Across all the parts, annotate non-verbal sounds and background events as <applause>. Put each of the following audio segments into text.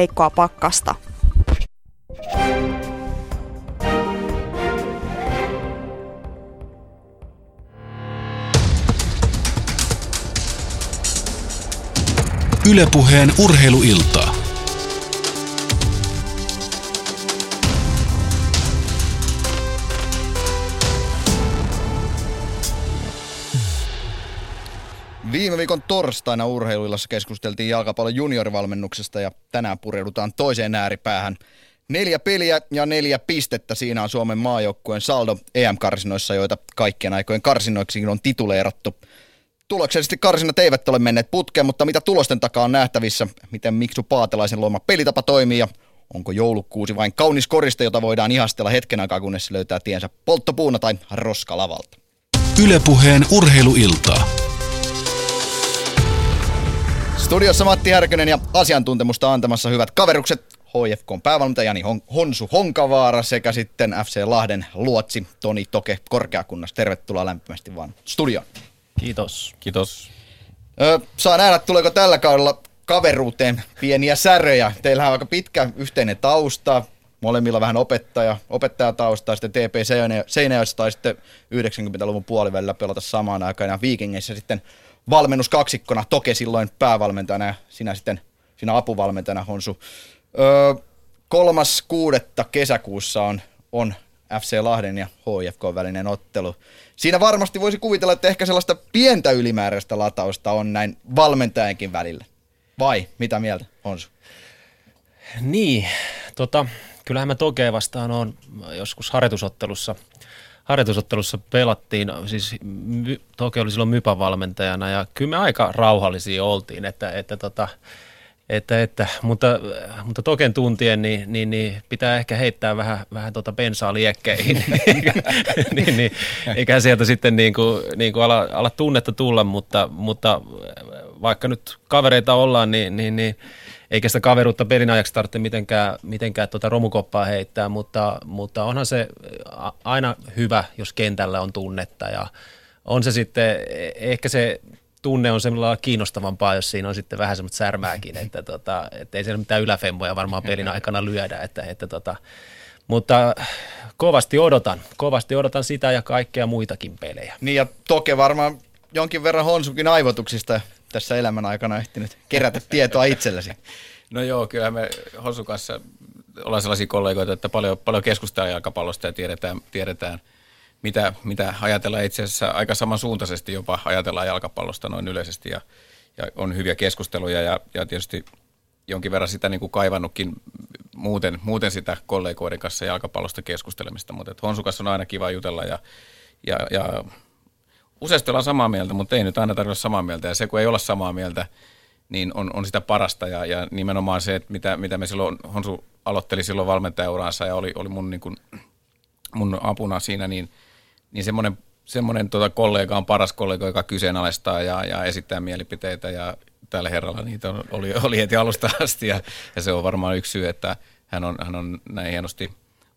heikkoa pakkasta. Ylepuheen urheiluiltaa. Viikon torstaina urheiluillassa keskusteltiin jalkapallon juniorivalmennuksesta ja tänään pureudutaan toiseen ääripäähän. Neljä peliä ja neljä pistettä siinä on Suomen maajoukkueen saldo EM-karsinoissa, joita kaikkien aikojen karsinoiksikin on tituleerattu. Tuloksellisesti karsinat eivät ole menneet putkeen, mutta mitä tulosten takaa on nähtävissä, miten Miksu Paatelaisen luoma pelitapa toimii ja onko joulukuusi vain kaunis koriste, jota voidaan ihastella hetken aikaa, kunnes se löytää tiensä polttopuuna tai roskalavalta. Ylepuheen urheiluiltaa. Studiossa Matti Härkönen ja asiantuntemusta antamassa hyvät kaverukset HFK päävalmentaja Jani Hon- Honsu Honkavaara sekä sitten FC Lahden luotsi Toni Toke korkeakunnassa. Tervetuloa lämpimästi vaan studioon. Kiitos. Kiitos. Ö, saa nähdä, tuleeko tällä kaudella kaveruuteen pieniä säröjä. Teillähän on aika pitkä yhteinen tausta, molemmilla vähän opettaja, opettajataustaa, sitten TP Seinäjoessa tai sitten 90-luvun puolivälillä pelata samaan aikaan ja Viikingeissä sitten valmennus kaksikkona, Toke silloin päävalmentajana ja sinä sitten sinä apuvalmentajana Honsu. Öö, kolmas kuudetta kesäkuussa on, on FC Lahden ja HFK välinen ottelu. Siinä varmasti voisi kuvitella, että ehkä sellaista pientä ylimääräistä latausta on näin valmentajankin välillä. Vai mitä mieltä Honsu? Niin, tota, kyllähän mä Tokea vastaan on joskus harjoitusottelussa – harjoitusottelussa pelattiin, siis Toki oli silloin Mypan valmentajana ja kyllä me aika rauhallisia oltiin, että, että tota, että, että, mutta, mutta token tuntien niin, niin, niin, pitää ehkä heittää vähän, vähän tuota bensaa liekkeihin, <laughs> niin, niin, eikä sieltä sitten niin kuin, niin kuin ala, ala tunnetta tulla, mutta, mutta vaikka nyt kavereita ollaan, niin, niin, niin eikä sitä kaveruutta pelin ajaksi tarvitse mitenkään, mitenkään tuota romukoppaa heittää, mutta, mutta onhan se aina hyvä, jos kentällä on tunnetta ja on se sitten, ehkä se tunne on semmoilla kiinnostavampaa, jos siinä on sitten vähän semmoista särmääkin, <laughs> että, tota, että ei siellä mitään yläfemmoja varmaan pelin aikana lyödä, että, että tota, mutta kovasti odotan, kovasti odotan sitä ja kaikkea muitakin pelejä. Niin ja toke varmaan jonkin verran Honsukin aivotuksista tässä elämän aikana ehtinyt kerätä tietoa itsellesi? <laughs> No joo, kyllä me Honsun kanssa ollaan sellaisia kollegoita, että paljon, paljon keskustellaan jalkapallosta ja tiedetään, tiedetään mitä, mitä ajatellaan itse asiassa aika samansuuntaisesti jopa ajatellaan jalkapallosta noin yleisesti ja, ja on hyviä keskusteluja ja, ja tietysti jonkin verran sitä niin kuin kaivannutkin muuten, muuten sitä kollegoiden kanssa jalkapallosta keskustelemista, mutta Honsu kanssa on aina kiva jutella ja, ja, ja useasti ollaan samaa mieltä, mutta ei nyt aina tarvitse samaa mieltä. Ja se, kun ei olla samaa mieltä, niin on, on sitä parasta. Ja, ja nimenomaan se, että mitä, mitä me silloin, Honsu aloitteli silloin valmentajauransa ja oli, oli mun, niin kuin, mun apuna siinä, niin, niin semmoinen, semmoinen tota kollega on paras kollega, joka kyseenalaistaa ja, ja esittää mielipiteitä ja tällä herralla niitä oli, oli heti alusta asti ja, ja se on varmaan yksi syy, että hän on, hän on näin hienosti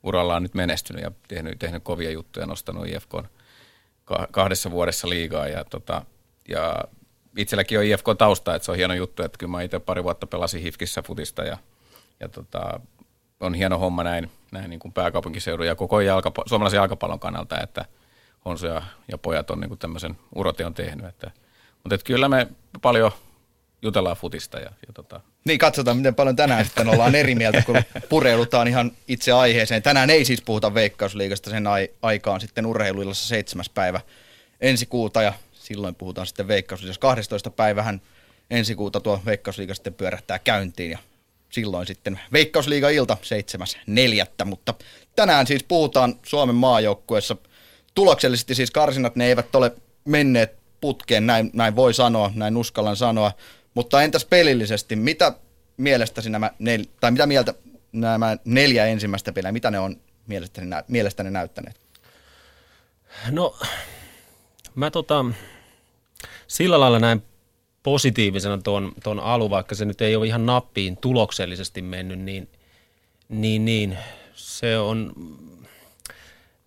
urallaan nyt menestynyt ja tehnyt, tehnyt kovia juttuja, nostanut IFKn kahdessa vuodessa liigaa ja, tota, ja itselläkin on IFK-tausta, että se on hieno juttu, että kyllä mä itse pari vuotta pelasin Hifkissä futista ja, ja tota, on hieno homma näin, näin niin kuin pääkaupunkiseudun ja koko jalkapa- suomalaisen jalkapallon kannalta, että Honsu ja, ja pojat on niin kuin tämmöisen uroteon tehnyt. Että, mutta että kyllä me paljon jutellaan futista. Ja, ja tota. Niin, katsotaan miten paljon tänään sitten ollaan eri mieltä, kun pureudutaan ihan itse aiheeseen. Tänään ei siis puhuta Veikkausliigasta, sen ai- aikaan sitten urheiluillassa 7. päivä ensi kuuta ja silloin puhutaan sitten Veikkausliigasta. 12. päivähän ensi kuuta tuo Veikkausliiga sitten pyörähtää käyntiin ja silloin sitten Veikkausliiga-ilta 7.4. Mutta tänään siis puhutaan Suomen maajoukkueessa. Tuloksellisesti siis karsinat ne eivät ole menneet putkeen, näin, näin voi sanoa, näin uskallan sanoa. Mutta entäs pelillisesti, mitä mielestäsi nämä, nel, tai mitä mieltä nämä neljä ensimmäistä peliä, mitä ne on mielestäni, mielestäni näyttäneet? No, mä tota, sillä lailla näin positiivisena tuon, tuon alu, vaikka se nyt ei ole ihan nappiin tuloksellisesti mennyt, niin, niin, niin se on,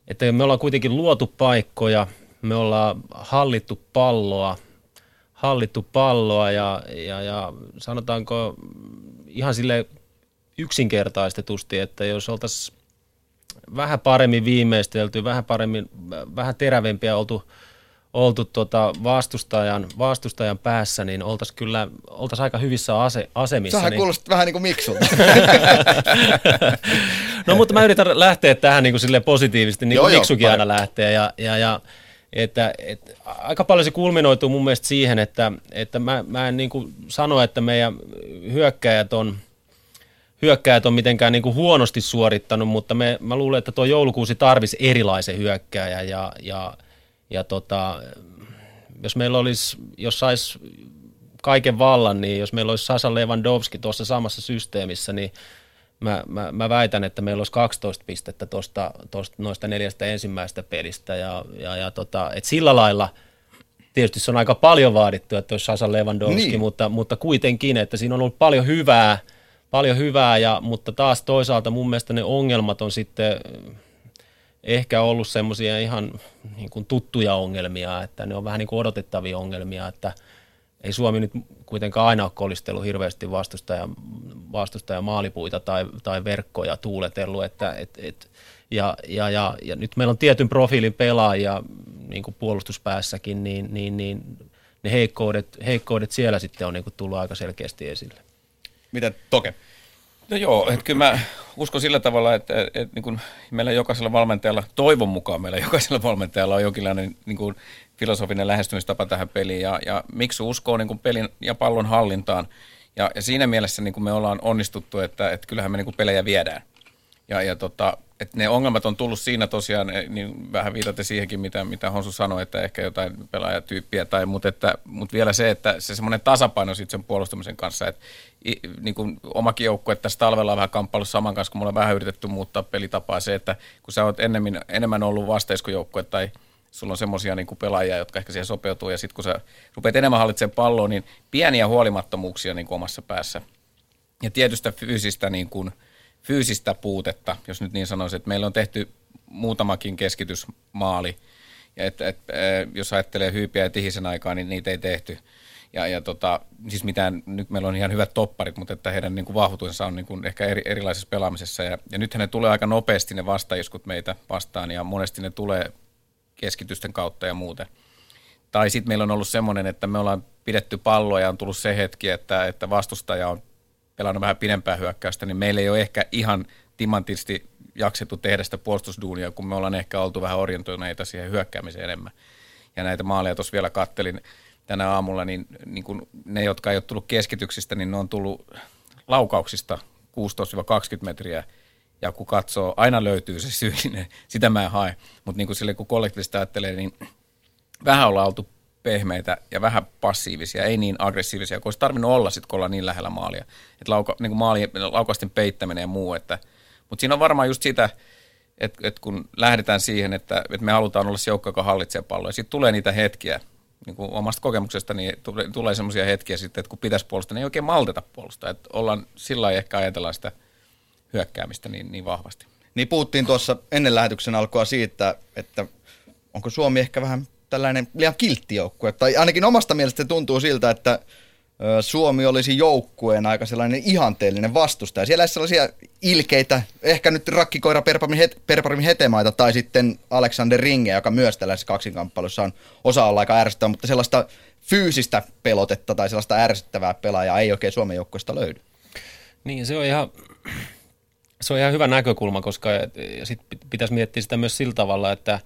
että me ollaan kuitenkin luotu paikkoja, me ollaan hallittu palloa – hallittu palloa ja, ja, ja sanotaanko ihan sille yksinkertaistetusti, että jos oltaisiin vähän paremmin viimeistelty, vähän paremmin, vähän terävempiä oltu, oltu tota vastustajan, vastustajan päässä, niin oltaisiin kyllä oltaisiin aika hyvissä ase, asemissa. Sähän niin... kuulostaa vähän niin kuin miksulta. <laughs> <laughs> no mutta mä yritän lähteä tähän niin kuin positiivisesti, niin kuin miksukin aina lähtee. Ja, ja, ja että, että aika paljon se kulminoituu mun mielestä siihen, että, että mä, mä en niin kuin sano, että meidän hyökkäjät on, hyökkäjät on mitenkään niin kuin huonosti suorittanut, mutta me, mä luulen, että tuo joulukuusi tarvisi erilaisen hyökkääjän ja, ja, ja tota, jos meillä olisi, jos sais kaiken vallan, niin jos meillä olisi Sasa Lewandowski tuossa samassa systeemissä, niin mä, mä, mä väitän, että meillä olisi 12 pistettä tosta, tosta, noista neljästä ensimmäisestä pelistä. Ja, ja, ja tota, et sillä lailla tietysti se on aika paljon vaadittu, että olisi Sasa Lewandowski, niin. mutta, mutta kuitenkin, että siinä on ollut paljon hyvää, paljon hyvää ja, mutta taas toisaalta mun mielestä ne ongelmat on sitten ehkä ollut semmoisia ihan niin kuin tuttuja ongelmia, että ne on vähän niin kuin odotettavia ongelmia, että – ei Suomi nyt kuitenkaan aina ole kolistellut hirveästi vastustaja, vastustaja maalipuita tai, tai verkkoja tuuletellut, että, et, et, ja, ja, ja, ja, nyt meillä on tietyn profiilin pelaajia niin kuin puolustuspäässäkin, niin, niin, niin ne heikkoudet, heikkoudet siellä sitten on niin kuin tullut aika selkeästi esille. Miten Toke? No joo, että kyllä mä uskon sillä tavalla, että, että, että niin kuin meillä jokaisella valmentajalla, toivon mukaan meillä jokaisella valmentajalla on jonkinlainen niin kuin filosofinen lähestymistapa tähän peliin ja, ja miksi uskoo niin kuin pelin ja pallon hallintaan. Ja, ja siinä mielessä niin kuin me ollaan onnistuttu, että, että kyllähän me niin kuin pelejä viedään. Ja, ja tota, että ne ongelmat on tullut siinä tosiaan, eh, niin vähän viitatte siihenkin, mitä, mitä Honsu sanoi, että ehkä jotain pelaajatyyppiä, tai, mutta, että, mutta vielä se, että se semmoinen tasapaino sitten sen puolustamisen kanssa, että niin kuin omakin joukkue tässä talvella on vähän kamppailu saman kanssa, kun mulla on vähän yritetty muuttaa pelitapaa, se, että kun sä oot enemmän, enemmän ollut vasteiskojoukkue tai sulla on semmoisia niin pelaajia, jotka ehkä siihen sopeutuu, ja sitten kun sä rupeat enemmän hallitsemaan palloa, niin pieniä huolimattomuuksia niin kuin omassa päässä. Ja tietystä fyysistä, niin kuin, fyysistä puutetta, jos nyt niin sanoisin, että meillä on tehty muutamakin keskitysmaali, ja et, et, jos ajattelee hyypiä ja tihisen aikaa, niin niitä ei tehty. Ja, ja tota, siis mitään, nyt meillä on ihan hyvät topparit, mutta että heidän niin kuin vahvuutensa on niin kuin ehkä eri, erilaisessa pelaamisessa. Ja, ja nythän ne tulee aika nopeasti ne vastaiskut meitä vastaan, ja monesti ne tulee keskitysten kautta ja muuten. Tai sitten meillä on ollut semmoinen, että me ollaan pidetty palloa ja on tullut se hetki, että, että vastustaja on pelannut vähän pidempää hyökkäystä, niin meillä ei ole ehkä ihan timantisti jaksettu tehdä sitä puolustusduunia, kun me ollaan ehkä oltu vähän orientoineita siihen hyökkäämiseen enemmän. Ja näitä maaleja tuossa vielä kattelin tänä aamulla, niin, niin kun ne, jotka ei ole tullut keskityksistä, niin ne on tullut laukauksista 16-20 metriä – ja kun katsoo, aina löytyy se syyllinen, <laughs> sitä mä en hae. Mutta niin kuin sille, kun kollektiivista ajattelee, niin vähän ollaan oltu pehmeitä ja vähän passiivisia, ei niin aggressiivisia, kun olisi tarvinnut olla sitten, kun ollaan niin lähellä maalia. Että lauka, niin maali, laukausten peittäminen ja muu. Että, mutta siinä on varmaan just sitä, että, että kun lähdetään siihen, että, että me halutaan olla se joukko, joka hallitsee palloa, sitten tulee niitä hetkiä, niin kuin omasta kokemuksesta, niin tulee, tulee semmoisia hetkiä sitten, että kun pitäisi puolustaa, niin ei oikein malteta puolustaa. Että ollaan sillä lailla ehkä ajatellaan sitä – hyökkäämistä niin, niin vahvasti. Niin puhuttiin tuossa ennen lähetyksen alkua siitä, että onko Suomi ehkä vähän tällainen liian kiltti joukkue, tai ainakin omasta mielestä tuntuu siltä, että Suomi olisi joukkueen aika sellainen ihanteellinen vastustaja. Siellä ei sellaisia ilkeitä, ehkä nyt rakkikoira Perparmin, het, Hetemaita tai sitten Alexander Ringe, joka myös tällaisessa kaksinkamppailussa on osa olla aika ärsyttävä, mutta sellaista fyysistä pelotetta tai sellaista ärsyttävää pelaajaa ei oikein Suomen joukkueesta löydy. Niin, se on ihan se on ihan hyvä näkökulma, koska sit pitäisi miettiä sitä myös sillä tavalla, että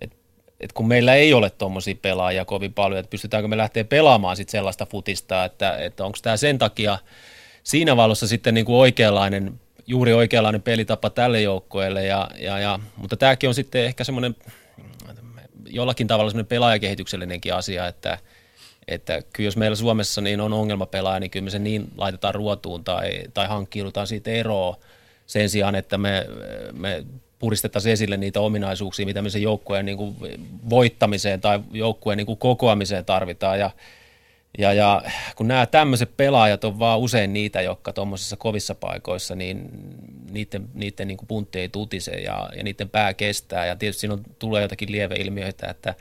et, et kun meillä ei ole tuommoisia pelaajia kovin paljon, että pystytäänkö me lähteä pelaamaan sit sellaista futista, että, että onko tämä sen takia siinä valossa sitten niin kuin oikeanlainen, juuri oikeanlainen pelitapa tälle joukkueelle, ja, ja, ja, mutta tämäkin on sitten ehkä semmoinen jollakin tavalla semmoinen pelaajakehityksellinenkin asia, että, että kyllä jos meillä Suomessa niin on ongelmapelaaja, niin kyllä me se niin laitetaan ruotuun tai, tai hankkiudutaan siitä eroa, sen sijaan, että me, me puristettaisiin esille niitä ominaisuuksia, mitä me sen joukkueen niin kuin voittamiseen tai joukkueen niin kuin kokoamiseen tarvitaan. Ja, ja, ja kun nämä tämmöiset pelaajat on vaan usein niitä, jotka tuommoisissa kovissa paikoissa, niin niiden, niiden niin puntti ei tutise ja, ja niiden pää kestää. Ja tietysti siinä on, tulee jotakin lieveilmiöitä, että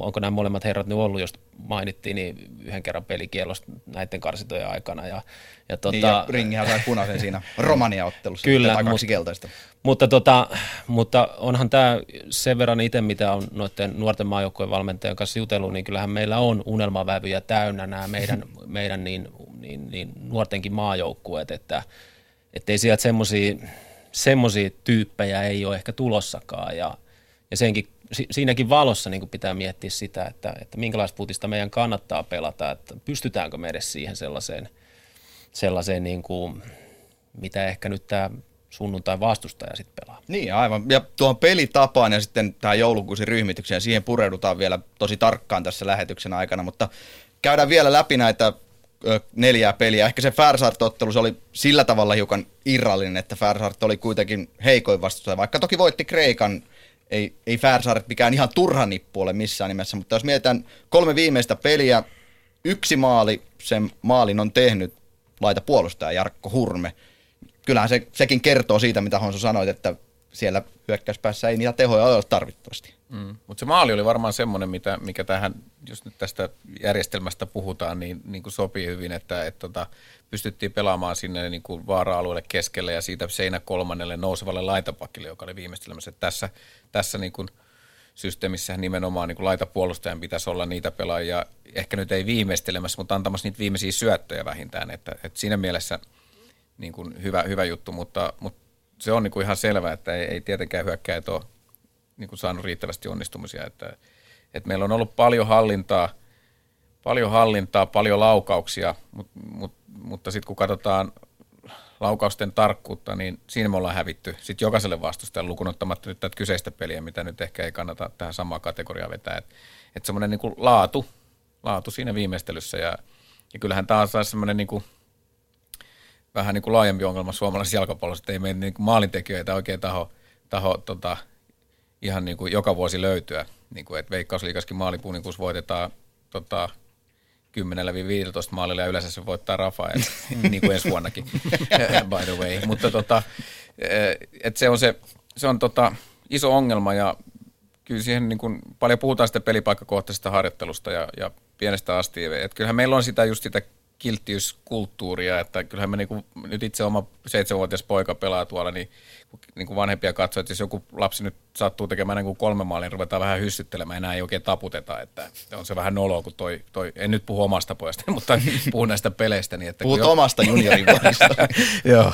onko nämä molemmat herrat nyt ollut, jos mainittiin, niin yhden kerran pelikielosta näiden karsitojen aikana. Ja, ja, tota, niin, ja Ringihän sai punaisen siinä Romania-ottelussa. Kyllä, tai kaksi keltaista. Mutta, tota, mutta onhan tämä sen verran itse, mitä on noiden nuorten maajoukkojen valmentajan kanssa jutellut, niin kyllähän meillä on unelmavävyjä täynnä nämä meidän, <laughs> meidän niin, niin, niin nuortenkin maajoukkueet, että ei sieltä semmoisia tyyppejä ei ole ehkä tulossakaan ja, ja senkin siinäkin valossa niin pitää miettiä sitä, että, että minkälaista putista meidän kannattaa pelata, että pystytäänkö me edes siihen sellaiseen, sellaiseen niin kuin, mitä ehkä nyt tämä sunnuntai vastustaja sitten pelaa. Niin aivan, ja tuohon pelitapaan ja sitten tähän joulukuusi ryhmitykseen, siihen pureudutaan vielä tosi tarkkaan tässä lähetyksen aikana, mutta käydään vielä läpi näitä neljää peliä. Ehkä se Färsart-ottelu se oli sillä tavalla hiukan irrallinen, että Färsart oli kuitenkin heikoin vastustaja, vaikka toki voitti Kreikan ei, ei Färsaaret mikään ihan turha nippu ole missään nimessä, mutta jos mietitään kolme viimeistä peliä, yksi maali, sen maalin on tehnyt laita puolustaja Jarkko Hurme. Kyllähän se, sekin kertoo siitä, mitä Honso sanoit, että siellä hyökkäyspäässä ei niitä tehoja ole tarvittavasti. Mm. Mutta se maali oli varmaan semmoinen, mitä, mikä tähän, jos nyt tästä järjestelmästä puhutaan, niin, niin kuin sopii hyvin, että, että tota, pystyttiin pelaamaan sinne niin kuin vaara-alueelle keskelle ja siitä seinä kolmannelle nousevalle laitapakille, joka oli viimeistelemässä. Tässä, tässä niin kuin systeemissä nimenomaan niin kuin laitapuolustajan pitäisi olla niitä pelaajia, ehkä nyt ei viimeistelemässä, mutta antamassa niitä viimeisiä syöttöjä vähintään. Että, että siinä mielessä niin kuin hyvä, hyvä juttu, mutta, mutta se on niin kuin ihan selvää, että ei, ei tietenkään hyökkäjät ole niin kuin saanut riittävästi onnistumisia. Että, että meillä on ollut paljon hallintaa, paljon hallintaa, paljon laukauksia, mutta, mutta, mutta sitten kun katsotaan laukausten tarkkuutta, niin siinä me ollaan hävitty sitten jokaiselle vastustajalle lukunottamatta nyt tätä kyseistä peliä, mitä nyt ehkä ei kannata tähän samaan kategoriaan vetää. Että et semmoinen niin laatu, laatu siinä viimeistelyssä ja, ja kyllähän taas on semmoinen niin kuin, vähän niin kuin laajempi ongelma suomalaisessa jalkapallossa, että ei meidän niin maalintekijöitä oikein taho, taho tota, ihan niin kuin joka vuosi löytyä. Niin kuin, että Veikkausliikaskin maalipuuninkuus voitetaan tota, 10-15 maalilla ja yleensä se voittaa Rafael, <laughs> <laughs> niin kuin ensi vuonnakin, <laughs> by the way. Mutta tota, eh, että se on, se, se on tota, iso ongelma ja kyllä siihen niin kuin, paljon puhutaan sitä pelipaikkakohtaisesta harjoittelusta ja, ja pienestä asti. Että kyllähän meillä on sitä just sitä kilttiyskulttuuria, että kyllähän me niinku, nyt itse oma seitsemänvuotias poika pelaa tuolla, niin, niin kuin vanhempia katsoo, että jos joku lapsi nyt sattuu tekemään niin kuin kolme maalin, niin ruvetaan vähän hyssyttelemään, enää ei oikein taputeta, että on se vähän noloa, kun toi, toi en nyt puhu omasta pojasta, <laughs> mutta puhun näistä peleistä. Niin että Puhut jo, omasta juniorivuodesta. <laughs> Joo,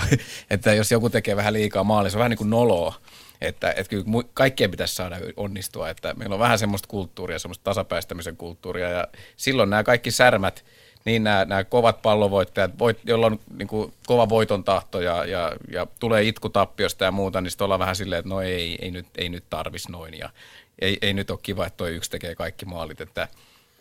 että jos joku tekee vähän liikaa maalia, se on vähän niin kuin noloa. Että, että kyllä kaikkien pitäisi saada onnistua, että meillä on vähän semmoista kulttuuria, semmoista tasapäistämisen kulttuuria ja silloin nämä kaikki särmät, niin nämä, nämä kovat pallovoittajat, voit, joilla on niin kuin, kova voiton tahto ja, ja, ja tulee itkutappiosta ja muuta, niin sitten ollaan vähän silleen, että no ei, ei nyt, ei nyt tarvis noin ja ei, ei nyt ole kiva, että toi yksi tekee kaikki maalit, että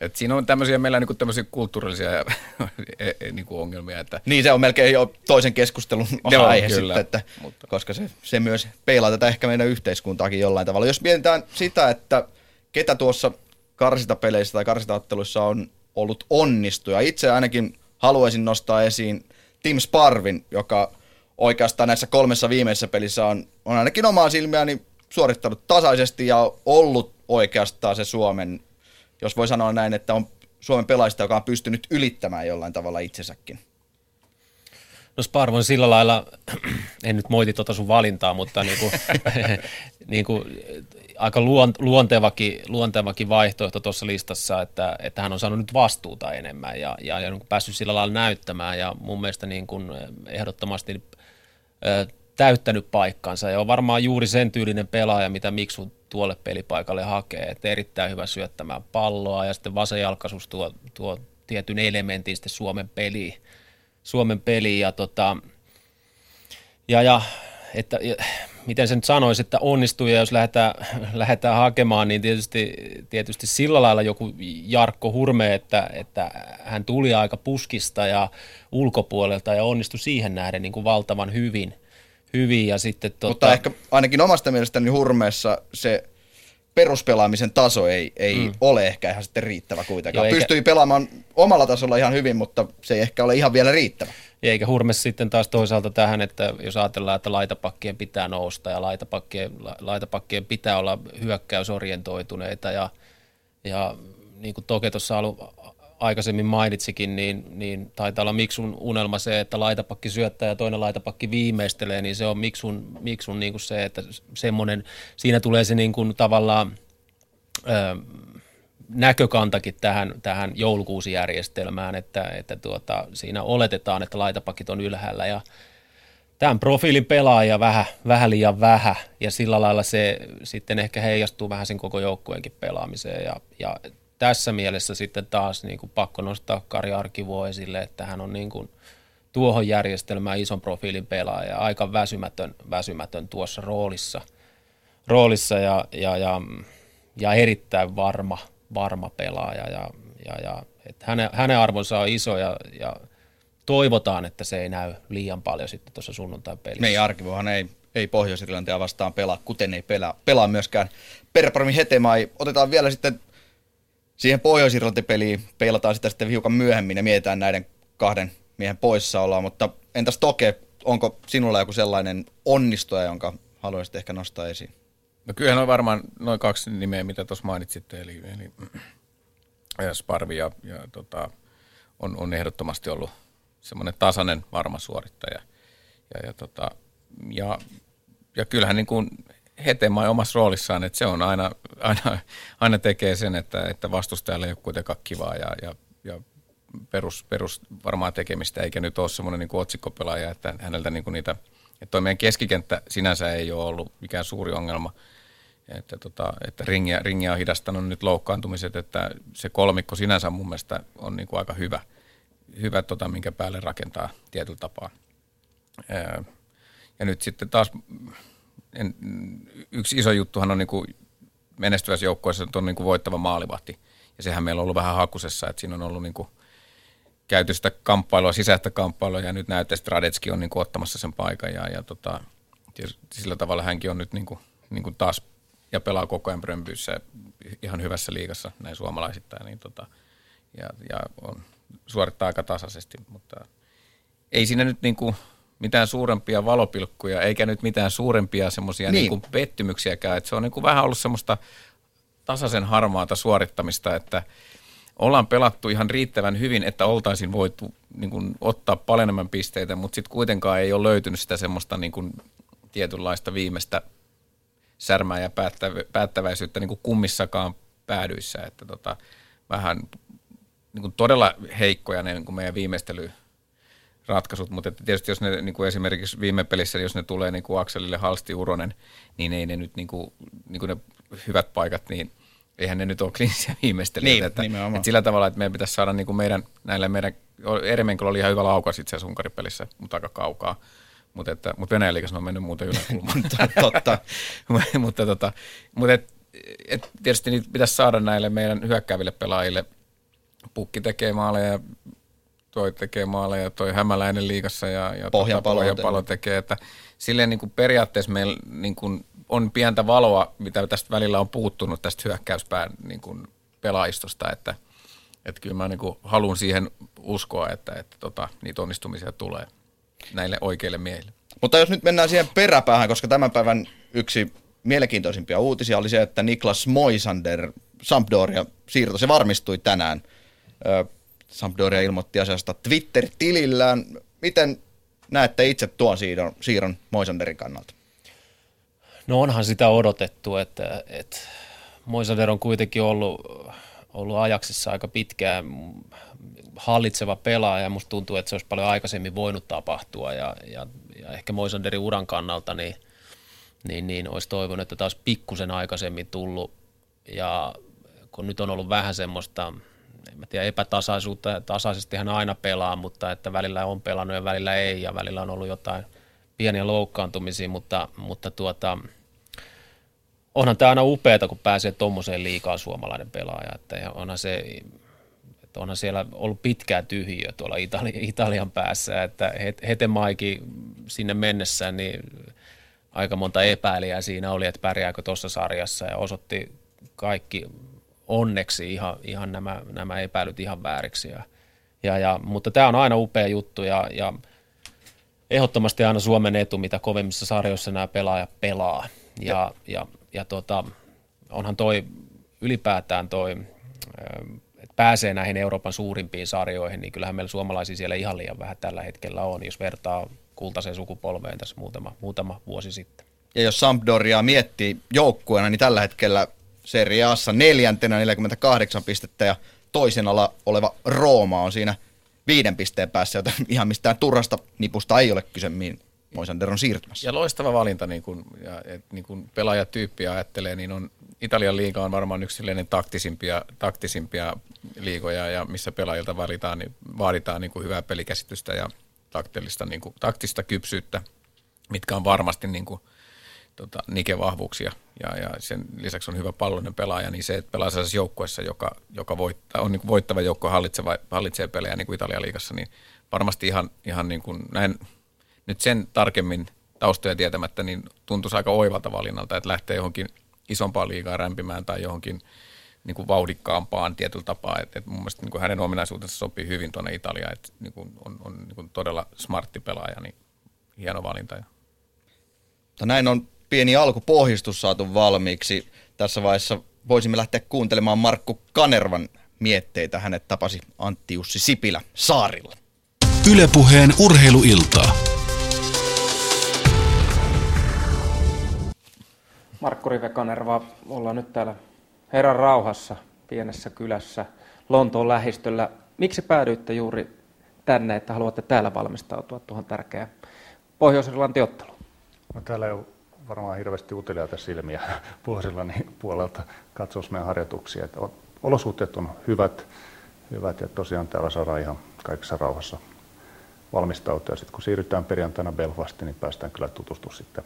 et siinä on tämmöisiä, meillä niin tämmöisiä kulttuurillisia <laughs> e, e, niin kuin ongelmia. Että... Niin, se on melkein jo toisen keskustelun <laughs> aihe kyllä, sitten, että, mutta... koska se, se myös peilaa tätä ehkä meidän yhteiskuntaakin jollain tavalla. Jos mietitään sitä, että ketä tuossa karsitapeleissä tai karsitaotteluissa on ollut onnistuja. Itse ainakin haluaisin nostaa esiin Tim Sparvin, joka oikeastaan näissä kolmessa viimeisessä pelissä on, on ainakin omaa silmiäni suorittanut tasaisesti ja ollut oikeastaan se Suomen, jos voi sanoa näin, että on Suomen pelaajista, joka on pystynyt ylittämään jollain tavalla itsensäkin. No Sparv on sillä lailla, <clears throat> en nyt moiti tuota sun valintaa, mutta niin kuin, <laughs> niin kuin aika luontevakin, luontevakin vaihtoehto tuossa listassa, että, että hän on saanut nyt vastuuta enemmän ja, ja, ja niin päässyt sillä lailla näyttämään ja mun mielestä niin kuin ehdottomasti ö, täyttänyt paikkansa. Ja on varmaan juuri sen tyylinen pelaaja, mitä Miksu tuolle pelipaikalle hakee, että erittäin hyvä syöttämään palloa ja sitten vasenjalkaisuus tuo, tuo tietyn elementin sitten Suomen peliin, Suomen peliin. Ja tota, ja, ja että miten sen nyt sanoisi, että onnistuu ja jos lähdetään, <laughs> lähdetään hakemaan, niin tietysti, tietysti sillä lailla joku Jarkko Hurme, että, että hän tuli aika puskista ja ulkopuolelta ja onnistui siihen nähden niin kuin valtavan hyvin. hyvin ja sitten, tuota... Mutta ehkä ainakin omasta mielestäni Hurmeessa se peruspelaamisen taso ei, ei mm. ole ehkä ihan sitten riittävä kuitenkaan. Joo, eikä... Pystyi pelaamaan omalla tasolla ihan hyvin, mutta se ei ehkä ole ihan vielä riittävä. Eikä hurme sitten taas toisaalta tähän, että jos ajatellaan, että laitapakkien pitää nousta ja laitapakkien, laitapakkien pitää olla hyökkäysorientoituneita ja ja niin kuin Toke tuossa alu, aikaisemmin mainitsikin, niin, niin taitaa olla Miksun unelma se, että laitapakki syöttää ja toinen laitapakki viimeistelee, niin se on Miksun, Miksun niin kuin se, että semmoinen, siinä tulee se niin kuin tavallaan ö, näkökantakin tähän, tähän joulukuusijärjestelmään, että, että tuota, siinä oletetaan, että laitapakit on ylhäällä. Ja tämän profiilin pelaaja vähän, vähän liian vähän. Ja sillä lailla se sitten ehkä heijastuu vähän sen koko joukkueenkin pelaamiseen. Ja, ja tässä mielessä sitten taas niin kuin pakko nostaa Kari Arkivuo esille, että hän on niin kuin tuohon järjestelmään ison profiilin pelaaja, aika väsymätön, väsymätön tuossa roolissa, roolissa ja, ja, ja, ja erittäin varma, varma pelaaja ja, ja, ja että hänen, hänen arvonsa on iso ja, ja toivotaan, että se ei näy liian paljon sitten tuossa sunnuntai-pelissä. Meidän arkivohan ei, ei pohjois vastaan pelaa, kuten ei pelaa, pelaa myöskään Perparmi Hetemai. Otetaan vielä sitten siihen pohjois peliin peilataan sitä sitten hiukan myöhemmin ja mietitään näiden kahden miehen poissaoloa, mutta entäs Toke, onko sinulla joku sellainen onnistuja, jonka haluaisit ehkä nostaa esiin? No kyllähän on varmaan noin kaksi nimeä, mitä tuossa mainitsitte, eli, eli Sparvi ja, ja tota, on, on ehdottomasti ollut semmoinen tasainen varma suorittaja. Ja, ja, tota, ja, ja kyllähän niin kuin Hetemai omassa roolissaan, että se on aina, aina, aina tekee sen, että, että vastustajalle ei ole kuitenkaan kivaa ja, ja, ja perus, perus varmaan tekemistä, eikä nyt ole semmoinen niin otsikkopelaaja, että häneltä niin kuin niitä, että toi meidän keskikenttä sinänsä ei ole ollut mikään suuri ongelma, että, tota, että ringiä, ringiä on hidastanut nyt loukkaantumiset, että se kolmikko sinänsä mun mielestä on niin kuin aika hyvä, hyvä tota, minkä päälle rakentaa tietyllä tapaa. Ja nyt sitten taas en, yksi iso juttuhan on niin kuin menestyvässä joukkueessa on niin kuin voittava maalivahti. Ja sehän meillä on ollut vähän hakusessa, että siinä on ollut niin kuin käyty sitä kamppailua, sisäistä kamppailua, ja nyt näyttää, että Radetski on niin kuin ottamassa sen paikan, ja, ja tota, sillä tavalla hänkin on nyt niin kuin, niin kuin taas, ja pelaa koko ajan Brömbyyssä ihan hyvässä liigassa näin suomalaisittain, niin tota, ja, ja on, suorittaa aika tasaisesti, mutta ei siinä nyt niin kuin, mitään suurempia valopilkkuja, eikä nyt mitään suurempia semmoisia niin. niin pettymyksiäkään. Että se on niin kuin vähän ollut semmoista tasaisen harmaata suorittamista, että ollaan pelattu ihan riittävän hyvin, että oltaisiin voitu niin kuin, ottaa paljon enemmän pisteitä, mutta sitten kuitenkaan ei ole löytynyt sitä semmoista niin kuin, tietynlaista viimeistä särmää ja päättäväisyyttä niin kuin kummissakaan päädyissä. Että tota, vähän niin kuin todella heikkoja ne niin kuin meidän viimeistely ratkaisut, mutta että tietysti jos ne niin kuin esimerkiksi viime pelissä, jos ne tulee niin kuin Akselille Halsti Uronen, niin ei ne nyt niin kuin, niin kuin ne hyvät paikat, niin eihän ne nyt ole kliinisiä viimeistelijöitä. Niin, että, että sillä tavalla, että meidän pitäisi saada niin kuin meidän, näille meidän, Eremenkolla oli ihan hyvä laukaus itse asiassa Unkaripelissä, mutta aika kaukaa. Mutta, että, mutta Venäjän liikassa on mennyt muuten yläkulmaan. <laughs> Totta. <laughs> mutta tota, mutta et, et tietysti niitä pitäisi saada näille meidän hyökkääville pelaajille. Pukki tekee maaleja, toi tekee maaleja, toi Hämäläinen liigassa ja, ja Pohjanpalo, tota, Pohjanpalo tekee. Että silleen niin kuin periaatteessa meillä niin kuin on pientä valoa, mitä tästä välillä on puuttunut tästä hyökkäyspään niin kuin pelaajistosta, että, että kyllä mä niin kuin haluan siihen uskoa, että, että tota, niitä onnistumisia tulee näille oikeille miehille. Mutta jos nyt mennään siihen peräpäähän, koska tämän päivän yksi mielenkiintoisimpia uutisia oli se, että Niklas Moisander Sampdoria siirto, se varmistui tänään. Sampdoria ilmoitti asiasta Twitter-tilillään. Miten näette itse tuon siirron, siirron Moisanderin kannalta? No onhan sitä odotettu, että, että Moisander on kuitenkin ollut, ollut ajaksissa aika pitkään hallitseva pelaaja. Ja musta tuntuu, että se olisi paljon aikaisemmin voinut tapahtua. Ja, ja, ja ehkä Moisanderin uran kannalta niin, niin, niin olisi toivonut, että taas pikkusen aikaisemmin tullut. Ja kun nyt on ollut vähän semmoista – en mä tiedä, epätasaisuutta, tasaisesti hän aina pelaa, mutta että välillä on pelannut ja välillä ei, ja välillä on ollut jotain pieniä loukkaantumisia, mutta, mutta tuota, onhan tämä aina upeaa, kun pääsee tuommoiseen liikaa suomalainen pelaaja, että onhan se, onhan siellä ollut pitkää tyhjiö tuolla Itali, Italian päässä, että Hetemaiki sinne mennessään, niin aika monta epäilijää siinä oli, että pärjääkö tuossa sarjassa ja osoitti kaikki onneksi ihan, ihan nämä, nämä epäilyt ihan vääriksi. Ja, ja, ja, mutta tämä on aina upea juttu ja, ja ehdottomasti aina Suomen etu, mitä kovemmissa sarjoissa nämä pelaajat pelaa. Ja, ja, ja tota, onhan toi ylipäätään toi, pääsee näihin Euroopan suurimpiin sarjoihin, niin kyllähän meillä suomalaisia siellä ihan liian vähän tällä hetkellä on, jos vertaa kultaiseen sukupolveen tässä muutama, muutama vuosi sitten. Ja jos Sampdoria miettii joukkueena, niin tällä hetkellä Serie Assa neljäntenä 48 pistettä ja toisena oleva Rooma on siinä viiden pisteen päässä, joten <laughs> ihan mistään turhasta nipusta ei ole kyse, mihin Moisander on siirtymässä. Ja loistava valinta, niin kuin, ja, et, niin kuin pelaajatyyppi ajattelee, niin on Italian liiga on varmaan yksi taktisimpia, taktisimpia liigoja, ja missä pelaajilta vaaditaan, niin, vaaditaan niin kuin hyvää pelikäsitystä ja taktista, niin kuin, taktista kypsyyttä, mitkä on varmasti niin kuin, tota, Nike-vahvuuksia. Ja, ja sen lisäksi on hyvä palloinen pelaaja, niin se, että pelaa sellaisessa joukkueessa, joka, joka voittaa, on niin kuin voittava joukko, hallitseva, hallitsee pelejä niin kuin Italian liigassa, niin varmasti ihan, ihan niin kuin näin, nyt sen tarkemmin taustoja tietämättä, niin tuntuisi aika oivalta valinnalta, että lähtee johonkin isompaan liigaan rämpimään tai johonkin niin kuin vauhdikkaampaan tietyllä tapaa. Et, et mun mielestä niin kuin hänen ominaisuutensa sopii hyvin tuonne Italiaan, että niin kuin on, on niin kuin todella smartti pelaaja, niin hieno valinta. Mutta näin on pieni alkupohjistus saatu valmiiksi. Tässä vaiheessa voisimme lähteä kuuntelemaan Markku Kanervan mietteitä. Hänet tapasi Antti Jussi Sipilä saarilla. Ylepuheen urheiluiltaa. Markku Rive Kanerva, ollaan nyt täällä Herran rauhassa pienessä kylässä Lontoon lähistöllä. Miksi päädyitte juuri tänne, että haluatte täällä valmistautua tuohon tärkeään Pohjois-Irlanti otteluun? No, täällä ei ole varmaan hirveästi uteliaita silmiä <laughs> niin puolelta katsoa meidän harjoituksia. Että olosuhteet on hyvät, hyvät ja tosiaan täällä saadaan ihan kaikessa rauhassa valmistautua. Sitten kun siirrytään perjantaina Belfastiin, niin päästään kyllä tutustumaan sitten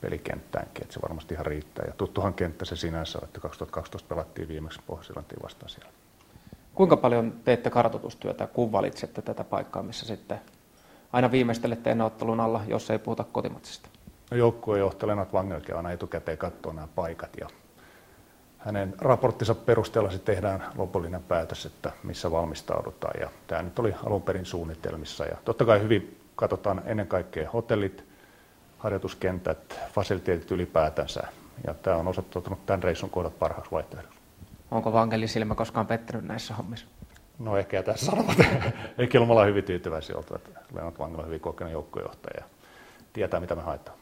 pelikenttäänkin, että se varmasti ihan riittää. Ja tuttuhan kenttä se sinänsä, että 2012 pelattiin viimeksi pohjois vastaan siellä. Kuinka paljon teette kartoitustyötä, kun valitsette tätä paikkaa, missä sitten aina viimeistelette ennottelun alla, jos ei puhuta kotimatsista? No, joukkuejohtaja Lennart Wangelke aina etukäteen katsoo nämä paikat ja hänen raporttinsa perusteella sitten tehdään lopullinen päätös, että missä valmistaudutaan. Ja tämä nyt oli alun perin suunnitelmissa. Ja totta kai hyvin katsotaan ennen kaikkea hotellit, harjoituskentät, fasiliteetit ylipäätänsä. Ja tämä on osoittautunut tämän reissun kohdat parhaaksi vaihtoehdoksi. Onko Vangeli silmä koskaan pettynyt näissä hommissa? No ehkä tässä sanomat. <laughs> Ehkä me ollaan hyvin tyytyväisiä oltu, että Lennart Vangela on hyvin kokenut joukkojohtaja ja tietää mitä me haetaan.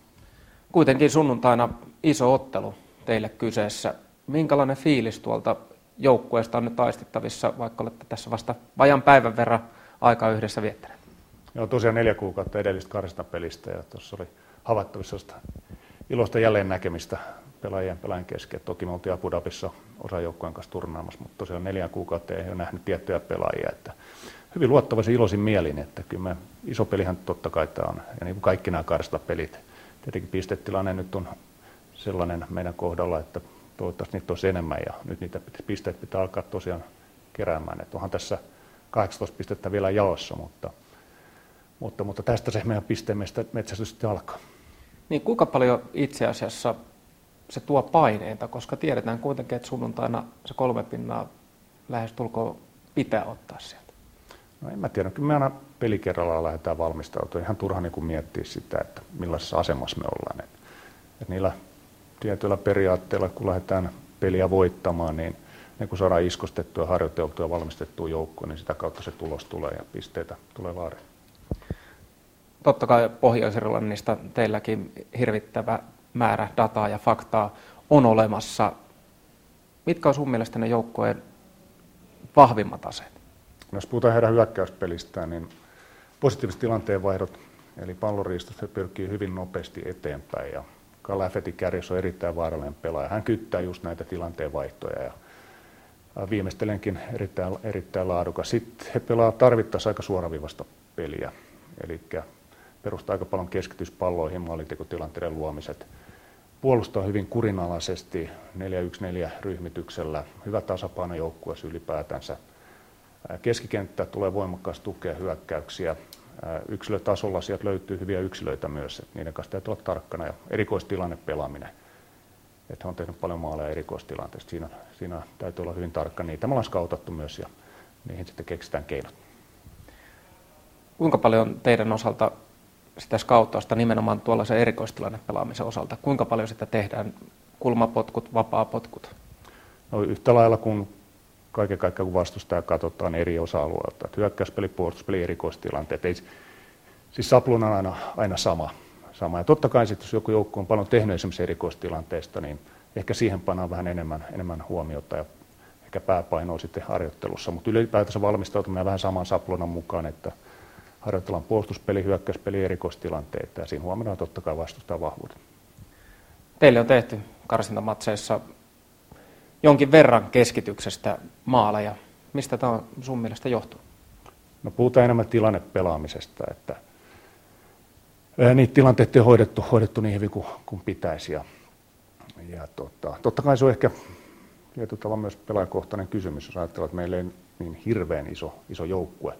Kuitenkin sunnuntaina iso ottelu teille kyseessä. Minkälainen fiilis tuolta joukkueesta on nyt aistittavissa, vaikka olette tässä vasta vajan päivän verran aikaa yhdessä viettäneet? Joo, tosiaan neljä kuukautta edellistä kahdesta pelistä ja tuossa oli havaittavissa iloista jälleen näkemistä pelaajien pelaajien kesken. Toki me oltiin Abu Dhabissa osa joukkueen kanssa turnaamassa, mutta tosiaan neljän kuukautta ei ole nähnyt tiettyjä pelaajia. Että hyvin luottavaisin iloisin mielin, että kyllä me, iso pelihän totta kai tämä on. Ja niin kuin kaikki nämä kahdesta pelit. Tietenkin pistetilanne nyt on sellainen meidän kohdalla, että toivottavasti niitä olisi enemmän ja nyt niitä pisteet pitää alkaa tosiaan keräämään. Että onhan tässä 18 pistettä vielä jaossa, mutta, mutta, mutta tästä se meidän pisteen metsästys sitten alkaa. Niin kuinka paljon itse asiassa se tuo paineita, koska tiedetään kuitenkin, että sunnuntaina se kolme pinnaa lähestulkoon pitää ottaa sieltä. No en mä tiedä, kyllä me aina pelikerrallaan lähdetään valmistautumaan. Ihan turha niin miettiä sitä, että millaisessa asemassa me ollaan. Et, niillä tietyillä periaatteilla, kun lähdetään peliä voittamaan, niin ne kun saadaan iskostettua, harjoiteltua ja valmistettua joukkoon, niin sitä kautta se tulos tulee ja pisteitä tulee vaariin. Totta kai Pohjois-Irlannista teilläkin hirvittävä määrä dataa ja faktaa on olemassa. Mitkä on sun mielestä ne joukkojen vahvimmat aseet? No, jos puhutaan heidän hyökkäyspelistään, niin positiiviset tilanteenvaihdot, eli palloriistot, he pyrkii hyvin nopeasti eteenpäin ja Kalafeti kärjessä on erittäin vaarallinen pelaaja. Hän kyttää just näitä tilanteenvaihtoja ja viimeistelenkin erittäin, erittäin laadukas. Sitten he pelaa tarvittaessa aika suoraviivasta peliä, eli perustaa aika paljon keskityspalloihin, maalitekotilanteiden luomiset. Puolustaa hyvin kurinalaisesti 4-1-4 ryhmityksellä, hyvä tasapaino joukkueessa ylipäätänsä. Keskikenttä tulee voimakkaasti tukea hyökkäyksiä. Yksilötasolla sieltä löytyy hyviä yksilöitä myös, että niiden kanssa täytyy olla tarkkana. Ja erikoistilanne pelaaminen. Että on tehnyt paljon maaleja erikoistilanteesta. Siinä, siinä täytyy olla hyvin tarkka. Niitä me ollaan skautattu myös ja niihin sitten keksitään keinot. Kuinka paljon teidän osalta sitä skauttausta nimenomaan tuollaisen erikoistilanne pelaamisen osalta? Kuinka paljon sitä tehdään? Kulmapotkut, vapaapotkut? No, yhtä lailla kuin kaiken kaikkiaan kun vastustaja katsotaan eri osa-alueilta. Hyökkäyspeli, puolustuspeli, erikoistilanteet. Ei, siis sapluna on aina, aina sama, sama. Ja totta kai sitten, jos joku joukko on paljon tehnyt esimerkiksi erikoistilanteesta, niin ehkä siihen pannaan vähän enemmän, enemmän huomiota ja ehkä pääpainoa sitten harjoittelussa. Mutta ylipäätänsä valmistautuminen vähän saman saplunan mukaan, että harjoitellaan puolustuspeli, hyökkäyspeli, erikoistilanteita ja siinä huomioidaan totta kai vastustaa vahvuudet. Teille on tehty karsintamatseissa jonkin verran keskityksestä maaleja. Mistä tämä sun mielestä johtuu? No puhutaan enemmän tilannepelaamisesta, että niitä tilanteita on hoidettu, hoidettu niin hyvin kuin, kuin pitäisi. Ja, ja tota, totta kai se on ehkä tietyllä tavalla myös pelaajakohtainen kysymys, jos ajatellaan, että meillä ei niin hirveän iso, iso joukkue,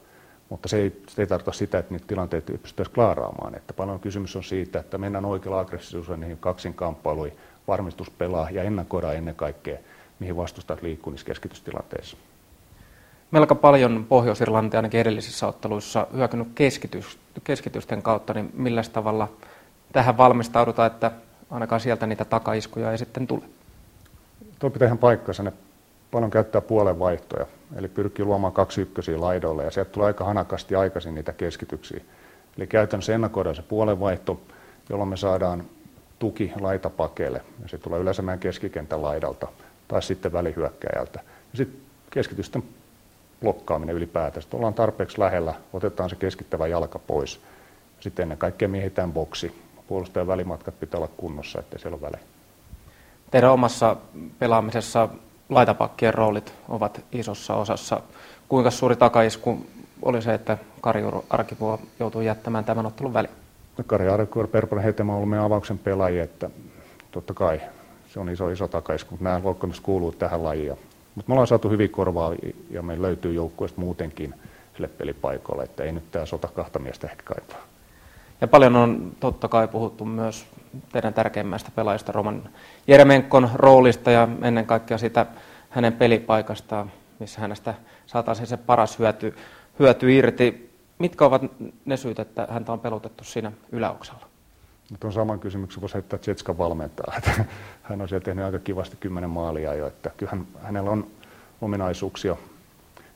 mutta se ei, se ei tarkoita sitä, että niitä tilanteita pystyttäisiin klaaraamaan. Että paljon kysymys on siitä, että mennään oikealla aggressiivisuudella niihin kaksinkamppailuihin, varmistus pelaa ja ennakoidaan ennen kaikkea, mihin vastustajat liikkuu niissä keskitystilanteissa. Melko paljon Pohjois-Irlanti ainakin edellisissä otteluissa hyökännyt keskitys, keskitysten kautta, niin millä tavalla tähän valmistaudutaan, että ainakaan sieltä niitä takaiskuja ei sitten tule? Tuo pitää ihan paikkansa. Ne paljon käyttää puolen vaihtoja, eli pyrkii luomaan kaksi ykkösiä laidoille, ja sieltä tulee aika hanakasti aikaisin niitä keskityksiä. Eli käytännössä ennakoidaan se puolen vaihto, jolloin me saadaan tuki laitapakeelle, ja se tulee yleensä meidän keskikentän laidalta tai sitten välihyökkäjältä. Ja sitten keskitysten blokkaaminen ylipäätään. Sitten ollaan tarpeeksi lähellä, otetaan se keskittävä jalka pois. Sitten ennen kaikkea miehitään boksi. Puolustajan välimatkat pitää olla kunnossa, ettei siellä ole väliä. Teidän omassa pelaamisessa laitapakkien roolit ovat isossa osassa. Kuinka suuri takaisku oli se, että Kari Arkivuo joutuu jättämään tämän ottelun väliin? No, Kari Arkivuo, Perponen Hetema on meidän avauksen pelaajia, että totta kai se on iso, iso takaisku, mutta nämä loukkaamiset kuuluu tähän lajiin. Mutta me ollaan saatu hyvin korvaa ja meillä löytyy joukkueesta muutenkin sille pelipaikoille, että ei nyt tämä sota kahta miestä ehkä kaipaa. Ja paljon on totta kai puhuttu myös teidän tärkeimmästä pelaajista Roman Jeremenkon roolista ja ennen kaikkea sitä hänen pelipaikastaan, missä hänestä saataisiin se paras hyöty, hyöty irti. Mitkä ovat ne syyt, että häntä on pelotettu siinä yläoksalla? Tuon saman kysymyksen voisi heittää Jetskan valmentaa. <laughs> Hän on siellä tehnyt aika kivasti kymmenen maalia jo, että kyllähän hänellä on ominaisuuksia,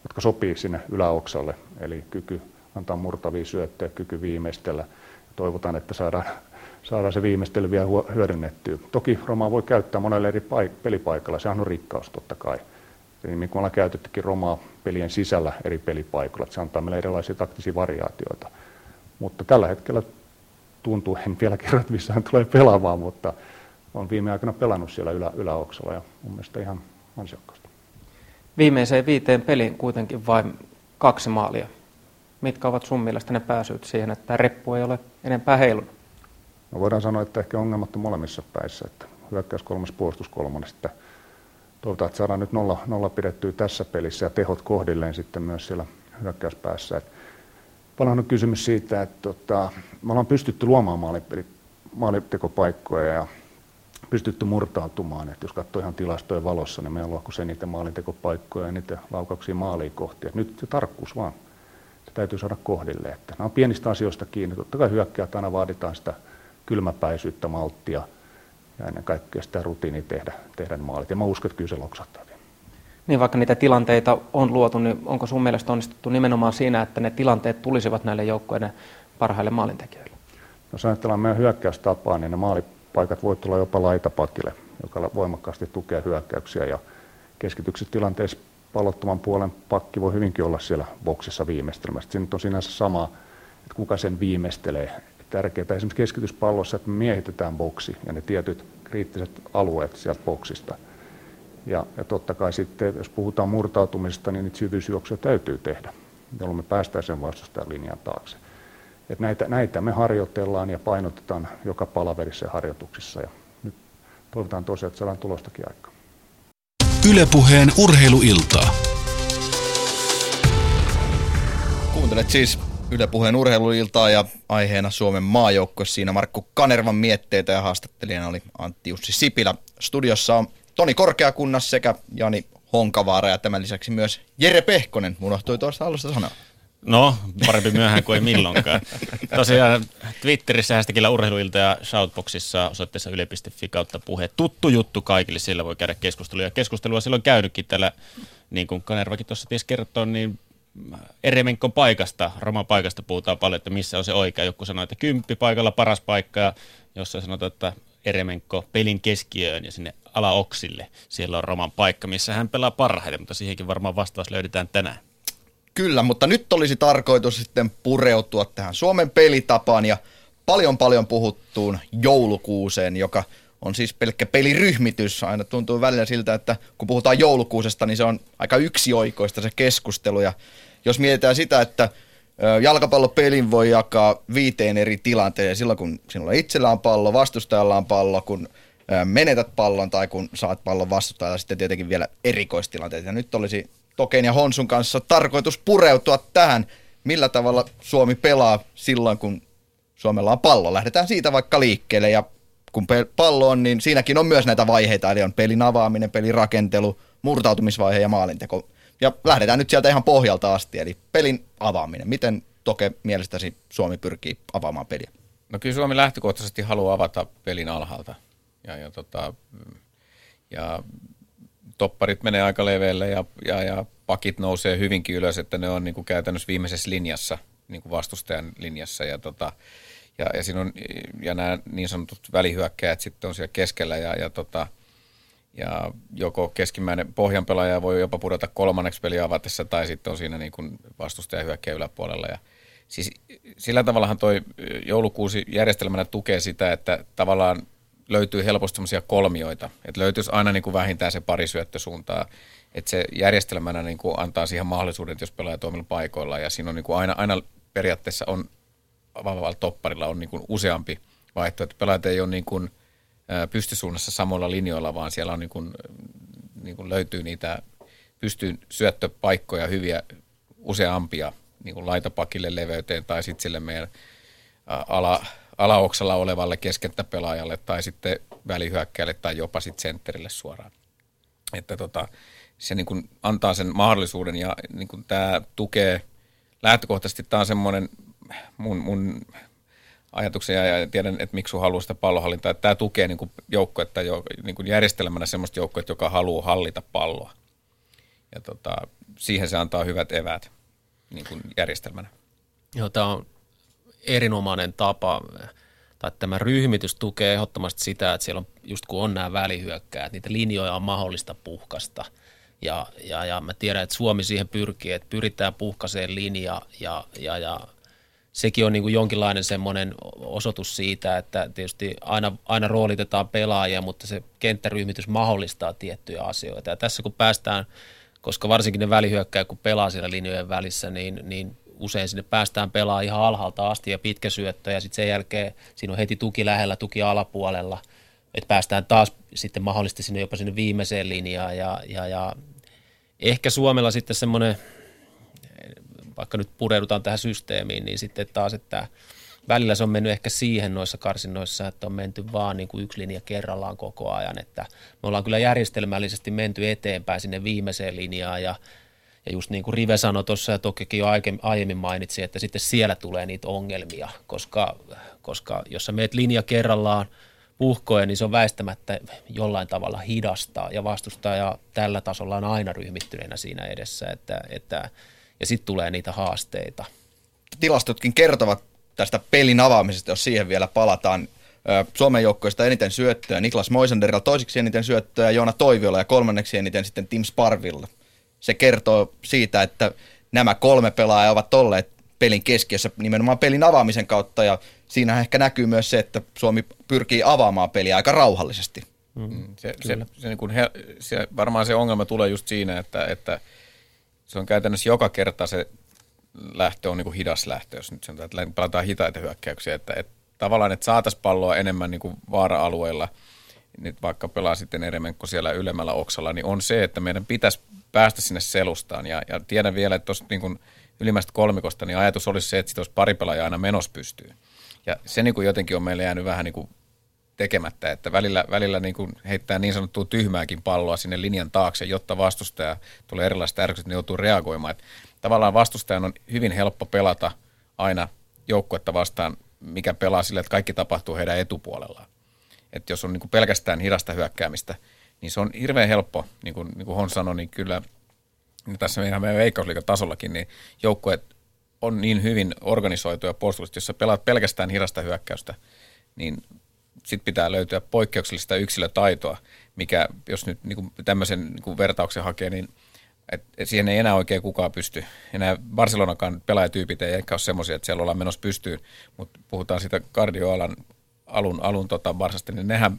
jotka sopii sinne yläoksalle, eli kyky antaa murtavia syöttöjä, kyky viimeistellä. Toivotaan, että saadaan, saadaan se viimeistely vielä hyödynnettyä. Toki Romaa voi käyttää monelle eri paik- pelipaikalla, sehän on rikkaus totta kai. Eli niin kuin ollaan käytettykin Romaa pelien sisällä eri pelipaikoilla, että se antaa meille erilaisia taktisia variaatioita. Mutta tällä hetkellä tuntuu, en vielä kerro, että missä hän tulee pelaamaan, mutta on viime aikoina pelannut siellä ylä, yläoksella ja mun mielestä ihan ansiokkaasti. Viimeiseen viiteen peliin kuitenkin vain kaksi maalia. Mitkä ovat sun mielestä ne pääsyyt siihen, että reppu ei ole enempää heilunut? No voidaan sanoa, että ehkä ongelmat on molemmissa päissä, että hyökkäys kolmas, puolustus kolmonen, että toivotaan, että saadaan nyt nolla, nolla pidettyä tässä pelissä ja tehot kohdilleen sitten myös siellä hyökkäyspäässä. Että paljon on kysymys siitä, että tota, me ollaan pystytty luomaan maalipeli, maalitekopaikkoja ja pystytty murtautumaan. Että jos katsoo ihan tilastojen valossa, niin meillä on lohkossa eniten maalintekopaikkoja ja niitä laukauksia maaliin kohti. Että nyt se tarkkuus vaan, se täytyy saada kohdille. Että nämä on pienistä asioista kiinni. Totta kai hyökkäät aina vaaditaan sitä kylmäpäisyyttä, malttia ja ennen kaikkea sitä rutiinia tehdä, tehdä maalit. Ja mä uskon, että kyllä se loksahtaa vielä. Niin vaikka niitä tilanteita on luotu, niin onko sun mielestä onnistuttu nimenomaan siinä, että ne tilanteet tulisivat näille joukkueiden parhaille maalintekijöille? Jos ajatellaan meidän hyökkäystapaa, niin ne maalipaikat voi tulla jopa laitapakille, joka voimakkaasti tukee hyökkäyksiä ja keskityksissä tilanteessa pallottoman puolen pakki voi hyvinkin olla siellä boksissa viimeistelemässä. Siinä on sinänsä sama, että kuka sen viimeistelee. Tärkeää esimerkiksi keskityspallossa, että me miehitetään boksi ja ne tietyt kriittiset alueet sieltä boksista – ja, ja totta kai sitten, jos puhutaan murtautumisesta, niin niitä syvyysjuoksuja täytyy tehdä, jolloin me päästään sen vastustajan linjan taakse. Et näitä, näitä me harjoitellaan ja painotetaan joka palaverissa ja harjoituksissa. Ja nyt toivotaan tosiaan, että saadaan tulostakin aikaa. Ylepuheen urheiluiltaa. Kuuntelet siis Ylepuheen urheiluiltaa ja aiheena Suomen maajoukkue. Siinä Markku Kanervan mietteitä ja haastattelijana oli Antti Jussi Sipilä. Studiossa on Toni Korkeakunnas sekä Jani Honkavaara ja tämän lisäksi myös Jere Pehkonen. Unohtui tuosta alusta sanoa. No, parempi myöhään kuin ei milloinkaan. Tosiaan Twitterissä hashtagillä urheiluilta ja Shoutboxissa osoitteessa yle.fi kautta puhe. Tuttu juttu kaikille, sillä voi käydä keskustelua. Ja keskustelua silloin käynytkin täällä, niin kuin Kanervakin tuossa ties kertoo, niin Eremenkon paikasta, Roman paikasta puhutaan paljon, että missä on se oikea. Joku sanoo, että kymppi paikalla paras paikka ja jossain sanotaan, että Eremenko pelin keskiöön ja sinne alaoksille. Siellä on Roman paikka, missä hän pelaa parhaiten, mutta siihenkin varmaan vastaus löydetään tänään. Kyllä, mutta nyt olisi tarkoitus sitten pureutua tähän Suomen pelitapaan ja paljon paljon puhuttuun joulukuuseen, joka on siis pelkkä peliryhmitys. Aina tuntuu välillä siltä, että kun puhutaan joulukuusesta, niin se on aika yksioikoista se keskustelu. Ja jos mietitään sitä, että jalkapallopelin voi jakaa viiteen eri tilanteeseen. Silloin kun sinulla itsellä on pallo, vastustajalla on pallo, kun menetät pallon tai kun saat pallon vastustajalla, sitten tietenkin vielä erikoistilanteet. Ja nyt olisi Token ja Honsun kanssa tarkoitus pureutua tähän, millä tavalla Suomi pelaa silloin, kun Suomella on pallo. Lähdetään siitä vaikka liikkeelle ja kun pallo on, niin siinäkin on myös näitä vaiheita, eli on pelin avaaminen, pelin rakentelu, murtautumisvaihe ja maalinteko. Ja lähdetään nyt sieltä ihan pohjalta asti, eli pelin avaaminen. Miten Toke mielestäsi Suomi pyrkii avaamaan peliä? No kyllä Suomi lähtökohtaisesti haluaa avata pelin alhaalta. Ja, ja, tota, ja topparit menee aika leveälle ja, ja, ja pakit nousee hyvinkin ylös, että ne on niin kuin käytännössä viimeisessä linjassa, niin kuin vastustajan linjassa. Ja, tota, ja, ja, siinä on, ja nämä niin sanotut välihyökkäjät sitten on siellä keskellä ja, ja, tota, ja joko keskimmäinen pohjanpelaaja voi jopa pudota kolmanneksi peliä avatessa tai sitten on siinä niin kuin vastustaja hyökkäjä yläpuolella. Ja, siis sillä tavallahan toi joulukuusi järjestelmänä tukee sitä, että tavallaan löytyy helposti sellaisia kolmioita, että löytyisi aina niin kuin vähintään se pari syöttösuuntaa, että se järjestelmänä niin kuin antaa siihen mahdollisuuden, että jos pelaaja toimilla paikoilla. Ja siinä on niin kuin aina, aina periaatteessa on vahvalla topparilla on niin kuin useampi vaihtoehto. Pelaajat ei ole niin kuin pystysuunnassa samoilla linjoilla, vaan siellä on niin kuin, niin kuin löytyy niitä pystyyn syöttöpaikkoja hyviä useampia niin kuin laitapakille leveyteen tai sitten sille meidän ala, alaoksalla olevalle keskenttäpelaajalle tai sitten välihyökkäjälle tai jopa sitten sentterille suoraan. Että tota, se niin kuin antaa sen mahdollisuuden ja niin kuin tämä tukee, lähtökohtaisesti tämä on semmoinen mun, mun ajatuksia ja tiedän, että miksi sun haluaa sitä pallohallintaa. Että tämä tukee niin kuin joukkuetta, jo, niin kuin järjestelmänä semmoista joukkuetta, joka haluaa hallita palloa. Ja tota, siihen se antaa hyvät eväät niin kuin järjestelmänä. Joo, tämä on erinomainen tapa, tai tämä ryhmitys tukee ehdottomasti sitä, että siellä on, just kun on nämä välihyökkäät, niitä linjoja on mahdollista puhkasta. Ja, ja, ja mä tiedän, että Suomi siihen pyrkii, että pyritään puhkaseen linja ja, ja, ja sekin on niin kuin jonkinlainen semmoinen osoitus siitä, että tietysti aina, aina roolitetaan pelaajia, mutta se kenttäryhmitys mahdollistaa tiettyjä asioita. Ja tässä kun päästään, koska varsinkin ne välihyökkäjät, kun pelaa siellä linjojen välissä, niin, niin usein sinne päästään pelaamaan ihan alhaalta asti ja pitkä syöttö ja sitten sen jälkeen siinä on heti tuki lähellä, tuki alapuolella, että päästään taas sitten mahdollisesti sinne jopa sinne viimeiseen linjaan ja, ja, ja ehkä Suomella sitten semmoinen, vaikka nyt pureudutaan tähän systeemiin, niin sitten taas, että välillä se on mennyt ehkä siihen noissa karsinnoissa, että on menty vaan niin kuin yksi linja kerrallaan koko ajan, että me ollaan kyllä järjestelmällisesti menty eteenpäin sinne viimeiseen linjaan ja ja just niin kuin Rive sanoi tuossa ja tokikin jo aiemmin mainitsi, että sitten siellä tulee niitä ongelmia, koska, koska jos sä meet linja kerrallaan puhkoen, niin se on väistämättä jollain tavalla hidastaa ja vastustaja tällä tasolla on aina ryhmittyneenä siinä edessä, että, että, ja sitten tulee niitä haasteita. Tilastotkin kertovat tästä pelin avaamisesta, jos siihen vielä palataan. Suomen joukkoista eniten syöttöä Niklas Moisenderilla, toiseksi eniten syöttöä Joona Toiviolla ja kolmanneksi eniten sitten Tim Sparvilla se kertoo siitä, että nämä kolme pelaajaa ovat olleet pelin keskiössä nimenomaan pelin avaamisen kautta ja siinä ehkä näkyy myös se, että Suomi pyrkii avaamaan peliä aika rauhallisesti. Mm, mm se, se, se, niin kuin he, se, varmaan se ongelma tulee just siinä, että, että se on käytännössä joka kerta se lähtö on niin kuin hidas lähtö, jos nyt sanotaan, että pelataan hitaita hyökkäyksiä, että, että tavallaan, että saataisiin palloa enemmän niin kuin vaara-alueilla, nyt vaikka pelaa sitten Eremenko siellä ylemmällä oksalla, niin on se, että meidän pitäisi päästä sinne selustaan. Ja, ja tiedän vielä, että tuosta niin ylimmäistä kolmikosta, niin ajatus olisi se, että sitten olisi pari pelaajaa aina menos pystyy. Ja se niin kuin jotenkin on meille jäänyt vähän niin kuin tekemättä, että välillä, välillä niin kuin heittää niin sanottua tyhmääkin palloa sinne linjan taakse, jotta vastustaja tulee erilaista ärsytystä, niin joutuu reagoimaan. Että tavallaan vastustajan on hyvin helppo pelata aina joukkuetta vastaan, mikä pelaa sille, että kaikki tapahtuu heidän etupuolellaan. Että jos on niin kuin pelkästään hidasta hyökkäämistä, niin se on hirveän helppo, niin kuin, niin kuin Hon sanoi, niin kyllä niin tässä meidän, meidän veikkausliikatasollakin, niin joukkueet on niin hyvin organisoituja puolustuksessa, jos sä pelaat pelkästään hidasta hyökkäystä, niin sitten pitää löytyä poikkeuksellista yksilötaitoa, mikä jos nyt niin tämmöisen niin vertauksen hakee, niin et, siihen ei enää oikein kukaan pysty. Enää Barcelonakaan pelaajatyypit ei ehkä ole semmoisia, että siellä ollaan menossa pystyyn, mutta puhutaan sitä kardioalan alun, alun tota Barsasta, niin nehän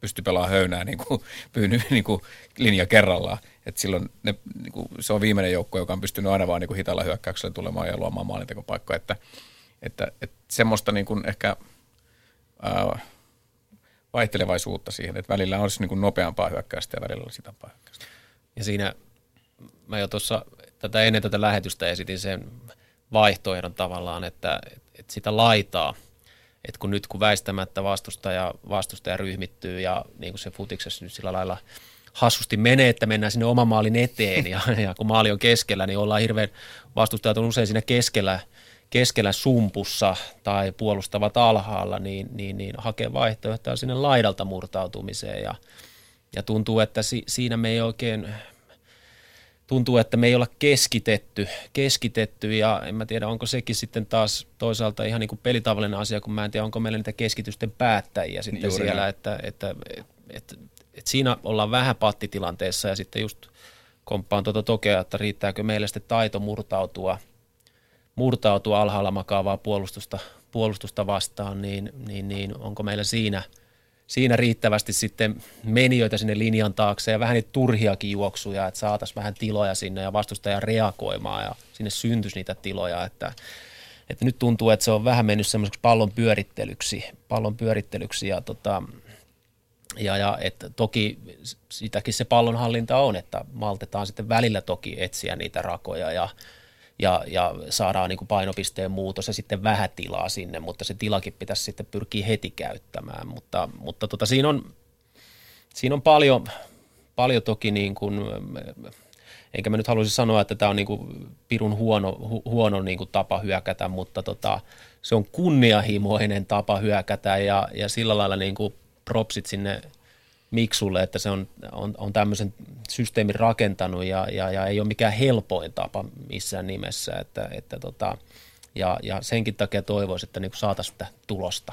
pysty pelaamaan höynää niin kuin, pyyny, niin kuin linja kerrallaan. Et silloin ne, niin kuin, se on viimeinen joukko, joka on pystynyt aina vaan niin kuin hitaalla hyökkäyksellä tulemaan ja luomaan maalintekopaikkoja. Että, että, että semmoista niin kuin ehkä ää, vaihtelevaisuutta siihen, että välillä olisi niin kuin nopeampaa hyökkäystä ja välillä olisi hitampaa hyökkäystä. Ja siinä mä jo tuossa tätä ennen tätä lähetystä esitin sen vaihtoehdon tavallaan, että, että sitä laitaa, että kun nyt kun väistämättä vastustaja, vastustaja ryhmittyy ja niin kuin se futiksessa nyt sillä lailla hassusti menee, että mennään sinne oman maalin eteen ja, ja kun maali on keskellä, niin ollaan hirveän, vastustajat on usein siinä keskellä, keskellä sumpussa tai puolustavat alhaalla, niin, niin, niin hakee vaihtoehtoja sinne laidalta murtautumiseen. Ja, ja tuntuu, että si, siinä me ei oikein tuntuu, että me ei olla keskitetty, keskitetty. Ja en mä tiedä, onko sekin sitten taas toisaalta ihan niin kuin pelitavallinen asia, kun mä en tiedä, onko meillä niitä keskitysten päättäjiä sitten Juuri siellä, että, että, että, että, että siinä ollaan vähän pattitilanteessa ja sitten just komppaan tuota tokea, että riittääkö meille sitten taito murtautua, murtautua alhaalla makaavaa puolustusta, puolustusta vastaan, niin, niin, niin onko meillä siinä – siinä riittävästi sitten menijöitä sinne linjan taakse ja vähän niitä turhiakin juoksuja, että saataisiin vähän tiloja sinne ja vastustaja reagoimaan ja sinne syntyisi niitä tiloja, että, että nyt tuntuu, että se on vähän mennyt semmoiseksi pallon pyörittelyksi, pallon pyörittelyksi ja, tota, ja, ja että toki sitäkin se pallonhallinta on, että maltetaan sitten välillä toki etsiä niitä rakoja ja ja, ja saadaan niin kuin painopisteen muutos ja sitten vähän tilaa sinne, mutta se tilakin pitäisi sitten pyrkiä heti käyttämään. Mutta, mutta tota, siinä, on, siinä on paljon, paljon toki niin kuin, enkä mä nyt haluaisi sanoa, että tämä on niin kuin pirun huono, hu, huono niin kuin tapa hyökätä, mutta tota, se on kunnianhimoinen tapa hyökätä ja, ja sillä lailla niin kuin propsit sinne – Miksulle, että se on, on, on tämmöisen systeemin rakentanut ja, ja, ja ei ole mikään helpoin tapa missään nimessä. Että, että tota, ja, ja senkin takia toivoisin, että niin saataisiin sitä tulosta.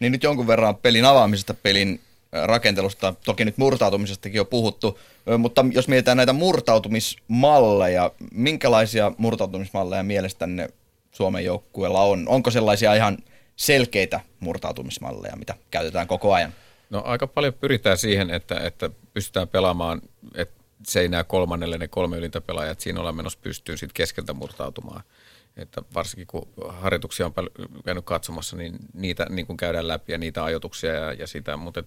Niin nyt jonkun verran pelin avaamisesta, pelin rakentelusta, toki nyt murtautumisestakin on puhuttu, mutta jos mietitään näitä murtautumismalleja, minkälaisia murtautumismalleja mielestänne Suomen joukkueella on? Onko sellaisia ihan selkeitä murtautumismalleja, mitä käytetään koko ajan? No aika paljon pyritään siihen, että, että pystytään pelaamaan, että se ei näe kolmannelle ne kolme ylintä pelaajat, siinä ollaan menossa pystyyn sitten keskeltä murtautumaan. Että varsinkin kun harjoituksia on käynyt katsomassa, niin niitä niin kuin käydään läpi ja niitä ajoituksia ja, ja sitä, mutta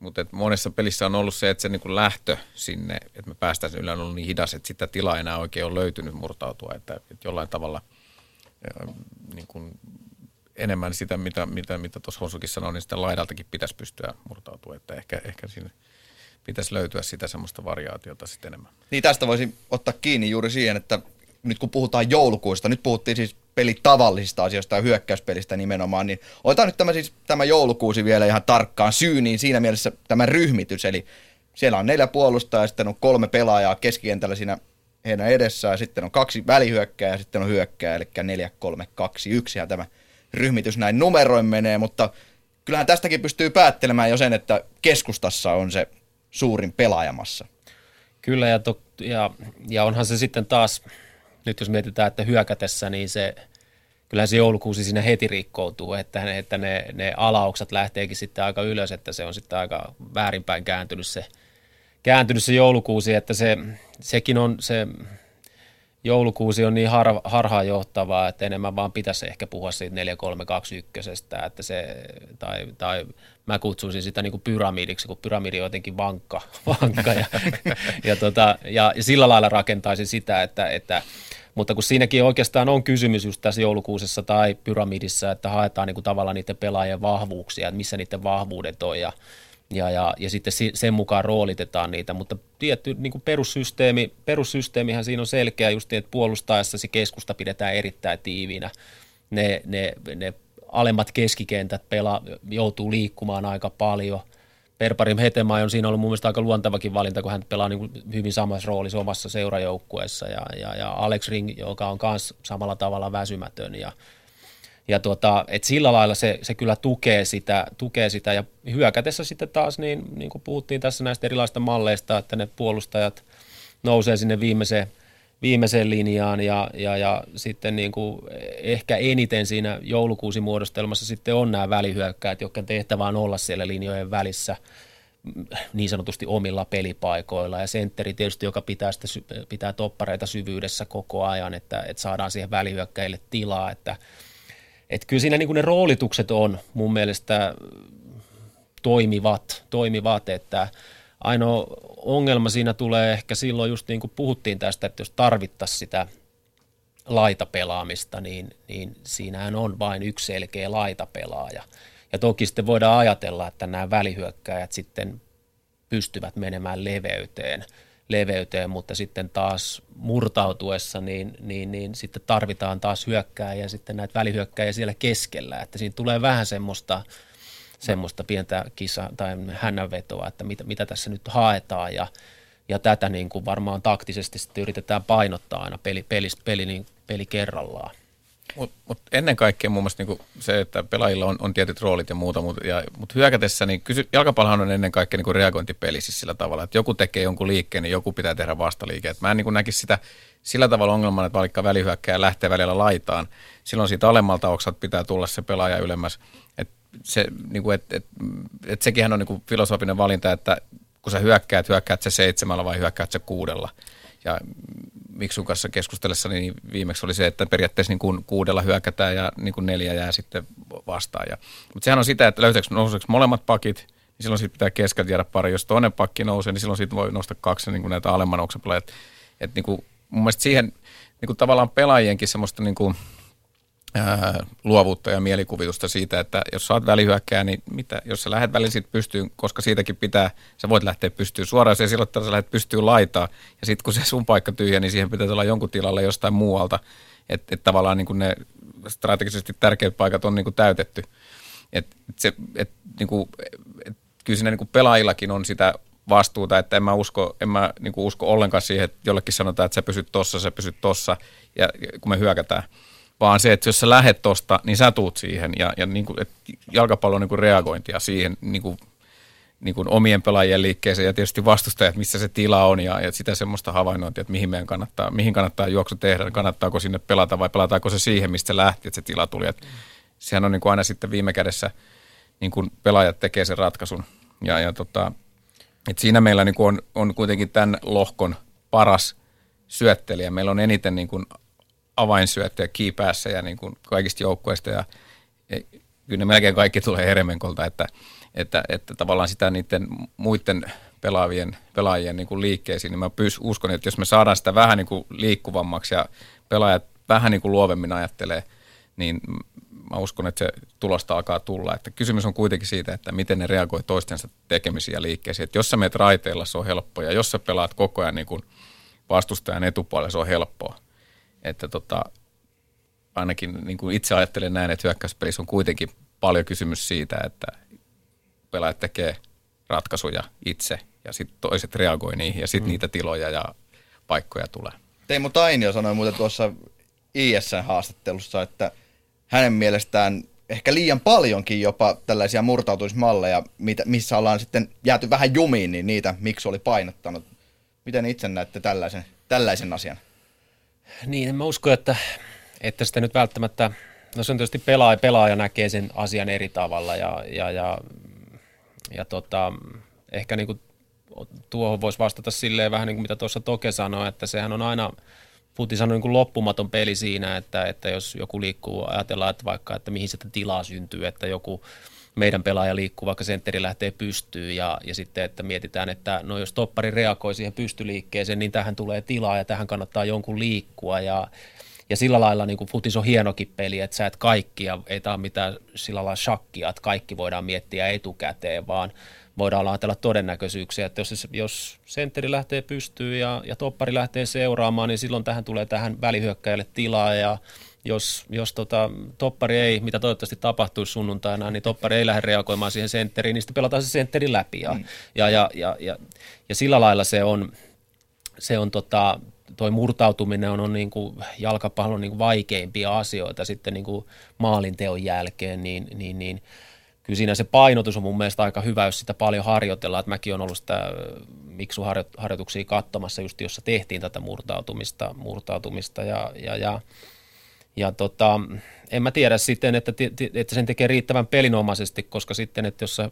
mutta et monessa pelissä on ollut se, että se niin lähtö sinne, että me päästään sinne on ollut niin hidas, että sitä tilaa enää oikein on löytynyt murtautua, että, että jollain tavalla niin kuin enemmän sitä, mitä, mitä, mitä tuossa Honsukin sanoi, niin sitä laidaltakin pitäisi pystyä murtautua, että ehkä, ehkä siinä pitäisi löytyä sitä semmoista variaatiota sitten enemmän. Niin tästä voisi ottaa kiinni juuri siihen, että nyt kun puhutaan joulukuusta, nyt puhuttiin siis pelitavallisista asioista ja hyökkäyspelistä nimenomaan, niin otetaan nyt tämä, siis, tämä joulukuusi vielä ihan tarkkaan syyniin siinä mielessä tämä ryhmitys, eli siellä on neljä puolustajaa ja sitten on kolme pelaajaa keskikentällä siinä heidän edessään, sitten on kaksi välihyökkää ja sitten on hyökkää, eli 4, 3, 2, 1 ja tämä ryhmitys näin numeroin menee, mutta kyllähän tästäkin pystyy päättelemään jo sen, että keskustassa on se suurin pelaajamassa. Kyllä, ja, to, ja, ja onhan se sitten taas, nyt jos mietitään, että hyökätessä, niin se, kyllähän se joulukuusi siinä heti rikkoutuu, että, että ne, ne alauksat lähteekin sitten aika ylös, että se on sitten aika väärinpäin kääntynyt se, kääntynyt se joulukuusi, että se, sekin on se joulukuusi on niin har, harhaanjohtavaa, että enemmän vaan pitäisi ehkä puhua siitä 4321, että se, tai, tai mä kutsuisin sitä niin kuin pyramidiksi, kun pyramidi on jotenkin vankka, <laughs> vankka ja, ja, tota, ja, ja, sillä lailla rakentaisin sitä, että, että Mutta kun siinäkin oikeastaan on kysymys just tässä joulukuusessa tai pyramidissa, että haetaan niin kuin tavallaan niiden pelaajien vahvuuksia, että missä niiden vahvuudet on ja, ja, ja, ja sitten sen mukaan roolitetaan niitä, mutta tietty niin kuin perussysteemi, perussysteemihän siinä on selkeä just niin, että puolustaessa se keskusta pidetään erittäin tiiviinä. Ne, ne, ne alemmat keskikentät pela, joutuu liikkumaan aika paljon. Perparim Hetema on siinä ollut mun mielestä aika luontavakin valinta, kun hän pelaa niin kuin hyvin samassa roolissa omassa seurajoukkueessa. Ja, ja, ja Alex Ring, joka on myös samalla tavalla väsymätön. Ja, ja tuota, et sillä lailla se, se kyllä tukee sitä, tukee sitä. Ja hyökätessä sitten taas, niin, niin kuin puhuttiin tässä näistä erilaisista malleista, että ne puolustajat nousee sinne viimeiseen viimeiseen linjaan ja, ja, ja sitten niin kuin ehkä eniten siinä joulukuusi muodostelmassa sitten on nämä välihyökkäät, jotka tehtävä on olla siellä linjojen välissä niin sanotusti omilla pelipaikoilla ja sentteri tietysti, joka pitää, sitä, pitää toppareita syvyydessä koko ajan, että, että saadaan siihen välihyökkäille tilaa, että, että kyllä siinä niin kuin ne roolitukset on mun mielestä toimivat, toimivat että Ainoa ongelma siinä tulee ehkä silloin just niin kuin puhuttiin tästä, että jos tarvittaisiin sitä laitapelaamista, niin, niin siinähän on vain yksi selkeä laitapelaaja. Ja toki sitten voidaan ajatella, että nämä välihyökkäjät sitten pystyvät menemään leveyteen, leveyteen mutta sitten taas murtautuessa, niin, niin, niin sitten tarvitaan taas hyökkääjä ja sitten näitä välihyökkäjiä siellä keskellä, että siinä tulee vähän semmoista – semmoista pientä kisa- tai hännänvetoa, että mitä, mitä tässä nyt haetaan ja, ja tätä niin kuin varmaan taktisesti sitten yritetään painottaa aina peli, peli, peli, niin, peli kerrallaan. Mutta mut ennen kaikkea mun mielestä niinku se, että pelaajilla on, on tietyt roolit ja muuta, mutta mut hyökätessä, niin kysy, jalkapallohan on ennen kaikkea niinku reagointipeli siis sillä tavalla, että joku tekee jonkun liikkeen, niin joku pitää tehdä vastaliike. Et mä en niinku näkisi sitä sillä tavalla ongelmana, että vaikka välihyökkäjä lähtee välillä laitaan, silloin siitä alemmalta oksat pitää tulla se pelaaja ylemmäs se, niin kuin, et, et, et sekinhän on niin kuin filosofinen valinta, että kun sä hyökkäät, hyökkäät se seitsemällä vai hyökkäät se kuudella. Ja Miksun kanssa keskustellessa niin viimeksi oli se, että periaatteessa niin kuin kuudella hyökätään ja niin kuin neljä jää sitten vastaan. Ja, mutta sehän on sitä, että löytääkö nouseeko molemmat pakit, niin silloin siitä pitää keskeltä jäädä pari. Jos toinen pakki nousee, niin silloin siitä voi nostaa kaksi niin kuin näitä alemman oksapelejä. Että, että niin kuin, mun mielestä siihen niin kuin tavallaan pelaajienkin semmoista niin kuin, luovuutta ja mielikuvitusta siitä, että jos saat välihyökkää, niin mitä, jos sä lähdet välillä siitä pystyyn, koska siitäkin pitää, sä voit lähteä pystyyn suoraan, ja silloin sä lähdet pystyyn laitaa, ja sitten kun se sun paikka tyhjä, niin siihen pitää olla jonkun tilalle jostain muualta, että et tavallaan niin ne strategisesti tärkeät paikat on niin kuin täytetty. Et, et se, et, niin kuin, et, kyllä siinä niin kuin pelaajillakin on sitä vastuuta, että en mä usko, en mä niin kuin usko ollenkaan siihen, että jollekin sanotaan, että sä pysyt tossa, sä pysyt tossa, ja kun me hyökätään – vaan se, että jos sä lähet tosta, niin sä tuut siihen ja, ja niin kuin, että jalkapallo on niin kuin reagointia siihen niin kuin, niin kuin omien pelaajien liikkeeseen ja tietysti vastustajat, missä se tila on ja, ja sitä semmoista havainnointia, että mihin meidän kannattaa, mihin kannattaa juoksu tehdä, kannattaako sinne pelata vai pelataanko se siihen, mistä se lähti, että se tila tuli. Että sehän on niin kuin aina sitten viime kädessä niin kuin pelaajat tekee sen ratkaisun ja, ja tota, että siinä meillä niin kuin on, on kuitenkin tämän lohkon paras syöttelijä. Meillä on eniten niin kuin avainsyöttöjä päässä ja niin kuin kaikista joukkueista ja, ja kyllä ne melkein kaikki tulee Heremenkolta, että, että, että tavallaan sitä niiden muiden pelaavien, pelaajien niin kuin liikkeisiin, niin mä pys, uskon, että jos me saadaan sitä vähän niin kuin liikkuvammaksi ja pelaajat vähän niin kuin luovemmin ajattelee, niin mä uskon, että se tulosta alkaa tulla. Että kysymys on kuitenkin siitä, että miten ne reagoi toistensa tekemisiä ja liikkeisiin. Että jos sä meet raiteilla, se on helppoa, ja jos sä pelaat koko ajan niin kuin vastustajan etupuolella, se on helppoa että tota, ainakin niin kuin itse ajattelen näin, että hyökkäyspelissä on kuitenkin paljon kysymys siitä, että pelaajat tekee ratkaisuja itse ja sitten toiset reagoi niihin ja sitten mm. niitä tiloja ja paikkoja tulee. Teemu Tainio sanoi muuten tuossa IS-haastattelussa, että hänen mielestään ehkä liian paljonkin jopa tällaisia murtautumismalleja, missä ollaan sitten jääty vähän jumiin, niin niitä miksi oli painottanut. Miten itse näette tällaisen, tällaisen asian? Niin, en mä usko, että, että sitä nyt välttämättä, no se on tietysti pelaaja, pelaaja näkee sen asian eri tavalla ja, ja, ja, ja tota, ehkä niin kuin tuohon voisi vastata silleen vähän niin kuin mitä tuossa Toke sanoi, että sehän on aina, Putin sanoi niin kuin loppumaton peli siinä, että, että jos joku liikkuu, ajatellaan, että vaikka, että mihin sitä tilaa syntyy, että joku meidän pelaaja liikkuu, vaikka sentteri lähtee pystyyn ja, ja sitten, että mietitään, että no jos toppari reagoi siihen pystyliikkeeseen, niin tähän tulee tilaa ja tähän kannattaa jonkun liikkua ja ja sillä lailla niin futis on hienokin peli, että sä et kaikkia, ei tämä ole mitään sillä lailla shakkia, että kaikki voidaan miettiä etukäteen, vaan voidaan ajatella todennäköisyyksiä, että jos, jos sentteri lähtee pystyyn ja, ja toppari lähtee seuraamaan, niin silloin tähän tulee tähän välihyökkäjälle tilaa ja jos, jos tota, toppari ei, mitä toivottavasti tapahtuisi sunnuntaina, niin toppari ei lähde reagoimaan siihen sentteriin, niin sitten pelataan se sentteri läpi. Ja, mm. ja, ja, ja, ja, ja, sillä lailla se on, se on tota, toi murtautuminen on, on niin kuin jalkapallon niin kuin vaikeimpia asioita sitten niin kuin maalinteon jälkeen, niin, niin, niin kyllä siinä se painotus on mun mielestä aika hyvä, jos sitä paljon harjoitellaan. Että mäkin olen ollut sitä miksuharjoituksia katsomassa, just jossa tehtiin tätä murtautumista, murtautumista ja, ja, ja ja tota, en mä tiedä sitten, että, että sen tekee riittävän pelinomaisesti, koska sitten, että jos sä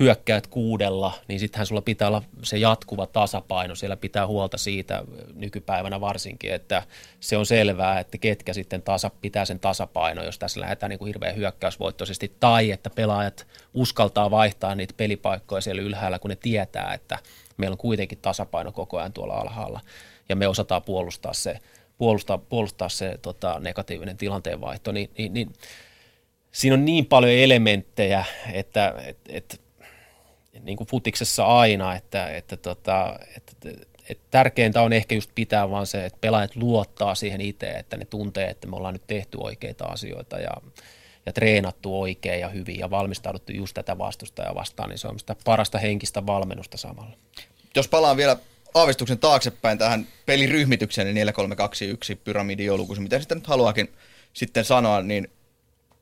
hyökkäät kuudella, niin sittenhän sulla pitää olla se jatkuva tasapaino. Siellä pitää huolta siitä nykypäivänä varsinkin, että se on selvää, että ketkä sitten tasa, pitää sen tasapaino, jos tässä lähdetään niin kuin hirveän hyökkäysvoittoisesti, tai että pelaajat uskaltaa vaihtaa niitä pelipaikkoja siellä ylhäällä, kun ne tietää, että meillä on kuitenkin tasapaino koko ajan tuolla alhaalla, ja me osataan puolustaa se puolustaa, puolustaa se tota, negatiivinen tilanteenvaihto, niin, niin, niin siinä on niin paljon elementtejä, että et, et, niin kuin futiksessa aina, että, että, tota, että, että tärkeintä on ehkä just pitää vaan se, että pelaajat luottaa siihen itse, että ne tuntee, että me ollaan nyt tehty oikeita asioita ja, ja treenattu oikein ja hyvin ja valmistauduttu just tätä vastustajaa vastaan, niin se on sitä parasta henkistä valmennusta samalla. Jos palaan vielä aavistuksen taaksepäin tähän peliryhmitykseen, niin 4321 pyramidijoulukuusi, mitä sitten nyt haluakin sitten sanoa, niin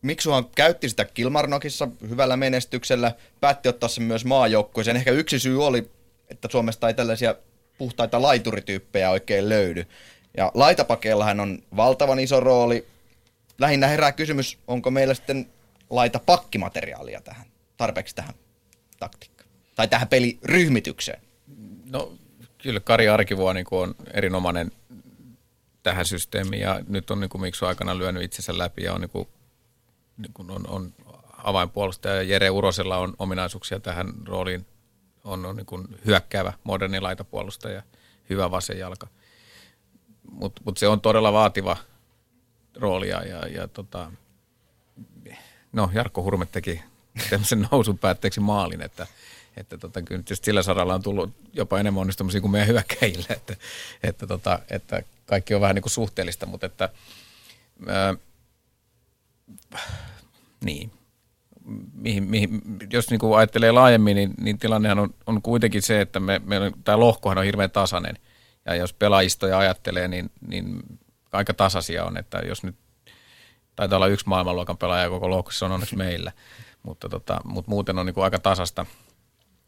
Miksuhan käytti sitä Kilmarnokissa hyvällä menestyksellä, päätti ottaa sen myös maajoukkueeseen. Ehkä yksi syy oli, että Suomesta ei tällaisia puhtaita laiturityyppejä oikein löydy. Ja laitapakeellahan on valtavan iso rooli. Lähinnä herää kysymys, onko meillä sitten laita pakkimateriaalia tähän, tarpeeksi tähän taktiikkaan, tai tähän peliryhmitykseen? No kyllä Kari Arkivuo niin on erinomainen tähän systeemiin ja nyt on niin kuin Miksu aikana lyönyt itsensä läpi ja on, niin kuin, niin kuin on, on avainpuolustaja. Jere Urosella on ominaisuuksia tähän rooliin. On, on niin kuin hyökkäävä, moderni laitapuolustaja, hyvä vasen jalka. Mutta mut se on todella vaativa rooli ja, ja, ja tota, no Jarkko Hurme teki tämmöisen <laughs> nousun päätteeksi maalin, että – että tota, kyllä sillä saralla on tullut jopa enemmän onnistumisia kuin meidän hyökkäjille, että, että, tota, että kaikki on vähän niin kuin suhteellista, mutta että ää, niin, mihin, mihin, jos niin kuin ajattelee laajemmin, niin, niin tilannehan on, on kuitenkin se, että me, me, tämä lohkohan on hirveän tasainen. Ja jos pelaajistoja ajattelee, niin, niin aika tasaisia on, että jos nyt taitaa olla yksi maailmanluokan pelaaja koko lohkossa, on onneksi <laughs> meillä. Mutta, tota, mutta muuten on niin kuin aika tasasta.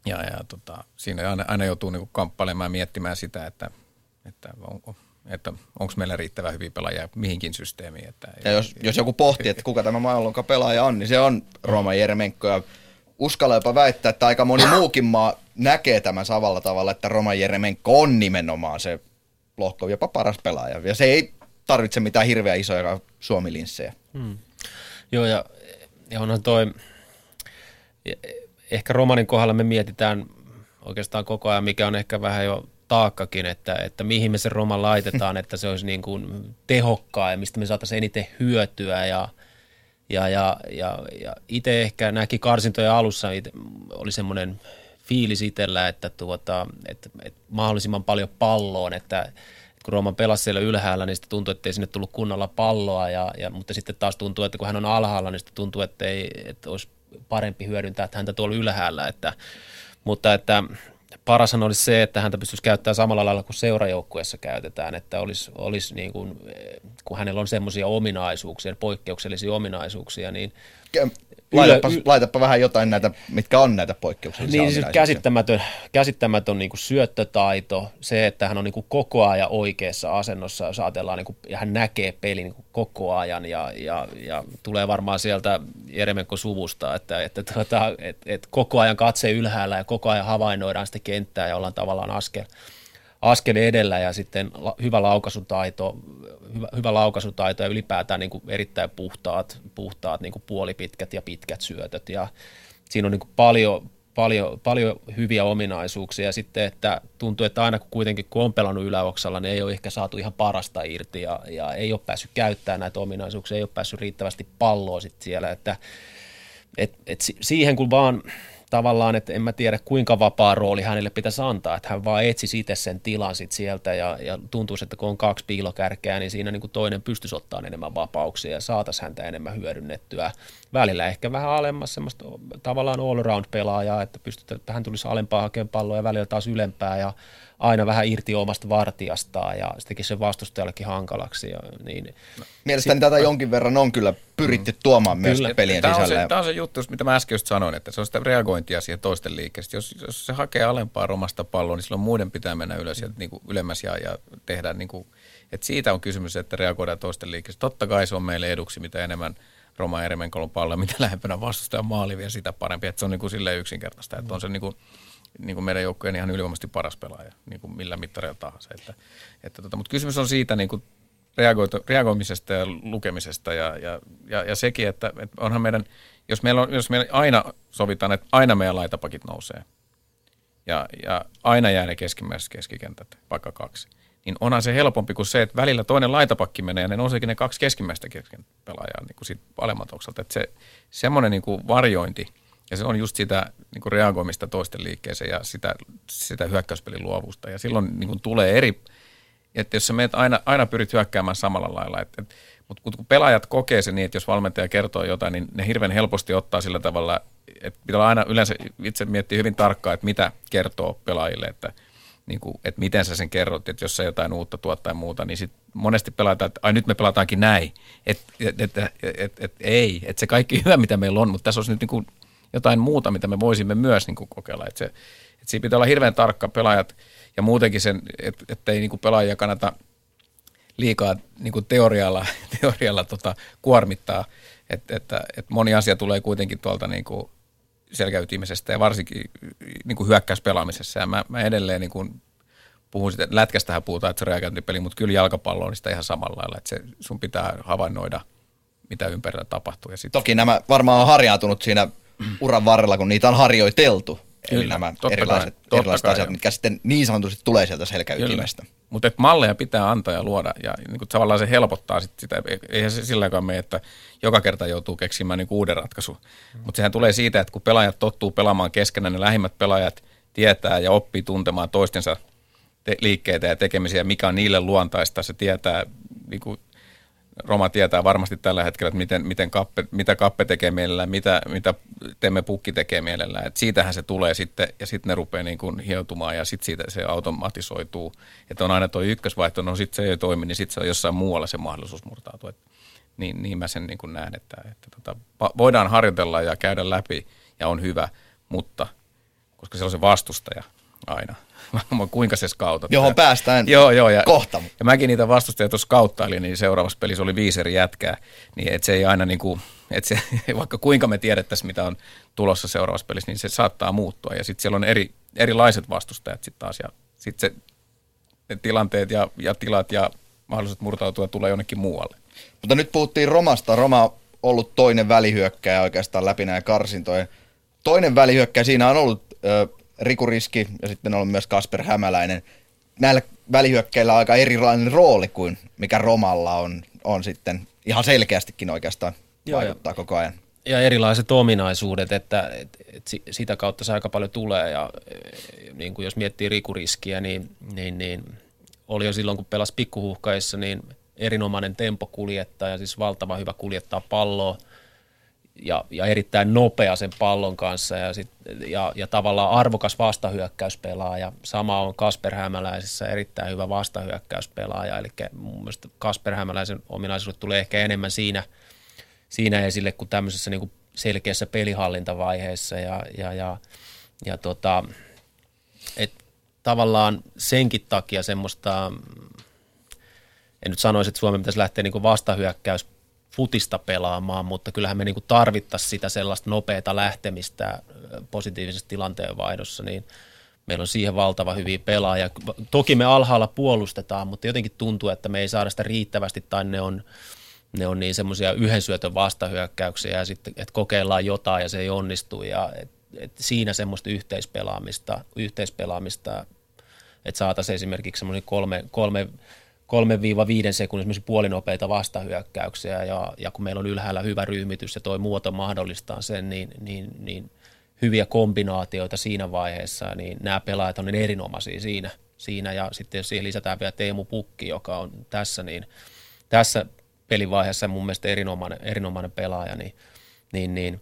Ja, ja tota, siinä aina, aina joutuu niinku kamppailemaan ja miettimään sitä, että, että onko, että onko meillä riittävän hyviä pelaajia mihinkin systeemiin. Että, ja jos, jos joku pohtii, että kuka tämä maailmanluokan pelaaja on, niin se on Rooma Jeremenko. Ja uskalla jopa väittää, että aika moni muukin maa näkee tämän samalla tavalla, että Roma Jeremenko on nimenomaan se lohko jopa paras pelaaja. Ja se ei tarvitse mitään hirveän isoja suomilinssejä. Hmm. Joo, ja, ja onhan toi ehkä romanin kohdalla me mietitään oikeastaan koko ajan, mikä on ehkä vähän jo taakkakin, että, että mihin me se roma laitetaan, <laughs> että se olisi niin kuin tehokkaa ja mistä me saataisiin eniten hyötyä ja, ja, ja, ja, ja itse ehkä näki karsintojen alussa ite, oli semmoinen fiilis itsellä, että, tuota, että, että mahdollisimman paljon palloon, että kun Rooman pelasi siellä ylhäällä, niin sitten tuntui, että ei sinne tullut kunnolla palloa, ja, ja, mutta sitten taas tuntuu, että kun hän on alhaalla, niin sitten tuntuu, että, ei, että olisi parempi hyödyntää että häntä tuolla ylhäällä. Että, mutta että parashan olisi se, että häntä pystyisi käyttämään samalla lailla kuin seurajoukkueessa käytetään, että olisi, olisi niin kuin, kun hänellä on semmoisia ominaisuuksia, poikkeuksellisia ominaisuuksia, niin Laitapa, yle, laitapa vähän jotain näitä, mitkä on näitä poikkeuksellisia Niin siis käsittämätön, käsittämätön niin kuin syöttötaito, se, että hän on niin kuin koko ajan oikeassa asennossa, jos ajatellaan, niin kuin, ja hän näkee pelin niin kuin koko ajan, ja, ja, ja tulee varmaan sieltä Jeremenko suvusta, että, että, tuota, että, että koko ajan katse ylhäällä ja koko ajan havainnoidaan sitä kenttää ja ollaan tavallaan askel, askel edellä ja sitten hyvä laukaisutaito, hyvä, hyvä laukaisutaito ja ylipäätään niin kuin erittäin puhtaat, puhtaat niin kuin puolipitkät ja pitkät syötöt. Ja siinä on niin kuin paljon, paljon, paljon hyviä ominaisuuksia. Ja sitten, että tuntuu, että aina kun kuitenkin kun on pelannut yläoksalla, niin ei ole ehkä saatu ihan parasta irti ja, ja ei ole päässyt käyttämään näitä ominaisuuksia, ei ole päässyt riittävästi palloa sitten siellä, että et, et siihen kun vaan tavallaan, että en mä tiedä kuinka vapaa rooli hänelle pitäisi antaa, että hän vaan etsi itse sen tilan sit sieltä ja, ja tuntuu, että kun on kaksi piilokärkeä, niin siinä niin kuin toinen pystyisi ottaa enemmän vapauksia ja saataisiin häntä enemmän hyödynnettyä. Välillä ehkä vähän alemmas semmoista tavallaan all-around-pelaajaa, että pystytään, että hän tulisi alempaa hakemaan palloa ja välillä taas ylempää ja aina vähän irti omasta vartijastaan ja se teki sen vastustajallekin hankalaksi. Ja niin. Mielestäni si- tätä jonkin verran on kyllä pyritty tuomaan myös kyllä. pelien tämä sisälle. On se, tämä on se juttu, mitä mä äsken just sanoin, että se on sitä reagointia siihen toisten liikkeestä. Jos, jos se hakee alempaa romasta palloa, niin silloin muiden pitää mennä ylös ja niin kuin ylemmäs ja, ja tehdä, niin kuin, että siitä on kysymys, että reagoidaan toisten liikkeestä. Totta kai se on meille eduksi, mitä enemmän Roma Eremenkolon palloa, mitä lähempänä vastustajan maali vielä sitä parempi. Että se on niin kuin silleen yksinkertaista, että on se niin kuin, niin kuin meidän joukkueen ihan ylivoimaisesti paras pelaaja, niin kuin millä mittareilla tahansa. Että, että tota, mutta kysymys on siitä niin kuin reagoimisesta ja lukemisesta ja, ja, ja, ja sekin, että, että onhan meidän, jos meillä, on, jos meillä aina sovitaan, että aina meidän laitapakit nousee ja, ja aina jää ne keskimmäiset keskikentät, vaikka kaksi, niin onhan se helpompi kuin se, että välillä toinen laitapakki menee ja ne nouseekin ne kaksi keskimmäistä pelaajaa niin kuin siitä alemmalta oksalta. Että se, semmoinen niin kuin varjointi – ja se on just sitä niin kuin reagoimista toisten liikkeeseen ja sitä, sitä hyökkäyspelin luovusta. Ja silloin niin kuin tulee eri, että jos sä meet aina, aina pyrit hyökkäämään samalla lailla, että, että, mutta kun pelaajat kokee se niin, että jos valmentaja kertoo jotain, niin ne hirveän helposti ottaa sillä tavalla, että pitää aina yleensä itse miettiä hyvin tarkkaan, että mitä kertoo pelaajille, että, niin kuin, että miten sä sen kerrot, että jos sä jotain uutta tuot tai muuta, niin sit monesti pelataan, että ai nyt me pelataankin näin, että et, et, et, et, ei, että se kaikki <laughs> hyvä, mitä meillä on, mutta tässä olisi nyt niin kuin jotain muuta, mitä me voisimme myös niin kuin kokeilla. Että se, että siinä pitää olla hirveän tarkka pelaajat ja muutenkin sen, että, ei niin kuin pelaajia kannata liikaa niin kuin teorialla, <laughs> teorialla tota, kuormittaa, että, että, että moni asia tulee kuitenkin tuolta niin kuin selkäytimisestä ja varsinkin niin kuin hyökkäyspelaamisessa. Ja mä, mä edelleen niin kuin puhun sitä, lätkästähän puhutaan, että se reagointipeli, mutta kyllä jalkapallo on sitä ihan samalla lailla, että se, sun pitää havainnoida, mitä ympärillä tapahtuu. Ja sit... Toki nämä varmaan on harjautunut siinä uran varrella, kun niitä on harjoiteltu. Kyllä, Eli nämä erilaiset, kai, erilaiset asiat, jo. mitkä sitten niin sanotusti tulee sieltä selkäytimestä. Mutta malleja pitää antaa ja luoda, ja niin kuin tavallaan se helpottaa sit sitä. Eihän se sillä tavalla mene, että joka kerta joutuu keksimään niin uuden ratkaisun. Mm. Mutta sehän tulee siitä, että kun pelaajat tottuu pelaamaan keskenään, ne lähimmät pelaajat tietää ja oppii tuntemaan toistensa te- liikkeitä ja tekemisiä, mikä on niille luontaista. Se tietää niin kuin Roma tietää varmasti tällä hetkellä, että miten, miten kappe, mitä kappe tekee mielellään, mitä, mitä teemme pukki tekee mielellään. Et siitähän se tulee sitten ja sitten ne rupeaa niin kuin hioutumaan ja sitten siitä se automatisoituu. Että on aina tuo ykkösvaihto, no sitten se ei toimi, niin sitten se on jossain muualla se mahdollisuus murtautua. Et niin, niin mä sen niin kuin näen, että, että tota, voidaan harjoitella ja käydä läpi ja on hyvä, mutta koska se on se vastustaja aina – <laughs> kuinka se skautat. Johon päästään joo, joo, ja, kohta. Ja mäkin niitä vastustajia tuossa skauttailin, niin seuraavassa pelissä oli viisi eri jätkää, niin et se ei aina niin kuin, et se, <laughs> vaikka kuinka me tiedettäisiin, mitä on tulossa seuraavassa pelissä, niin se saattaa muuttua. Ja sitten siellä on eri, erilaiset vastustajat sitten taas, ja sitten se ne tilanteet ja, ja tilat ja mahdolliset murtautua tulee jonnekin muualle. Mutta nyt puhuttiin Romasta. Roma on ollut toinen välihyökkäjä oikeastaan läpi näin karsintojen. Toinen välihyökkäjä siinä on ollut ö, Rikuriski ja sitten on myös Kasper Hämäläinen. Näillä välihyökkäillä on aika erilainen rooli kuin mikä Romalla on, on sitten ihan selkeästikin oikeastaan Joo, vaikuttaa ja, koko ajan. Ja erilaiset ominaisuudet, että et, et sitä kautta se aika paljon tulee ja e, niin kuin jos miettii rikuriskiä, niin, niin, niin oli jo silloin kun pelasi pikkuhuhkaissa, niin erinomainen tempokuljettaja, siis valtava hyvä kuljettaa palloa – ja, ja erittäin nopea sen pallon kanssa ja, sit, ja, ja tavallaan arvokas vastahyökkäyspelaaja. Sama on Kasper Hämäläisessä erittäin hyvä vastahyökkäyspelaaja, eli mun mielestä Kasper Hämäläisen ominaisuudet tulee ehkä enemmän siinä, siinä esille kuin tämmöisessä niin kuin selkeässä pelihallintavaiheessa ja, ja, ja, ja tota, et tavallaan senkin takia semmoista, en nyt sanoisi, että Suomen pitäisi lähteä niin vastahyökkäys futista pelaamaan, mutta kyllähän me niin tarvittaisiin sitä sellaista nopeata lähtemistä positiivisessa tilanteenvaihdossa, niin meillä on siihen valtava hyviä pelaajia. Toki me alhaalla puolustetaan, mutta jotenkin tuntuu, että me ei saada sitä riittävästi tai ne on, ne on niin semmoisia yhden syötön vastahyökkäyksiä ja sitten, että kokeillaan jotain ja se ei onnistu ja et, et siinä semmoista yhteispelaamista, yhteispelaamista että saataisiin esimerkiksi semmoinen kolme, kolme 3-5 sekunnin puolinopeita vastahyökkäyksiä ja, ja kun meillä on ylhäällä hyvä ryhmitys ja tuo muoto mahdollistaa sen, niin, niin, niin hyviä kombinaatioita siinä vaiheessa, niin nämä pelaajat on niin erinomaisia siinä, siinä. Ja sitten jos siihen lisätään vielä Teemu Pukki, joka on tässä, niin tässä pelivaiheessa mun mielestä erinomainen, erinomainen pelaaja, niin, niin, niin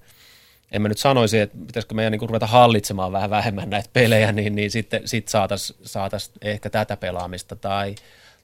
en mä nyt sanoisi, että pitäisikö meidän niin ruveta hallitsemaan vähän vähemmän näitä pelejä, niin, niin sitten sit saataisiin saatais ehkä tätä pelaamista tai,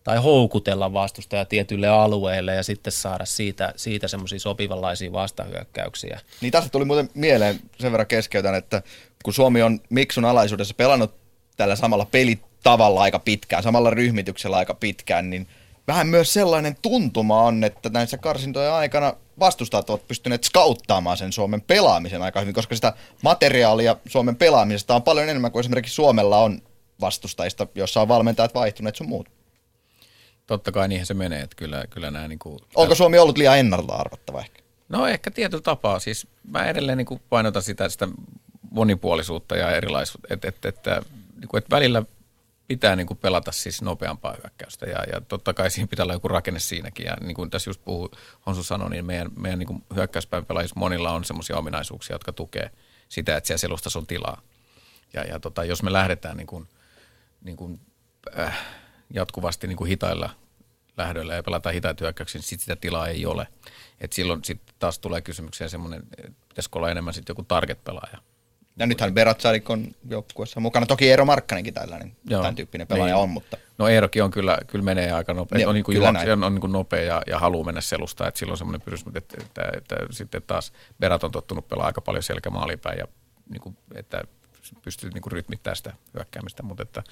tai houkutella vastustaja tietylle alueelle ja sitten saada siitä, siitä semmoisia sopivanlaisia vastahyökkäyksiä. Niin tässä tuli muuten mieleen sen verran keskeytän, että kun Suomi on Miksun alaisuudessa pelannut tällä samalla pelitavalla aika pitkään, samalla ryhmityksellä aika pitkään, niin vähän myös sellainen tuntuma on, että näissä karsintojen aikana vastustajat ovat pystyneet skauttaamaan sen Suomen pelaamisen aika hyvin, koska sitä materiaalia Suomen pelaamisesta on paljon enemmän kuin esimerkiksi Suomella on vastustajista, jossa on valmentajat vaihtuneet sun muut. Totta kai niinhän se menee, että kyllä, kyllä nämä niin kuin, Onko Suomi ollut liian ennalta arvattava ehkä? No ehkä tietyllä tapaa. Siis mä edelleen niin kuin painotan sitä, sitä monipuolisuutta ja erilaisuutta, että, että, että, niin kuin, että välillä pitää niin kuin pelata siis nopeampaa hyökkäystä ja, ja totta kai siinä pitää olla joku rakenne siinäkin ja niin kuin tässä just puhuu, Honsu sanoi, niin meidän, meidän niin hyökkäyspäin pelaajissa monilla on semmoisia ominaisuuksia, jotka tukee sitä, että siellä selustassa on tilaa. Ja, ja tota, jos me lähdetään niin kuin, niin kuin, äh, jatkuvasti niin kuin hitailla lähdöillä ja pelataan hitaita hyökkäyksiä, niin sitten sitä tilaa ei ole. Et silloin sitten taas tulee kysymykseen semmoinen, pitäisikö olla enemmän sitten joku target-pelaaja. Ja nythän Berat Sadik on joukkueessa mukana. Toki Eero Markkanenkin tällainen, Joo, tämän tyyppinen pelaaja niin. on, mutta... No Eerokin on kyllä, kyllä menee aika nopea. Joo, on, niin kuin juokse, on, on niin kuin nopea ja, ja haluaa mennä selusta. Että silloin semmoinen pyrkimys, että, että, että, että, sitten taas Berat on tottunut pelaa aika paljon selkämaalipäin ja niin kuin, että pystyy niin kuin rytmittämään sitä hyökkäämistä. Mutta että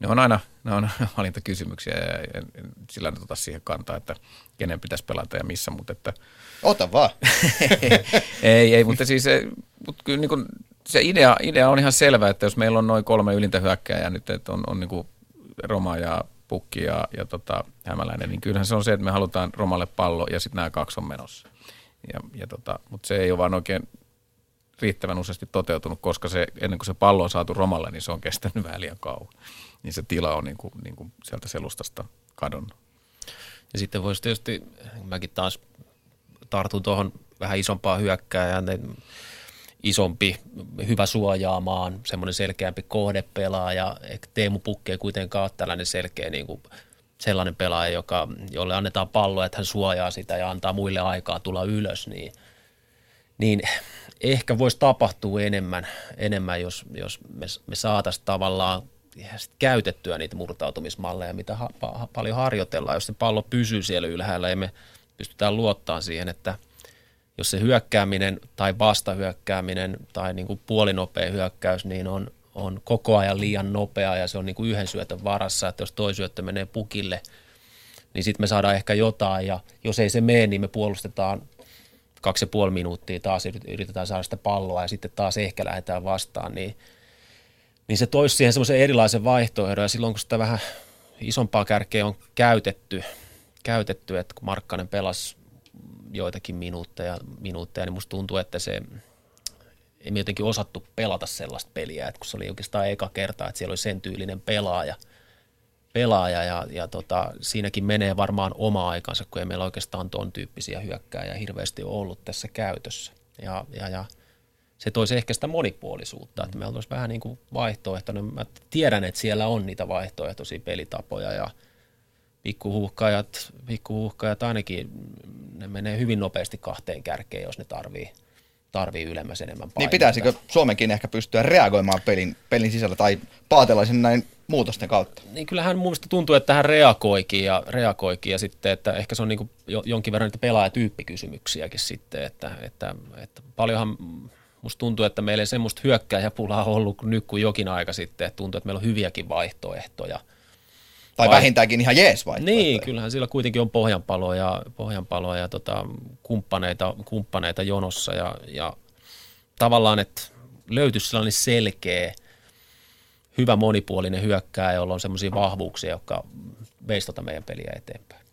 ne on aina ne on <laughs> valintakysymyksiä ja, ja sillä nyt ota siihen kantaa, että kenen pitäisi pelata ja missä, mutta että... <laughs> Ota vaan. <laughs> ei, ei, mutta siis mutta kyllä niin kuin, se idea, idea on ihan selvä, että jos meillä on noin kolme ylintä hyökkääjää nyt, että on, on niin kuin Roma ja Pukki ja, ja tota, Hämäläinen, niin kyllähän se on se, että me halutaan Romalle pallo ja sitten nämä kaksi on menossa. Ja, ja tota, mutta se ei ole vaan oikein riittävän useasti toteutunut, koska se, ennen kuin se pallo on saatu Romalle, niin se on kestänyt vähän liian kauan niin se tila on niin kuin, niin kuin sieltä selustasta kadonnut. Ja sitten voisi tietysti, mäkin taas tartun tuohon vähän isompaan hyökkääjään, isompi, hyvä suojaamaan, semmoinen selkeämpi kohdepelaaja. Teemu Pukke ei kuitenkaan ole tällainen selkeä niin kuin sellainen pelaaja, joka, jolle annetaan pallo, että hän suojaa sitä ja antaa muille aikaa tulla ylös, niin, niin ehkä voisi tapahtua enemmän, enemmän jos, jos me, me saataisiin tavallaan käytettyä niitä murtautumismalleja, mitä ha, ha, paljon harjoitellaan. Jos se pallo pysyy siellä ylhäällä ja me pystytään luottamaan siihen, että jos se hyökkääminen tai vastahyökkääminen tai niin kuin puolinopea hyökkäys, niin on, on koko ajan liian nopea ja se on niin kuin yhden syötön varassa, että jos toi syöttö menee pukille, niin sitten me saadaan ehkä jotain. Ja jos ei se mene, niin me puolustetaan kaksi ja puoli minuuttia taas yritetään saada sitä palloa ja sitten taas ehkä lähdetään vastaan, niin – niin se toisi siihen semmoisen erilaisen vaihtoehdon ja silloin kun sitä vähän isompaa kärkeä on käytetty, käytetty että kun Markkanen pelasi joitakin minuutteja, minuutteja niin musta tuntuu, että se ei me jotenkin osattu pelata sellaista peliä, että kun se oli oikeastaan eka kerta, että siellä oli sen tyylinen pelaaja, pelaaja ja, ja tota, siinäkin menee varmaan oma aikansa, kun ei meillä oikeastaan ton tyyppisiä hyökkääjiä hirveästi ollut tässä käytössä. Ja, ja, ja se toisi ehkä sitä monipuolisuutta, että meillä olisi vähän niin kuin vaihtoehtoinen. Mä tiedän, että siellä on niitä vaihtoehtoisia pelitapoja ja pikkuhuhkajat, pikkuhuhkajat ainakin, ne menee hyvin nopeasti kahteen kärkeen, jos ne tarvii, tarvii ylemmäs enemmän painetta. Niin pitäisikö Suomenkin ehkä pystyä reagoimaan pelin, pelin sisällä tai paatelaisen näin muutosten kautta? Niin kyllähän mun mielestä tuntuu, että hän reagoikin ja, reagoikin ja sitten, että ehkä se on niin jonkin verran niitä pelaajatyyppikysymyksiäkin sitten, että, että, että paljonhan musta tuntuu, että meillä ei semmoista hyökkäjäpulaa ollut nyt kuin jokin aika sitten, että tuntuu, että meillä on hyviäkin vaihtoehtoja. Tai Vai... vähintäänkin ihan jees vaihtoehtoja. Niin, kyllähän sillä kuitenkin on pohjanpaloja, pohjanpaloja ja tota, kumppaneita, kumppaneita jonossa ja, ja tavallaan, että löytyisi sellainen selkeä hyvä monipuolinen hyökkää, jolla on semmoisia vahvuuksia, jotka veisi tota meidän peliä eteenpäin.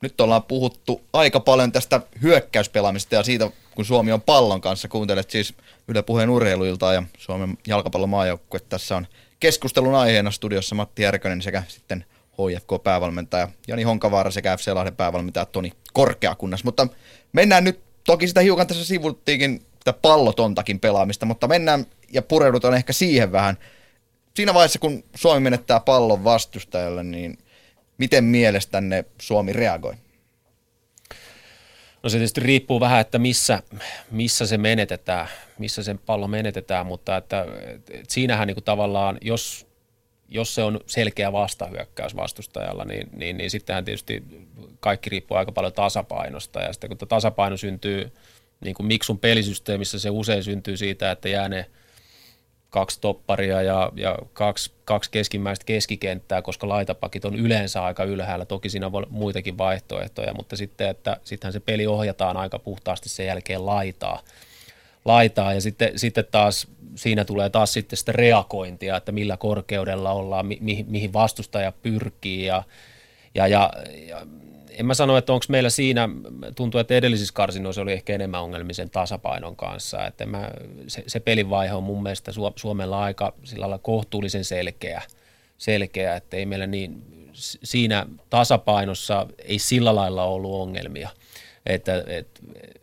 Nyt ollaan puhuttu aika paljon tästä hyökkäyspelaamista ja siitä, kun Suomi on pallon kanssa. Kuuntelet siis Yle Puheen urheiluilta ja Suomen jalkapallomaajoukkue. Tässä on keskustelun aiheena studiossa Matti Järkönen sekä sitten HFK-päävalmentaja Jani Honkavaara sekä FC Lahden päävalmentaja Toni Korkeakunnas. Mutta mennään nyt, toki sitä hiukan tässä sivuttiinkin sitä pallotontakin pelaamista, mutta mennään ja pureudutaan ehkä siihen vähän. Siinä vaiheessa, kun Suomi menettää pallon vastustajalle, niin miten mielestänne Suomi reagoi? No se tietysti riippuu vähän, että missä, missä se menetetään, missä sen pallo menetetään, mutta että, että siinähän niin kuin tavallaan, jos, jos se on selkeä vastahyökkäys vastustajalla, niin, niin, niin sittenhän tietysti kaikki riippuu aika paljon tasapainosta ja sitten kun tasapaino syntyy niin kuin Miksun pelisysteemissä, se usein syntyy siitä, että jää ne – kaksi topparia ja, ja kaksi, kaksi keskimmäistä keskikenttää, koska laitapakit on yleensä aika ylhäällä. Toki siinä voi muitakin vaihtoehtoja, mutta sitten, että sittenhän se peli ohjataan aika puhtaasti sen jälkeen laitaa. laitaa ja sitten, sitten taas siinä tulee taas sitten sitä reagointia, että millä korkeudella ollaan, mi, mihin vastustaja pyrkii ja, ja, ja, ja en mä sano, että onko meillä siinä, tuntuu, että edellisissä karsinoissa oli ehkä enemmän ongelmia sen tasapainon kanssa, että mä, se, se pelivaihe on mun mielestä Suomella aika sillä lailla kohtuullisen selkeä, selkeä, että ei meillä niin, siinä tasapainossa ei sillä lailla ollut ongelmia. Että, et,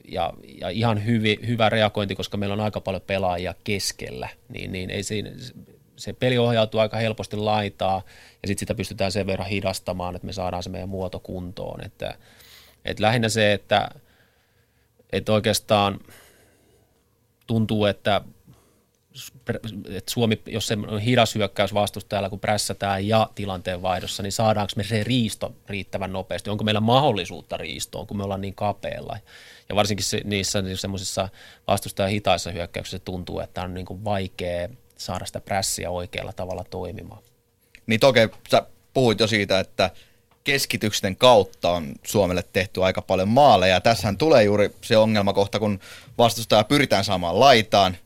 ja, ja ihan hyvi, hyvä reagointi, koska meillä on aika paljon pelaajia keskellä, niin, niin ei siinä, se peli ohjautuu aika helposti laitaa ja sitten sitä pystytään sen verran hidastamaan, että me saadaan se meidän muoto kuntoon. Että, että lähinnä se, että, että oikeastaan tuntuu, että että Suomi, jos se on hidas hyökkäys vastustajalla, kun prässätään ja tilanteen vaihdossa, niin saadaanko me se riisto riittävän nopeasti? Onko meillä mahdollisuutta riistoon, kun me ollaan niin kapealla? Ja varsinkin se, niissä niin semmoisissa vastustajan hitaissa hyökkäyksissä tuntuu, että on niin kuin vaikea saada sitä prässiä oikealla tavalla toimimaan. Niin toki sä puhuit jo siitä, että keskityksen kautta on Suomelle tehty aika paljon maaleja. Tässähän tulee juuri se ongelmakohta, kun vastustaja pyritään saamaan laitaan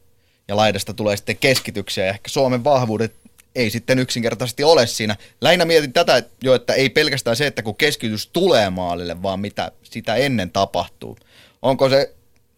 ja laidasta tulee sitten keskityksiä ja ehkä Suomen vahvuudet ei sitten yksinkertaisesti ole siinä. Lähinnä mietin tätä jo, että ei pelkästään se, että kun keskitys tulee maalille, vaan mitä sitä ennen tapahtuu. Onko se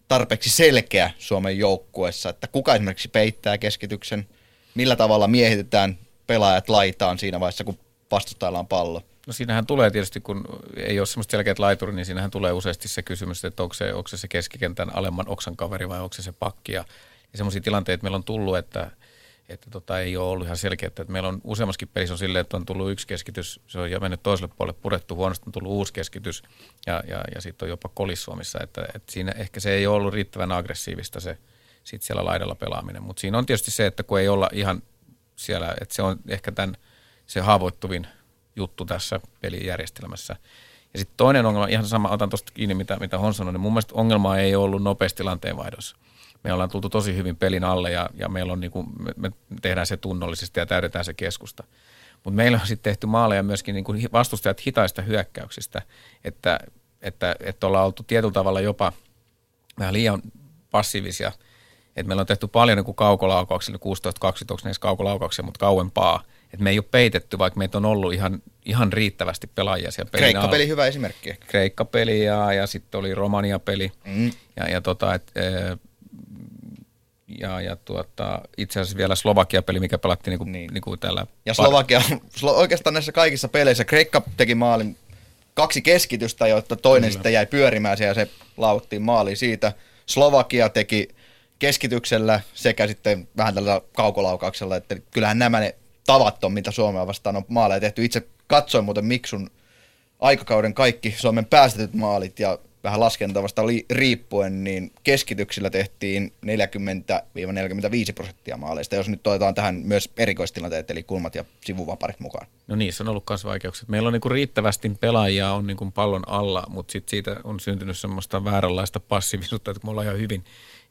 tarpeeksi selkeä Suomen joukkueessa, että kuka esimerkiksi peittää keskityksen, millä tavalla miehitetään pelaajat laitaan siinä vaiheessa, kun vastustajalla on pallo? No siinähän tulee tietysti, kun ei ole semmoista selkeät laituri, niin siinähän tulee useasti se kysymys, että onko se, onko se keskikentän alemman oksan kaveri vai onko se se pakki. Ja, ja semmoisia tilanteita meillä on tullut, että, että tota, ei ole ollut ihan selkeää. Että meillä on useammaskin pelissä on silleen, että on tullut yksi keskitys, se on jo mennyt toiselle puolelle purettu huonosti, on tullut uusi keskitys ja, ja, ja sitten on jopa kolis Suomessa. Että, että siinä ehkä se ei ole ollut riittävän aggressiivista se sit siellä laidalla pelaaminen. Mutta siinä on tietysti se, että kun ei olla ihan siellä, että se on ehkä tämän, se haavoittuvin juttu tässä pelijärjestelmässä. Ja sitten toinen ongelma, ihan sama, otan tuosta kiinni, mitä, mitä Hon sanoi, niin mun mielestä ongelma ei ollut nopeasti tilanteen vaihdossa me ollaan tultu tosi hyvin pelin alle ja, ja meillä on niin kuin, me, me tehdään se tunnollisesti ja täydetään se keskusta. Mutta meillä on sitten tehty maaleja myöskin niin kuin vastustajat hitaista hyökkäyksistä, että, että, että ollaan oltu tietyllä tavalla jopa vähän liian passiivisia. Että meillä on tehty paljon niin kaukolaukauksilla, 16-20 näissä kaukolaukauksia, mutta kauempaa. Että me ei ole peitetty, vaikka meitä on ollut ihan, ihan riittävästi pelaajia siellä pelin Kreikka-peli hyvä esimerkki. Kreikka-peli ja, ja sitten oli Romania-peli. Mm. Ja, ja tota, et, ja, ja tuota, itse asiassa vielä Slovakia-peli, mikä pelattiin niin kuin, niin. Niin kuin tällä. Ja Slovakia, oikeastaan näissä kaikissa peleissä, Kreikka teki maalin kaksi keskitystä, jotta toinen Kyllä. sitten jäi pyörimään siellä ja se lauettiin maaliin siitä. Slovakia teki keskityksellä sekä sitten vähän tällä kaukolaukauksella, että kyllähän nämä ne tavat on, mitä Suomea vastaan on maaleja tehty. Itse katsoin muuten Miksun aikakauden kaikki Suomen päästetyt maalit ja vähän laskentavasta li- riippuen, niin keskityksillä tehtiin 40-45 prosenttia maaleista, jos nyt toivotaan tähän myös erikoistilanteet, eli kulmat ja sivuvaparit mukaan. No niissä on ollut myös vaikeuksia. Meillä on niinku riittävästi pelaajia on niinku pallon alla, mutta sit siitä on syntynyt semmoista vääränlaista passiivisuutta, että me ollaan ihan hyvin,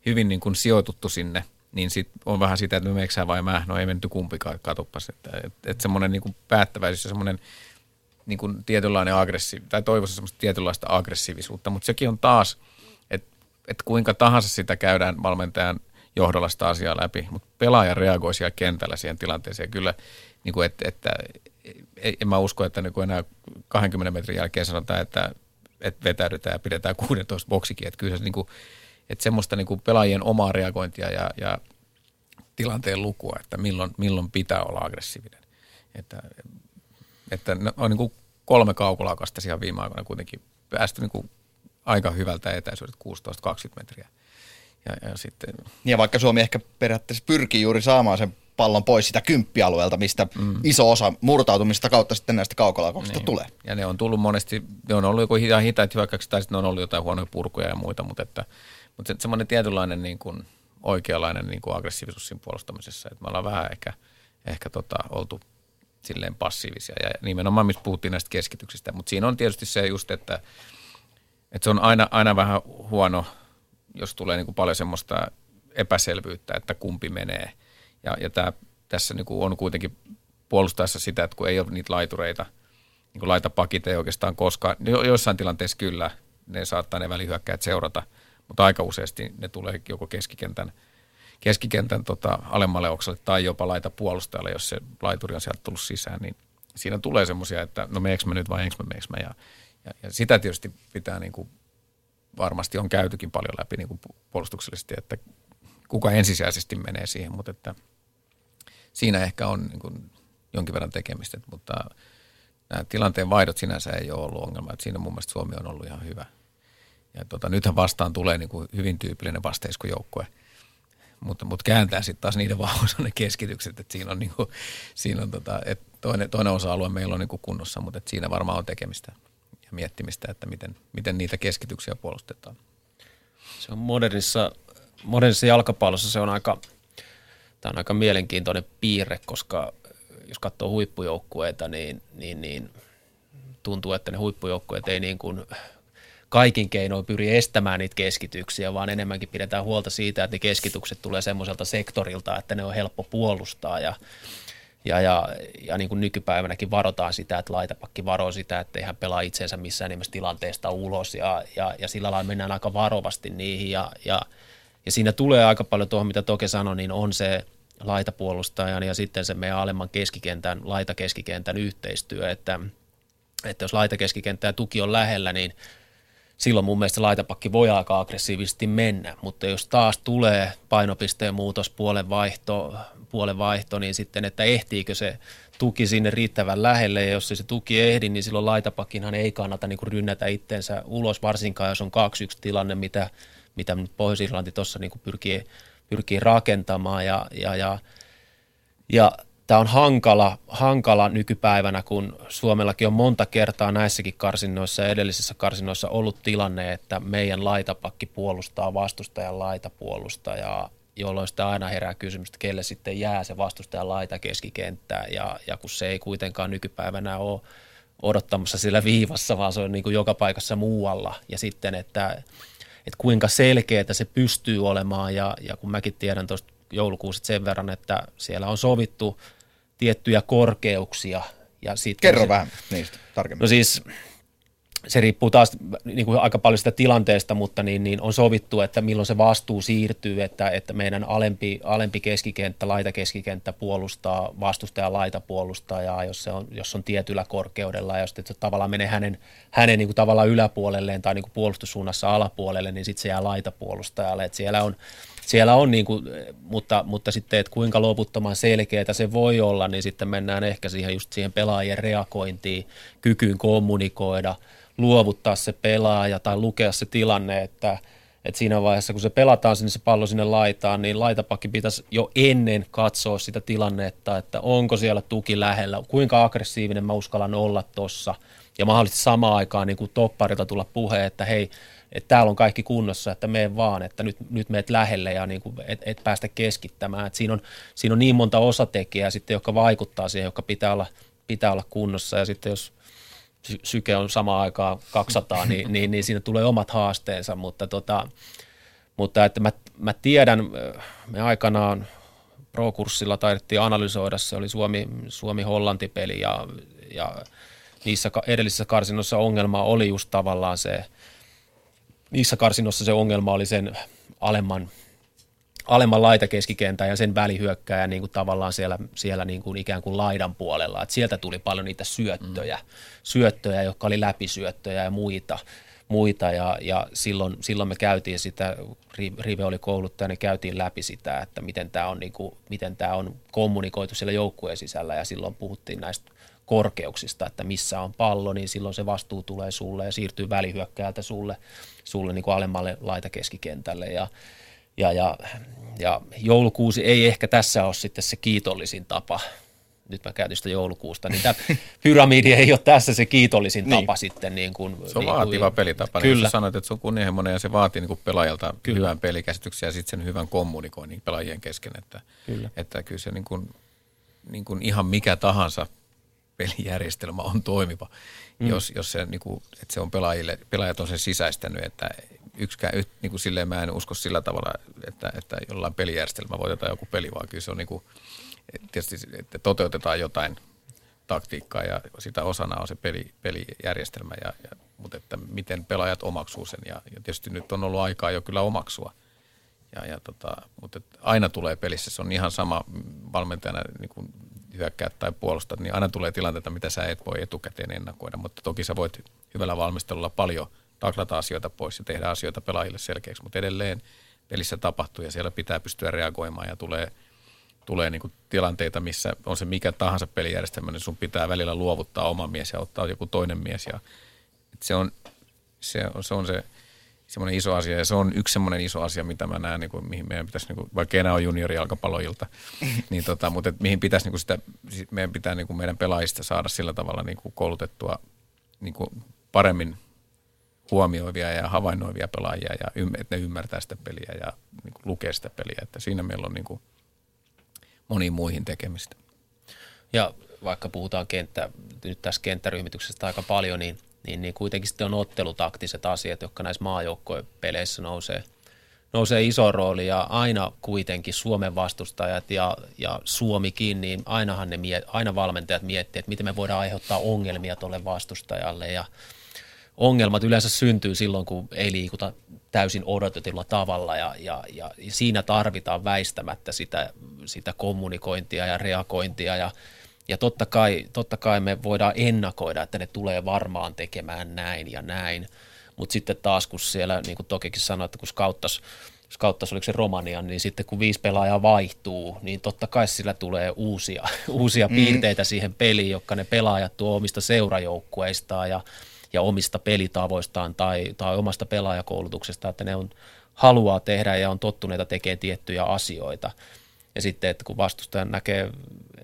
hyvin niinku sijoituttu sinne, niin sit on vähän sitä, että me meksää vai mä, no ei menty kumpikaan, katoppas. Että et, et semmoinen niinku päättäväisyys ja semmoinen – niin kuin tietynlainen aggressi- tai toivossa semmoista tietynlaista aggressiivisuutta, mutta sekin on taas, että et kuinka tahansa sitä käydään valmentajan johdolla sitä asiaa läpi, mutta pelaaja reagoi siellä kentällä siihen tilanteeseen kyllä, niin kuin, että, että en mä usko, että niin kuin enää 20 metrin jälkeen sanotaan, että, että vetäydytään ja pidetään 16 boksikin, että kyllä se niin kuin, että semmoista niin kuin pelaajien omaa reagointia ja, ja tilanteen lukua, että milloin, milloin pitää olla aggressiivinen. Että, että on niin kuin kolme kaukolaukasta siellä viime aikoina kuitenkin päästy niin kuin aika hyvältä etäisyydet 16-20 metriä. Ja, ja, sitten... ja vaikka Suomi ehkä periaatteessa pyrkii juuri saamaan sen pallon pois sitä kymppialueelta, mistä mm. iso osa murtautumista kautta sitten näistä kaukolaukoksista niin. tulee. Ja ne on tullut monesti, ne on ollut joku hita, hitaat hyökkäykset tai sitten ne on ollut jotain huonoja purkuja ja muita, mutta, että, mutta se, semmoinen tietynlainen niin kuin, oikeanlainen niin kuin aggressiivisuus siinä puolustamisessa, että me ollaan vähän ehkä, ehkä tota, oltu silleen passiivisia. Ja nimenomaan missä puhuttiin näistä keskityksistä, mutta siinä on tietysti se just, että, että se on aina, aina vähän huono, jos tulee niin kuin paljon semmoista epäselvyyttä, että kumpi menee. Ja, ja tämä, tässä niin kuin on kuitenkin puolustaessa sitä, että kun ei ole niitä laitureita, niin kuin laitapakit ei oikeastaan koskaan, joissain tilanteissa kyllä ne saattaa ne välihyökkäät seurata, mutta aika useasti ne tulee joko keskikentän, keskikentän tota, alemmalle oksalle tai jopa laita puolustajalle, jos se laituri on sieltä tullut sisään, niin siinä tulee semmoisia, että no meneekö me nyt vai enkö me meneekö me. Ja, ja, ja sitä tietysti pitää niin kuin, varmasti on käytykin paljon läpi niin kuin puolustuksellisesti, että kuka ensisijaisesti menee siihen, mutta että siinä ehkä on niin kuin jonkin verran tekemistä, mutta nämä tilanteen vaihdot sinänsä ei ole ollut ongelma, että siinä mun mielestä Suomi on ollut ihan hyvä. Ja tota, nythän vastaan tulee niin kuin hyvin tyypillinen vasteiskujoukkue, mutta, mutta kääntää sitten taas niiden vahvuus on ne keskitykset, että siinä on, niin kuin, siinä on tota, että toinen, toinen osa-alue meillä on niin kuin kunnossa, mutta että siinä varmaan on tekemistä ja miettimistä, että miten, miten niitä keskityksiä puolustetaan. Se on modernissa, modernissa jalkapallossa se on aika, tämä on aika mielenkiintoinen piirre, koska jos katsoo huippujoukkueita, niin, niin, niin tuntuu, että ne huippujoukkueet ei niin kuin kaikin keinoin pyri estämään niitä keskityksiä, vaan enemmänkin pidetään huolta siitä, että ne keskitykset tulee semmoiselta sektorilta, että ne on helppo puolustaa ja ja, ja, ja niin kuin nykypäivänäkin varotaan sitä, että laitapakki varoo sitä, että hän pelaa itseensä missään nimessä tilanteesta ulos ja, ja, ja sillä lailla mennään aika varovasti niihin ja, ja, ja siinä tulee aika paljon tuohon, mitä Toke sanoi, niin on se laitapuolustajan ja sitten se meidän alemman keskikentän, laitakeskikentän yhteistyö, että, että jos laitakeskikenttä ja tuki on lähellä, niin silloin mun mielestä laitapakki voi aika aggressiivisesti mennä, mutta jos taas tulee painopisteen muutos, puolen vaihto, puolen vaihto, niin sitten, että ehtiikö se tuki sinne riittävän lähelle, ja jos se tuki ehdi, niin silloin laitapakinhan ei kannata niin kuin rynnätä itsensä ulos, varsinkaan jos on 2-1 tilanne, mitä, mitä Pohjois-Irlanti tuossa niin pyrkii, pyrkii rakentamaan, ja, ja, ja, ja tämä on hankala, hankala nykypäivänä, kun Suomellakin on monta kertaa näissäkin karsinnoissa ja edellisissä karsinnoissa ollut tilanne, että meidän laitapakki puolustaa vastustajan laitapuolustajaa, jolloin sitä aina herää kysymys, että kelle sitten jää se vastustajan laita keskikenttää, ja, ja kun se ei kuitenkaan nykypäivänä ole odottamassa sillä viivassa, vaan se on niin kuin joka paikassa muualla, ja sitten, että, että kuinka selkeää se pystyy olemaan, ja, ja kun mäkin tiedän tuosta joulukuusta sen verran, että siellä on sovittu tiettyjä korkeuksia. Ja sitten Kerro se, vähän niistä tarkemmin. No siis se riippuu taas niin kuin aika paljon sitä tilanteesta, mutta niin, niin on sovittu, että milloin se vastuu siirtyy, että, että meidän alempi, alempi keskikenttä, laitakeskikenttä puolustaa vastustajan laitapuolustajaa, jos se on, jos on tietyllä korkeudella, ja jos se tavallaan menee hänen, hänen niin kuin tavallaan yläpuolelleen tai niin kuin puolustussuunnassa alapuolelle, niin sitten se jää laitapuolustajalle. Että siellä on, siellä on niin kuin, mutta, mutta sitten, että kuinka loputtoman selkeää se voi olla, niin sitten mennään ehkä siihen just siihen pelaajien reagointiin, kykyyn kommunikoida – luovuttaa se pelaaja tai lukea se tilanne, että, että siinä vaiheessa, kun se pelataan sinne se pallo sinne laitaan, niin laitapakki pitäisi jo ennen katsoa sitä tilannetta, että onko siellä tuki lähellä, kuinka aggressiivinen mä uskallan olla tuossa, ja mahdollisesti samaan aikaan niin kuin topparilta tulla puhe, että hei, että täällä on kaikki kunnossa, että mene vaan, että nyt, nyt meet lähelle ja niin kuin, et, et päästä keskittämään. Et siinä, on, siinä on niin monta osatekijää sitten, jotka vaikuttaa siihen, jotka pitää olla, pitää olla kunnossa. Ja sitten jos syke on samaan aikaan 200, niin, <laughs> niin, niin siinä tulee omat haasteensa, mutta, tota, mutta että mä, mä tiedän, me aikanaan pro-kurssilla taidettiin analysoida, se oli Suomi, Suomi-Hollanti-peli ja, ja niissä edellisissä karsinnoissa ongelma oli just tavallaan se, niissä karsinoissa se ongelma oli sen alemman, alemman laitakeskikentän ja sen välihyökkääjä niin kuin tavallaan siellä, siellä niin kuin ikään kuin laidan puolella. Et sieltä tuli paljon niitä syöttöjä, mm. syöttöjä, jotka oli läpisyöttöjä ja muita muita ja, ja silloin, silloin me käytiin sitä, Rive oli kouluttaja, niin käytiin läpi sitä, että miten tämä on, niin kuin, miten tämä on kommunikoitu siellä joukkueen sisällä ja silloin puhuttiin näistä korkeuksista, että missä on pallo, niin silloin se vastuu tulee sulle ja siirtyy välihyökkäältä sulle, sulle niin kuin alemmalle laitakeskikentälle ja, ja, ja, ja joulukuusi ei ehkä tässä ole sitten se kiitollisin tapa nyt mä käytin sitä joulukuusta, niin tämä <laughs> pyramidi ei ole tässä se kiitollisin niin. tapa sitten. Niin kuin, se on niin vaativa kuin, pelitapa. Kyllä. Niin kun sanoit, että se on kunnianhimoinen ja se vaatii niin kuin pelaajalta kyllä. hyvän pelikäsityksen ja sitten sen hyvän kommunikoinnin pelaajien kesken. Että kyllä, että kyllä se niin kuin, niin kuin ihan mikä tahansa pelijärjestelmä on toimiva, mm. jos, jos se, niin kuin, että se on pelaajille, pelaajat on sen sisäistänyt, että yksikään, niin kuin silleen mä en usko sillä tavalla, että, että jollain pelijärjestelmä voitetaan joku peli, vaan kyllä se on niin kuin, tietysti että toteutetaan jotain taktiikkaa ja sitä osana on se peli, pelijärjestelmä, ja, ja, mutta että miten pelaajat omaksuu sen. Ja, ja tietysti nyt on ollut aikaa jo kyllä omaksua. Ja, ja tota, mutta aina tulee pelissä, se on ihan sama valmentajana niin kuin hyökkäät tai puolustat, niin aina tulee tilanteita, mitä sä et voi etukäteen ennakoida, mutta toki sä voit hyvällä valmistelulla paljon taklata asioita pois ja tehdä asioita pelaajille selkeäksi, mutta edelleen pelissä tapahtuu ja siellä pitää pystyä reagoimaan ja tulee – tulee niin tilanteita, missä on se mikä tahansa pelijärjestelmä, niin sun pitää välillä luovuttaa oma mies ja ottaa joku toinen mies. Ja, se, on, se, on, se on se semmoinen iso asia ja se on yksi semmoinen iso asia, mitä mä näen, niin kuin, mihin meidän pitäisi, niin kuin, vaikka enää on juniorijalkapalloilta, <laughs> niin tota, mutta et, mihin pitäisi niin kuin sitä, meidän pitää niin kuin meidän pelaajista saada sillä tavalla niin kuin koulutettua niin kuin paremmin huomioivia ja havainnoivia pelaajia ja että ne ymmärtää sitä peliä ja niin kuin lukee sitä peliä, että siinä meillä on niin kuin, moniin muihin tekemistä. Ja vaikka puhutaan kenttä, nyt tässä kenttäryhmityksestä aika paljon, niin, niin, niin kuitenkin sitten on ottelutaktiset asiat, jotka näissä maajoukkojen peleissä nousee, nousee iso rooli. Ja aina kuitenkin Suomen vastustajat ja, ja Suomikin, niin ainahan ne miet, aina valmentajat miettii, että miten me voidaan aiheuttaa ongelmia tuolle vastustajalle. Ja ongelmat yleensä syntyy silloin, kun ei liikuta täysin odotetulla tavalla. Ja, ja, ja siinä tarvitaan väistämättä sitä, sitä kommunikointia ja reagointia. Ja, ja totta, kai, totta kai me voidaan ennakoida, että ne tulee varmaan tekemään näin ja näin, mutta sitten taas kun siellä, niin kuin Tokikin sanoi, että kun skauttas, skauttas oliko se Romanian, niin sitten kun viisi pelaajaa vaihtuu, niin totta kai sillä tulee uusia, <laughs> uusia mm. piirteitä siihen peliin, jotka ne pelaajat tuo omista seurajoukkueistaan ja ja omista pelitavoistaan tai, tai omasta pelaajakoulutuksesta, että ne on, haluaa tehdä ja on tottuneita tekemään tiettyjä asioita. Ja sitten, että kun vastustaja näkee,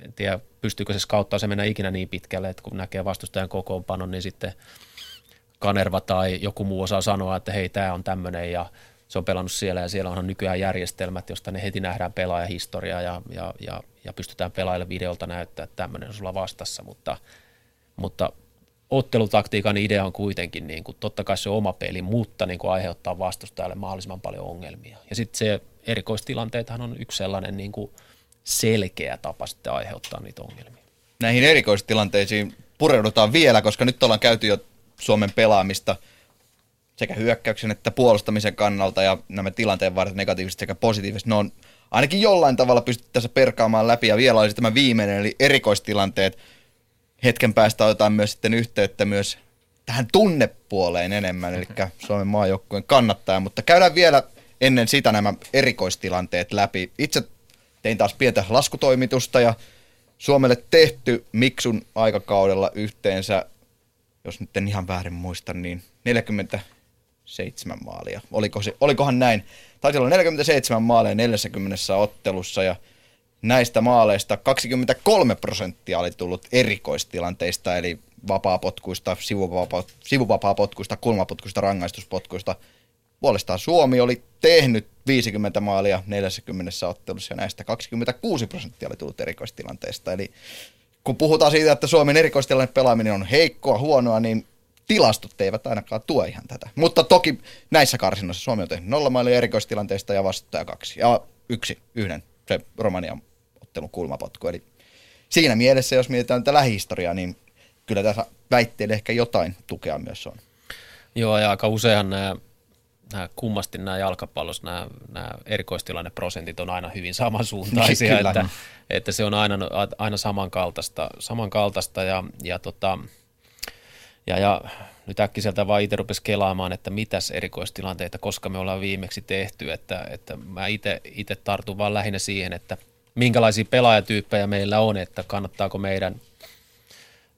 en tiedä pystyykö se skauttaa se mennä ikinä niin pitkälle, että kun näkee vastustajan kokoonpanon, niin sitten Kanerva tai joku muu osaa sanoa, että hei, tämä on tämmöinen ja se on pelannut siellä ja siellä onhan nykyään järjestelmät, josta ne heti nähdään pelaajahistoriaa ja, ja, ja, ja pystytään pelaajille videolta näyttää, että tämmöinen on sulla vastassa, mutta, mutta ottelutaktiikan idea on kuitenkin, niin kuin, totta kai se oma peli, mutta niin kuin aiheuttaa vastustajalle mahdollisimman paljon ongelmia. Ja sitten se erikoistilanteethan on yksi sellainen niin kuin selkeä tapa sitten aiheuttaa niitä ongelmia. Näihin erikoistilanteisiin pureudutaan vielä, koska nyt ollaan käyty jo Suomen pelaamista sekä hyökkäyksen että puolustamisen kannalta ja nämä tilanteen varten negatiiviset sekä positiiviset, ne on ainakin jollain tavalla pystytty tässä perkaamaan läpi ja vielä olisi tämä viimeinen eli erikoistilanteet – hetken päästä otetaan myös sitten yhteyttä myös tähän tunnepuoleen enemmän, eli Suomen maajoukkueen kannattaja, mutta käydään vielä ennen sitä nämä erikoistilanteet läpi. Itse tein taas pientä laskutoimitusta ja Suomelle tehty Miksun aikakaudella yhteensä, jos nyt en ihan väärin muista, niin 47 maalia. Oliko se, olikohan näin? Taisi olla 47 maalia 40 ottelussa ja näistä maaleista 23 prosenttia oli tullut erikoistilanteista, eli vapaapotkuista, sivuvapaapotkuista, kulmapotkuista, rangaistuspotkuista. Puolestaan Suomi oli tehnyt 50 maalia 40 ottelussa ja näistä 26 prosenttia oli tullut erikoistilanteista. Eli kun puhutaan siitä, että Suomen erikoistilanne pelaaminen on heikkoa, huonoa, niin tilastot eivät ainakaan tue ihan tätä. Mutta toki näissä karsinnoissa Suomi on tehnyt nolla maalia erikoistilanteista ja vastustaja kaksi. Ja yksi, yhden, se Romanian ottelun kulmapotku. Eli siinä mielessä, jos mietitään tätä lähihistoriaa, niin kyllä tässä väitteelle ehkä jotain tukea myös on. Joo, ja aika useinhan nämä nämä kummasti nämä jalkapallossa, nämä, nämä erikoistilanneprosentit on aina hyvin samansuuntaisia, Kyllä. että, että, se on aina, aina samankaltaista, samankaltaista ja, ja, tota, ja, ja nyt äkkiseltä vaan itse rupesi kelaamaan, että mitäs erikoistilanteita, koska me ollaan viimeksi tehty, että, että mä itse tartun vaan lähinnä siihen, että minkälaisia pelaajatyyppejä meillä on, että kannattaako meidän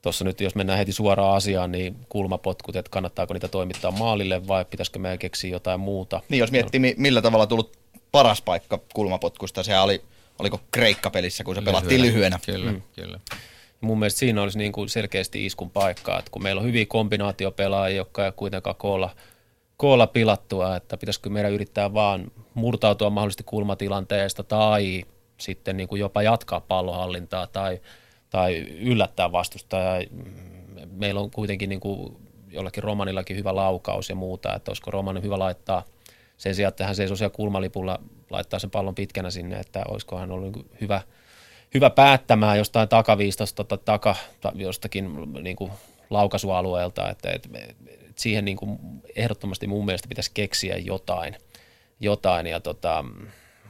tuossa nyt, jos mennään heti suoraan asiaan, niin kulmapotkut, että kannattaako niitä toimittaa maalille vai pitäisikö meidän keksiä jotain muuta. Niin, jos miettii, mi- millä tavalla tullut paras paikka kulmapotkusta, se oli, oliko Kreikka-pelissä, kun se pelattiin lyhyenä. Kyllä, mm. kyllä. Mun mielestä siinä olisi niin kuin selkeästi iskun paikkaa, että kun meillä on hyviä kombinaatiopelaajia, jotka ei kuitenkaan koolla, koolla pilattua, että pitäisikö meidän yrittää vaan murtautua mahdollisesti kulmatilanteesta tai sitten niin kuin jopa jatkaa pallohallintaa tai, tai yllättää vastustajaa. Meillä on kuitenkin niin kuin jollakin Romanillakin hyvä laukaus ja muuta, että olisiko Romanin hyvä laittaa sen sijaan, että hän seisoo siellä kulmalipulla, laittaa sen pallon pitkänä sinne, että olisiko hän ollut niin hyvä – hyvä päättämään jostain takaviistosta tai taka, ta, jostakin niin kuin laukaisualueelta, että, että, että siihen niin kuin ehdottomasti mun mielestä pitäisi keksiä jotain, jotain ja tota,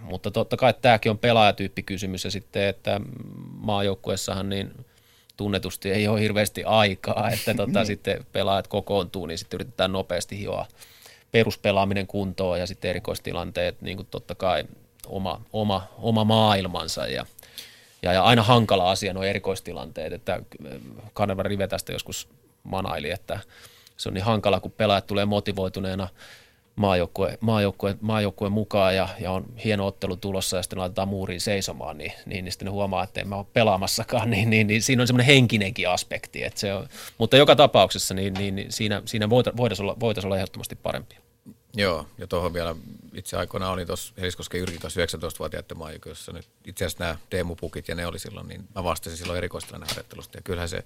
mutta totta kai tämäkin on pelaajatyyppikysymys ja sitten, että maajoukkuessahan niin tunnetusti ei ole hirveästi aikaa, <laughs> että tota, sitten pelaajat kokoontuu, niin sitten yritetään nopeasti hioa peruspelaaminen kuntoon ja sitten erikoistilanteet, niin kuin totta kai oma, oma, oma maailmansa ja ja, ja aina hankala asia nuo erikoistilanteet, että Kanerva Rive tästä joskus manaili, että se on niin hankala, kun pelaajat tulee motivoituneena maajoukkue, maajoukkue, maajoukkue mukaan ja, ja, on hieno ottelu tulossa ja sitten laitetaan muuriin seisomaan, niin, niin, niin sitten ne huomaa, että en mä ole pelaamassakaan, <laughs> niin, niin, niin siinä on semmoinen henkinenkin aspekti. Että se on, mutta joka tapauksessa niin, niin, niin siinä, siinä voitaisiin olla, voitais olla ehdottomasti parempia. Joo, ja tuohon vielä itse aikoina oli tuossa Heliskosken Jyrki tuossa 19-vuotiaiden maajoukkueessa nyt itse asiassa nämä Teemu Pukit ja ne oli silloin, niin mä vastasin silloin erikoistilanne harjoittelusta ja kyllähän se,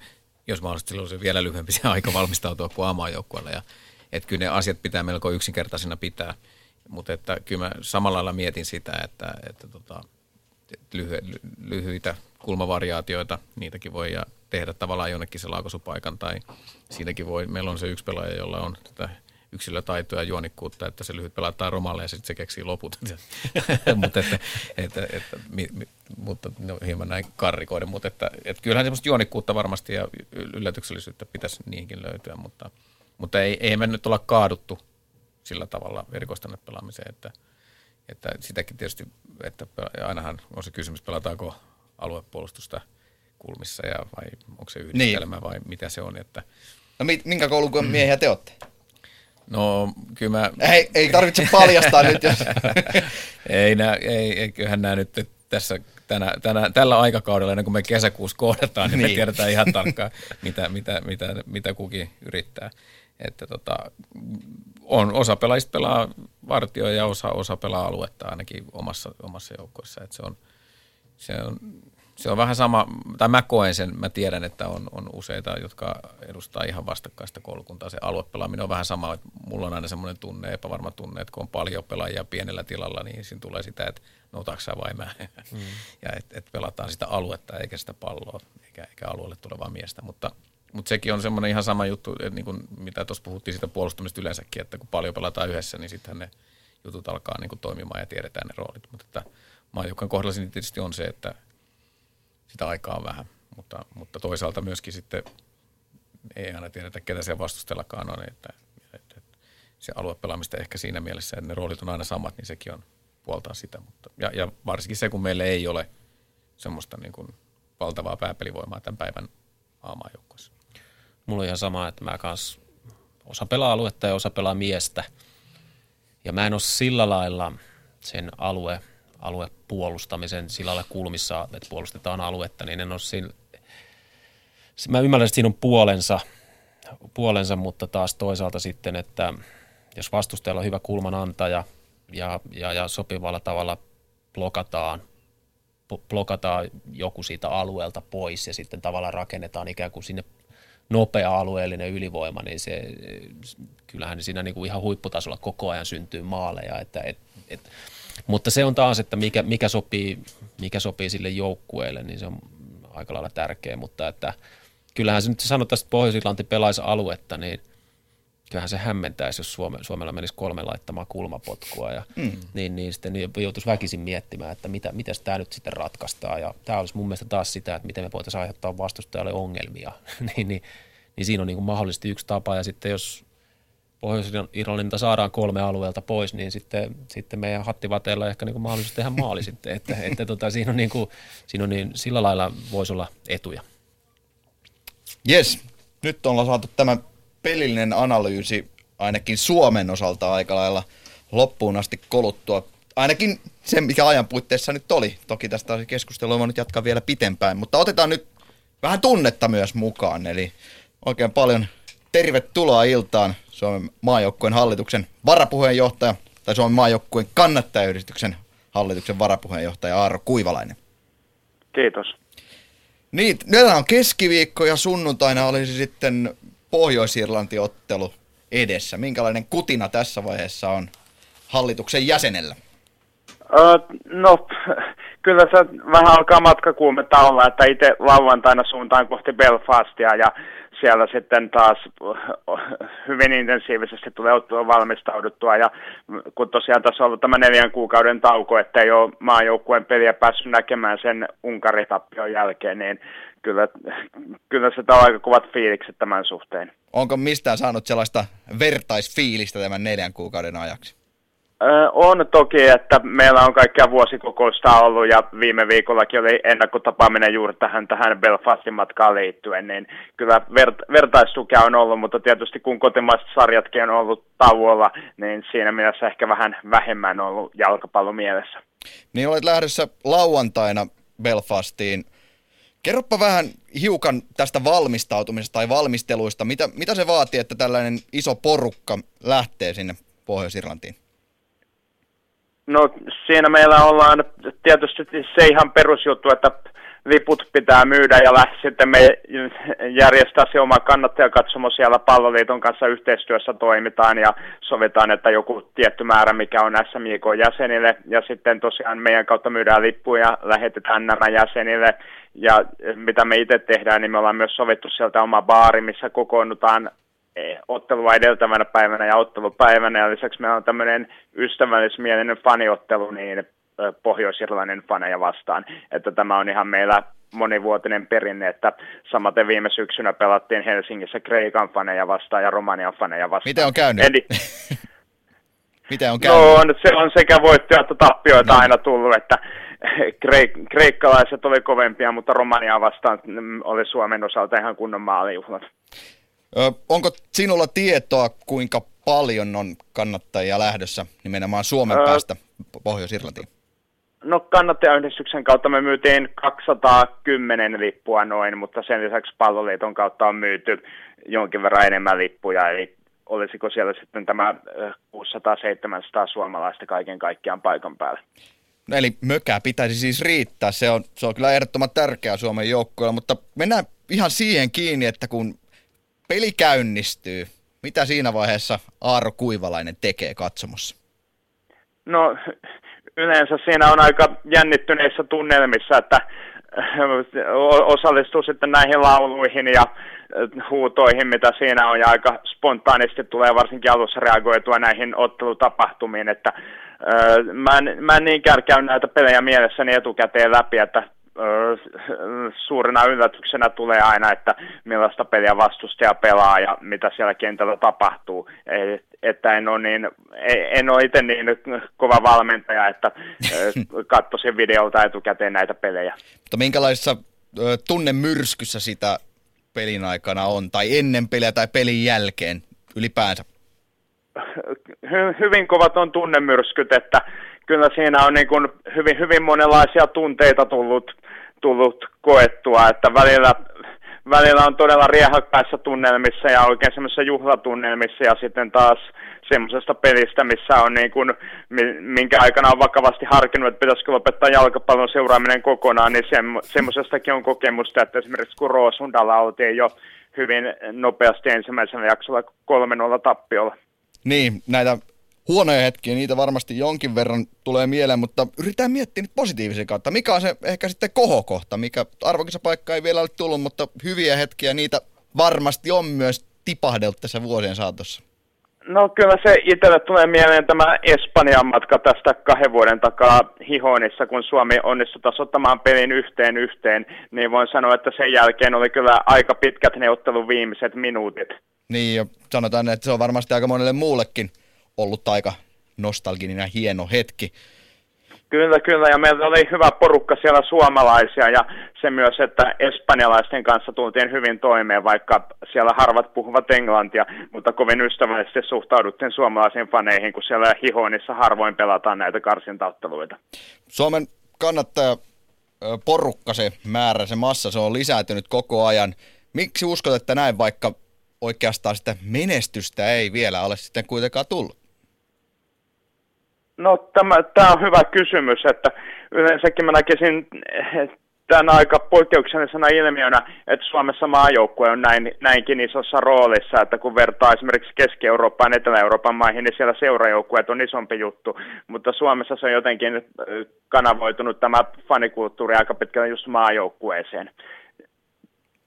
jos mahdollisesti silloin se vielä lyhyempi se aika valmistautua kuin A-maajoukkueelle ja että kyllä ne asiat pitää melko yksinkertaisena pitää, mutta että kyllä mä samalla lailla mietin sitä, että, että tota, lyhy, lyhyitä kulmavariaatioita, niitäkin voi tehdä tavallaan jonnekin se laakosupaikan tai siitäkin voi, meillä on se yksi pelaaja, jolla on tätä yksilötaitoa ja juonikkuutta, että se lyhyt pelataan romalle ja sitten se keksii loput. <laughs> mutta että, että, että, mi, mi, mutta no, hieman näin karrikoiden, mutta että, että kyllähän semmoista juonikkuutta varmasti ja yllätyksellisyyttä pitäisi niihinkin löytyä, mutta, mutta ei, ei me nyt olla kaaduttu sillä tavalla erikoistanne pelaamiseen, että, että sitäkin tietysti, että ainahan on se kysymys, pelataanko aluepuolustusta kulmissa ja vai onko se yhdistelmä niin. vai mitä se on. Että, no minkä koulun miehiä te olette? No kyllä mä... Ei, ei tarvitse paljastaa nyt, jos... <laughs> ei, nää, ei, ei, kyllähän nämä nyt tässä tänä, tänä, tällä aikakaudella, ennen kuin me kesäkuussa kohdataan, niin, niin. me tiedetään ihan tarkkaan, mitä, mitä, mitä, mitä kukin yrittää. Että tota, on, osa pelaajista pelaa vartioja ja osa, osa pelaa aluetta ainakin omassa, omassa joukkueessa. Että se on, se on se on vähän sama, tai mä koen sen, mä tiedän, että on, on useita, jotka edustaa ihan vastakkaista koulukuntaa. Se aluepelaaminen on vähän sama, että mulla on aina semmoinen tunne, epävarma tunne, että kun on paljon pelaajia pienellä tilalla, niin siinä tulee sitä, että no sä vai mä. Mm. <laughs> ja että et pelataan sitä aluetta eikä sitä palloa, eikä, eikä alueelle tulevaa miestä. Mutta, mutta sekin on semmoinen ihan sama juttu, että niin kuin, mitä tuossa puhuttiin siitä puolustamista yleensäkin, että kun paljon pelataan yhdessä, niin sittenhän ne jutut alkaa niin kuin toimimaan ja tiedetään ne roolit. Mutta että maajoukkojen kohdalla siinä tietysti on se, että sitä aikaa on vähän. Mutta, mutta toisaalta myöskin sitten ei aina tiedetä, ketä se vastustellakaan on. Että, että, että se aluepelaamista ehkä siinä mielessä, että ne roolit on aina samat, niin sekin on puoltaa sitä. Mutta, ja, ja varsinkin se, kun meillä ei ole semmoista niin kuin valtavaa pääpelivoimaa tämän päivän aamaajoukkueessa. Mulla on ihan sama, että mä kans osa pelaa aluetta ja osa pelaa miestä. Ja mä en ole sillä lailla sen alue aluepuolustamisen sillä lailla kulmissa, että puolustetaan aluetta, niin en ole siinä, mä ymmärrän, että siinä on puolensa, puolensa, mutta taas toisaalta sitten, että jos vastustajalla on hyvä kulmanantaja ja, ja, ja sopivalla tavalla blokataan, blokataan joku siitä alueelta pois ja sitten tavallaan rakennetaan ikään kuin sinne nopea alueellinen ylivoima, niin se, kyllähän siinä niin kuin ihan huipputasolla koko ajan syntyy maaleja, että et, et, mutta se on taas, että mikä, mikä, sopii, mikä sopii sille joukkueelle, niin se on aika lailla tärkeä, mutta että kyllähän se nyt sanotaan, että Pohjois-Irlanti pelaisi aluetta, niin kyllähän se hämmentäisi, jos Suome, Suomella menisi kolme laittamaan kulmapotkua. Ja, mm. niin, niin sitten niin joutuisi väkisin miettimään, että mitä, miten tämä nyt sitten ratkaistaan. Ja tämä olisi mun mielestä taas sitä, että miten me voitaisiin aiheuttaa vastustajalle ongelmia. <laughs> niin, niin, niin siinä on niin kuin mahdollisesti yksi tapa. Ja sitten jos Pohjois-Irlannilta saadaan kolme alueelta pois, niin sitten, sitten meidän hattivateilla ehkä niin kuin mahdollisuus tehdä maali sitten. Että, <laughs> että tota, siinä on, niin kuin, siinä on niin, sillä lailla voisi olla etuja. Yes, nyt ollaan saatu tämä pelillinen analyysi ainakin Suomen osalta aika lailla loppuun asti koluttua. Ainakin se, mikä ajan puitteissa nyt oli. Toki tästä keskustelua voi nyt jatkaa vielä pitempään, mutta otetaan nyt vähän tunnetta myös mukaan. Eli oikein paljon tervetuloa iltaan Suomen maajoukkueen hallituksen varapuheenjohtaja tai Suomen maajoukkueen kannattajayhdistyksen hallituksen varapuheenjohtaja Aaro Kuivalainen. Kiitos. Niin, nyt on keskiviikko ja sunnuntaina olisi sitten Pohjois-Irlanti-ottelu edessä. Minkälainen kutina tässä vaiheessa on hallituksen jäsenellä? No, <laughs> kyllä se vähän alkaa matkakuumetta olla, että itse lauantaina suuntaan kohti Belfastia ja siellä sitten taas <laughs> hyvin intensiivisesti tulee ottua valmistauduttua ja kun tosiaan tässä on ollut tämä neljän kuukauden tauko, että ei ole maajoukkueen peliä päässyt näkemään sen Unkaritappion jälkeen, niin kyllä, kyllä se on aika kovat fiilikset tämän suhteen. Onko mistään saanut sellaista vertaisfiilistä tämän neljän kuukauden ajaksi? On toki, että meillä on kaikkia vuosikokousta ollut ja viime viikollakin oli ennakkotapaaminen juuri tähän, tähän Belfastin matkaan liittyen, niin kyllä vert- vertaistukea on ollut, mutta tietysti kun kotimaiset sarjatkin on ollut tauolla, niin siinä mielessä ehkä vähän vähemmän ollut jalkapallo mielessä. Niin olet lähdössä lauantaina Belfastiin. Kerropa vähän hiukan tästä valmistautumisesta tai valmisteluista. Mitä, mitä se vaatii, että tällainen iso porukka lähtee sinne Pohjois-Irlantiin? No siinä meillä ollaan tietysti se ihan perusjuttu, että liput pitää myydä ja lähti sitten me järjestää se oma kannattajakatsomo siellä palloliiton kanssa yhteistyössä toimitaan ja sovitaan, että joku tietty määrä, mikä on SMJK jäsenille ja sitten tosiaan meidän kautta myydään lippuja ja lähetetään nämä jäsenille ja mitä me itse tehdään, niin me ollaan myös sovittu sieltä oma baari, missä kokoonnutaan Eh, ottelua edeltävänä päivänä ja ottelupäivänä. Ja lisäksi meillä on tämmöinen ystävällismielinen faniottelu niin Pohjois-Irlannin faneja vastaan. Että tämä on ihan meillä monivuotinen perinne, että samaten viime syksynä pelattiin Helsingissä Kreikan faneja vastaan ja Romanian faneja vastaan. Miten on käynyt? Eli... <laughs> Miten on käynyt? No, on, se on sekä voittoja että tappioita no. aina tullut, että kreik- kreikkalaiset oli kovempia, mutta Romania vastaan oli Suomen osalta ihan kunnon maalijuhlat. Ö, onko sinulla tietoa, kuinka paljon on kannattajia lähdössä nimenomaan Suomen öö, päästä Pohjois-Irlantiin? No kannattajayhdistyksen kautta me myytiin 210 lippua noin, mutta sen lisäksi palloliiton kautta on myyty jonkin verran enemmän lippuja, eli olisiko siellä sitten tämä 600-700 suomalaista kaiken kaikkiaan paikan päällä. No eli mökää pitäisi siis riittää, se on, se on kyllä ehdottoman tärkeää Suomen joukkoilla, mutta mennään ihan siihen kiinni, että kun peli käynnistyy. Mitä siinä vaiheessa Aaro Kuivalainen tekee katsomossa? No yleensä siinä on aika jännittyneissä tunnelmissa, että osallistuu sitten näihin lauluihin ja huutoihin, mitä siinä on, ja aika spontaanisti tulee varsinkin alussa reagoitua näihin ottelutapahtumiin, että mä en, mä en niinkään käy näitä pelejä mielessäni etukäteen läpi, että suurena yllätyksenä tulee aina, että millaista peliä vastustaja pelaa ja mitä siellä kentällä tapahtuu. Että en ole, niin, en ole itse niin kova valmentaja, että <laughs> katsoisin videolta etukäteen näitä pelejä. Mutta minkälaisessa tunnemyrskyssä sitä pelin aikana on, tai ennen peliä tai pelin jälkeen ylipäänsä? Hy- hyvin kovat on tunnemyrskyt, että kyllä siinä on niin kuin hyvin, hyvin monenlaisia tunteita tullut, tullut koettua, että välillä, välillä on todella riehakkaissa tunnelmissa ja oikein semmoisissa juhlatunnelmissa ja sitten taas semmoisesta pelistä, missä on niin kuin, minkä aikana on vakavasti harkinnut, että pitäisikö lopettaa jalkapallon seuraaminen kokonaan, niin semmoisestakin on kokemusta, että esimerkiksi kun Roosundalla oltiin jo hyvin nopeasti ensimmäisellä jaksolla 3-0 tappiolla. Niin, näitä huonoja hetkiä, niitä varmasti jonkin verran tulee mieleen, mutta yritetään miettiä nyt positiivisen kautta. Mikä on se ehkä sitten kohokohta, mikä paikka ei vielä ole tullut, mutta hyviä hetkiä, niitä varmasti on myös tipahdellut tässä vuosien saatossa. No kyllä se itselle tulee mieleen tämä Espanjan matka tästä kahden vuoden takaa Hihonissa, kun Suomi onnistui tasoittamaan pelin yhteen yhteen, niin voin sanoa, että sen jälkeen oli kyllä aika pitkät neuvottelun viimeiset minuutit. Niin, ja sanotaan, että se on varmasti aika monelle muullekin ollut aika nostalginen ja hieno hetki. Kyllä, kyllä, ja meillä oli hyvä porukka siellä suomalaisia, ja se myös, että espanjalaisten kanssa tultiin hyvin toimeen, vaikka siellä harvat puhuvat englantia, mutta kovin ystävällisesti suhtauduttiin suomalaisiin faneihin, kun siellä Hihonissa harvoin pelataan näitä karsintautteluita. Suomen kannattaja porukka, se määrä, se massa, se on lisääntynyt koko ajan. Miksi uskot, että näin, vaikka oikeastaan sitä menestystä ei vielä ole sitten kuitenkaan tullut? No tämä, tämä on hyvä kysymys, että yleensäkin mä näkisin tämän aika poikkeuksellisena ilmiönä, että Suomessa maajoukkue on näin, näinkin isossa roolissa, että kun vertaa esimerkiksi Keski-Eurooppaan, Etelä-Euroopan maihin, niin siellä seurajoukkueet on isompi juttu, mutta Suomessa se on jotenkin kanavoitunut tämä fanikulttuuri aika pitkälle just maajoukkueeseen.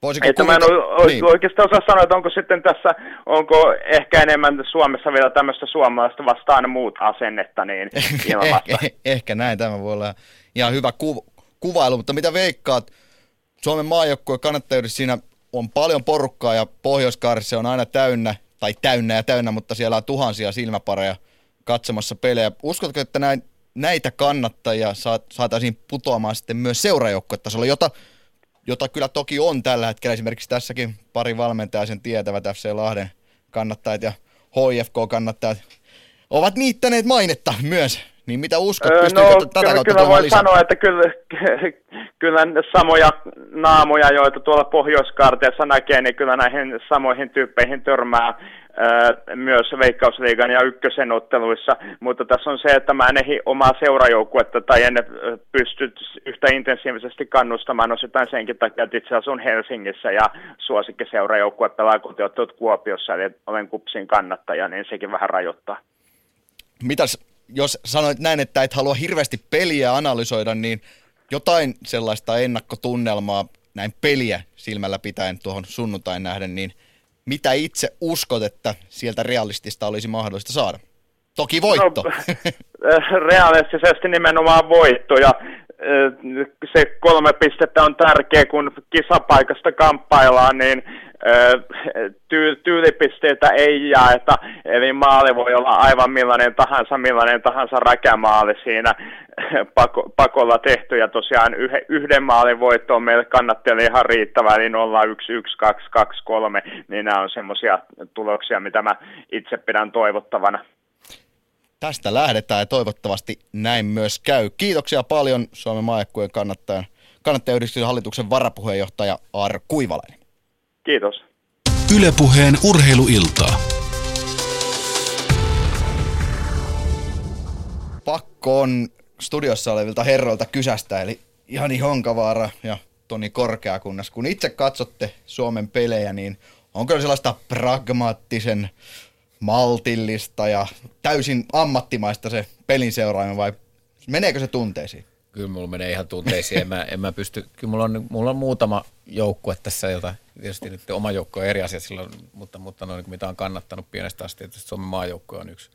Voisiko että kuvita... mä en niin. oikeastaan osaa sanoa, että onko sitten tässä, onko ehkä enemmän Suomessa vielä tämmöistä suomalaista vastaan muut asennetta niin <laughs> ilmasta. eh, ehkä näin, tämä voi olla ihan hyvä ku, kuvailu, mutta mitä veikkaat, Suomen maajoukkueen kannattajuudessa siinä on paljon porukkaa ja pohjois on aina täynnä, tai täynnä ja täynnä, mutta siellä on tuhansia silmäpareja katsomassa pelejä. Uskotko, että näin, näitä kannattajia saataisiin putoamaan sitten myös seurajoukkuetasolla, jota jota kyllä toki on tällä hetkellä. Esimerkiksi tässäkin pari valmentajaa sen tietävät FC Lahden kannattajat ja HFK-kannattajat ovat niittäneet mainetta myös. Niin mitä uskot, öö, no, tätä kyllä, kautta kyllä lisää? sanoa, että kyllä, <laughs> kyllä samoja naamoja, joita tuolla pohjoiskarteessa näkee, niin kyllä näihin samoihin tyyppeihin törmää myös Veikkausliigan ja ykkösen otteluissa, mutta tässä on se, että mä en ehdi omaa seurajoukkuetta tai en pysty yhtä intensiivisesti kannustamaan osittain senkin takia, että itse asun Helsingissä ja suosikkiseurajoukkue pelaa kotiottelut Kuopiossa, eli olen kupsin kannattaja, niin sekin vähän rajoittaa. Mitäs, jos sanoit näin, että et halua hirveästi peliä analysoida, niin jotain sellaista ennakkotunnelmaa näin peliä silmällä pitäen tuohon sunnuntain nähden, niin – mitä itse uskot, että sieltä realistista olisi mahdollista saada? Toki voitto. No, <laughs> realistisesti nimenomaan voitto ja se kolme pistettä on tärkeä, kun kisapaikasta kamppaillaan, niin ty- tyylipisteitä ei jaeta, eli maali voi olla aivan millainen tahansa, millainen tahansa räkämaali siinä <laughs> pako- pakolla tehty, ja tosiaan yh- yhden maalin voitto on meille kannattajille ihan riittävä, eli 0, 1, 1, 2, 2, 3, niin nämä on semmoisia tuloksia, mitä mä itse pidän toivottavana. Tästä lähdetään ja toivottavasti näin myös käy. Kiitoksia paljon Suomen maajoukkueen kannattajan, kannattajayhdistyksen hallituksen varapuheenjohtaja Aaro Kuivalainen. Kiitos. Ylepuheen urheiluiltaa. Pakko on studiossa olevilta herroilta kysästä, eli Jani Honkavaara ja Toni Korkeakunnas. Kun itse katsotte Suomen pelejä, niin onko sellaista pragmaattisen maltillista ja täysin ammattimaista se pelin seuraaminen vai meneekö se tunteisiin? Kyllä mulla menee ihan tunteisiin. en, mä, en mä pysty, kyllä mulla on, mulla on muutama joukkue tässä, jota tietysti nyt oma joukko on eri asia silloin, mutta, mutta noin, mitä on kannattanut pienestä asti, että Suomen maajoukko on yksi.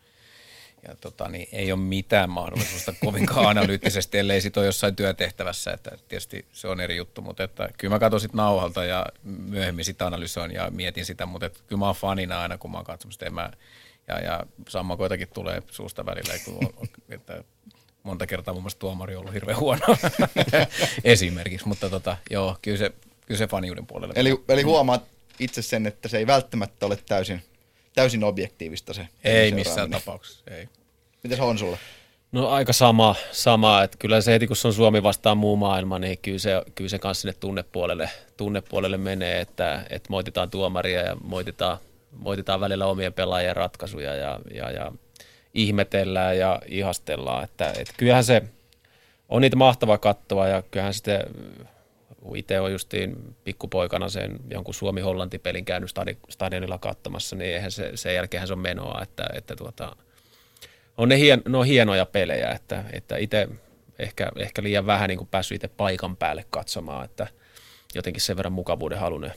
Ja tota, niin ei ole mitään mahdollisuutta <laughs> kovinkaan analyyttisesti, ellei sit ole jossain työtehtävässä, että tietysti se on eri juttu, mutta että kyllä mä katson sit nauhalta ja myöhemmin sitä analysoin ja mietin sitä, mutta että kyllä mä oon fanina aina, kun mä oon katsomassa, ja, ja sammakoitakin tulee suusta välillä, että monta kertaa mun mielestä tuomari on ollut hirveän huono <laughs> esimerkiksi, mutta tota, joo, kyllä se, kyllä se faniuden puolelle. Eli, eli huomaat itse sen, että se ei välttämättä ole täysin, täysin objektiivista se. Ei missään tapauksessa, ei. Miten on sulle? No aika sama, sama, että kyllä se heti kun se on Suomi vastaan muu maailma, niin kyllä se, kyllä se kanssa sinne tunnepuolelle, tunnepuolelle menee, että, että moititaan tuomaria ja moititaan, moititaan välillä omien pelaajien ratkaisuja ja, ja, ja ihmetellään ja ihastellaan. Että, että kyllähän se on niitä mahtavaa kattoa ja kyllähän sitten itse on justiin pikkupoikana sen jonkun Suomi-Hollanti-pelin käynyt stadionilla katsomassa, niin eihän se, sen jälkeen se on menoa, että, että tuota, on ne, hien, ne on hienoja pelejä, että, että itse ehkä, ehkä liian vähän niin kuin päässyt itse paikan päälle katsomaan, että jotenkin sen verran mukavuuden halunen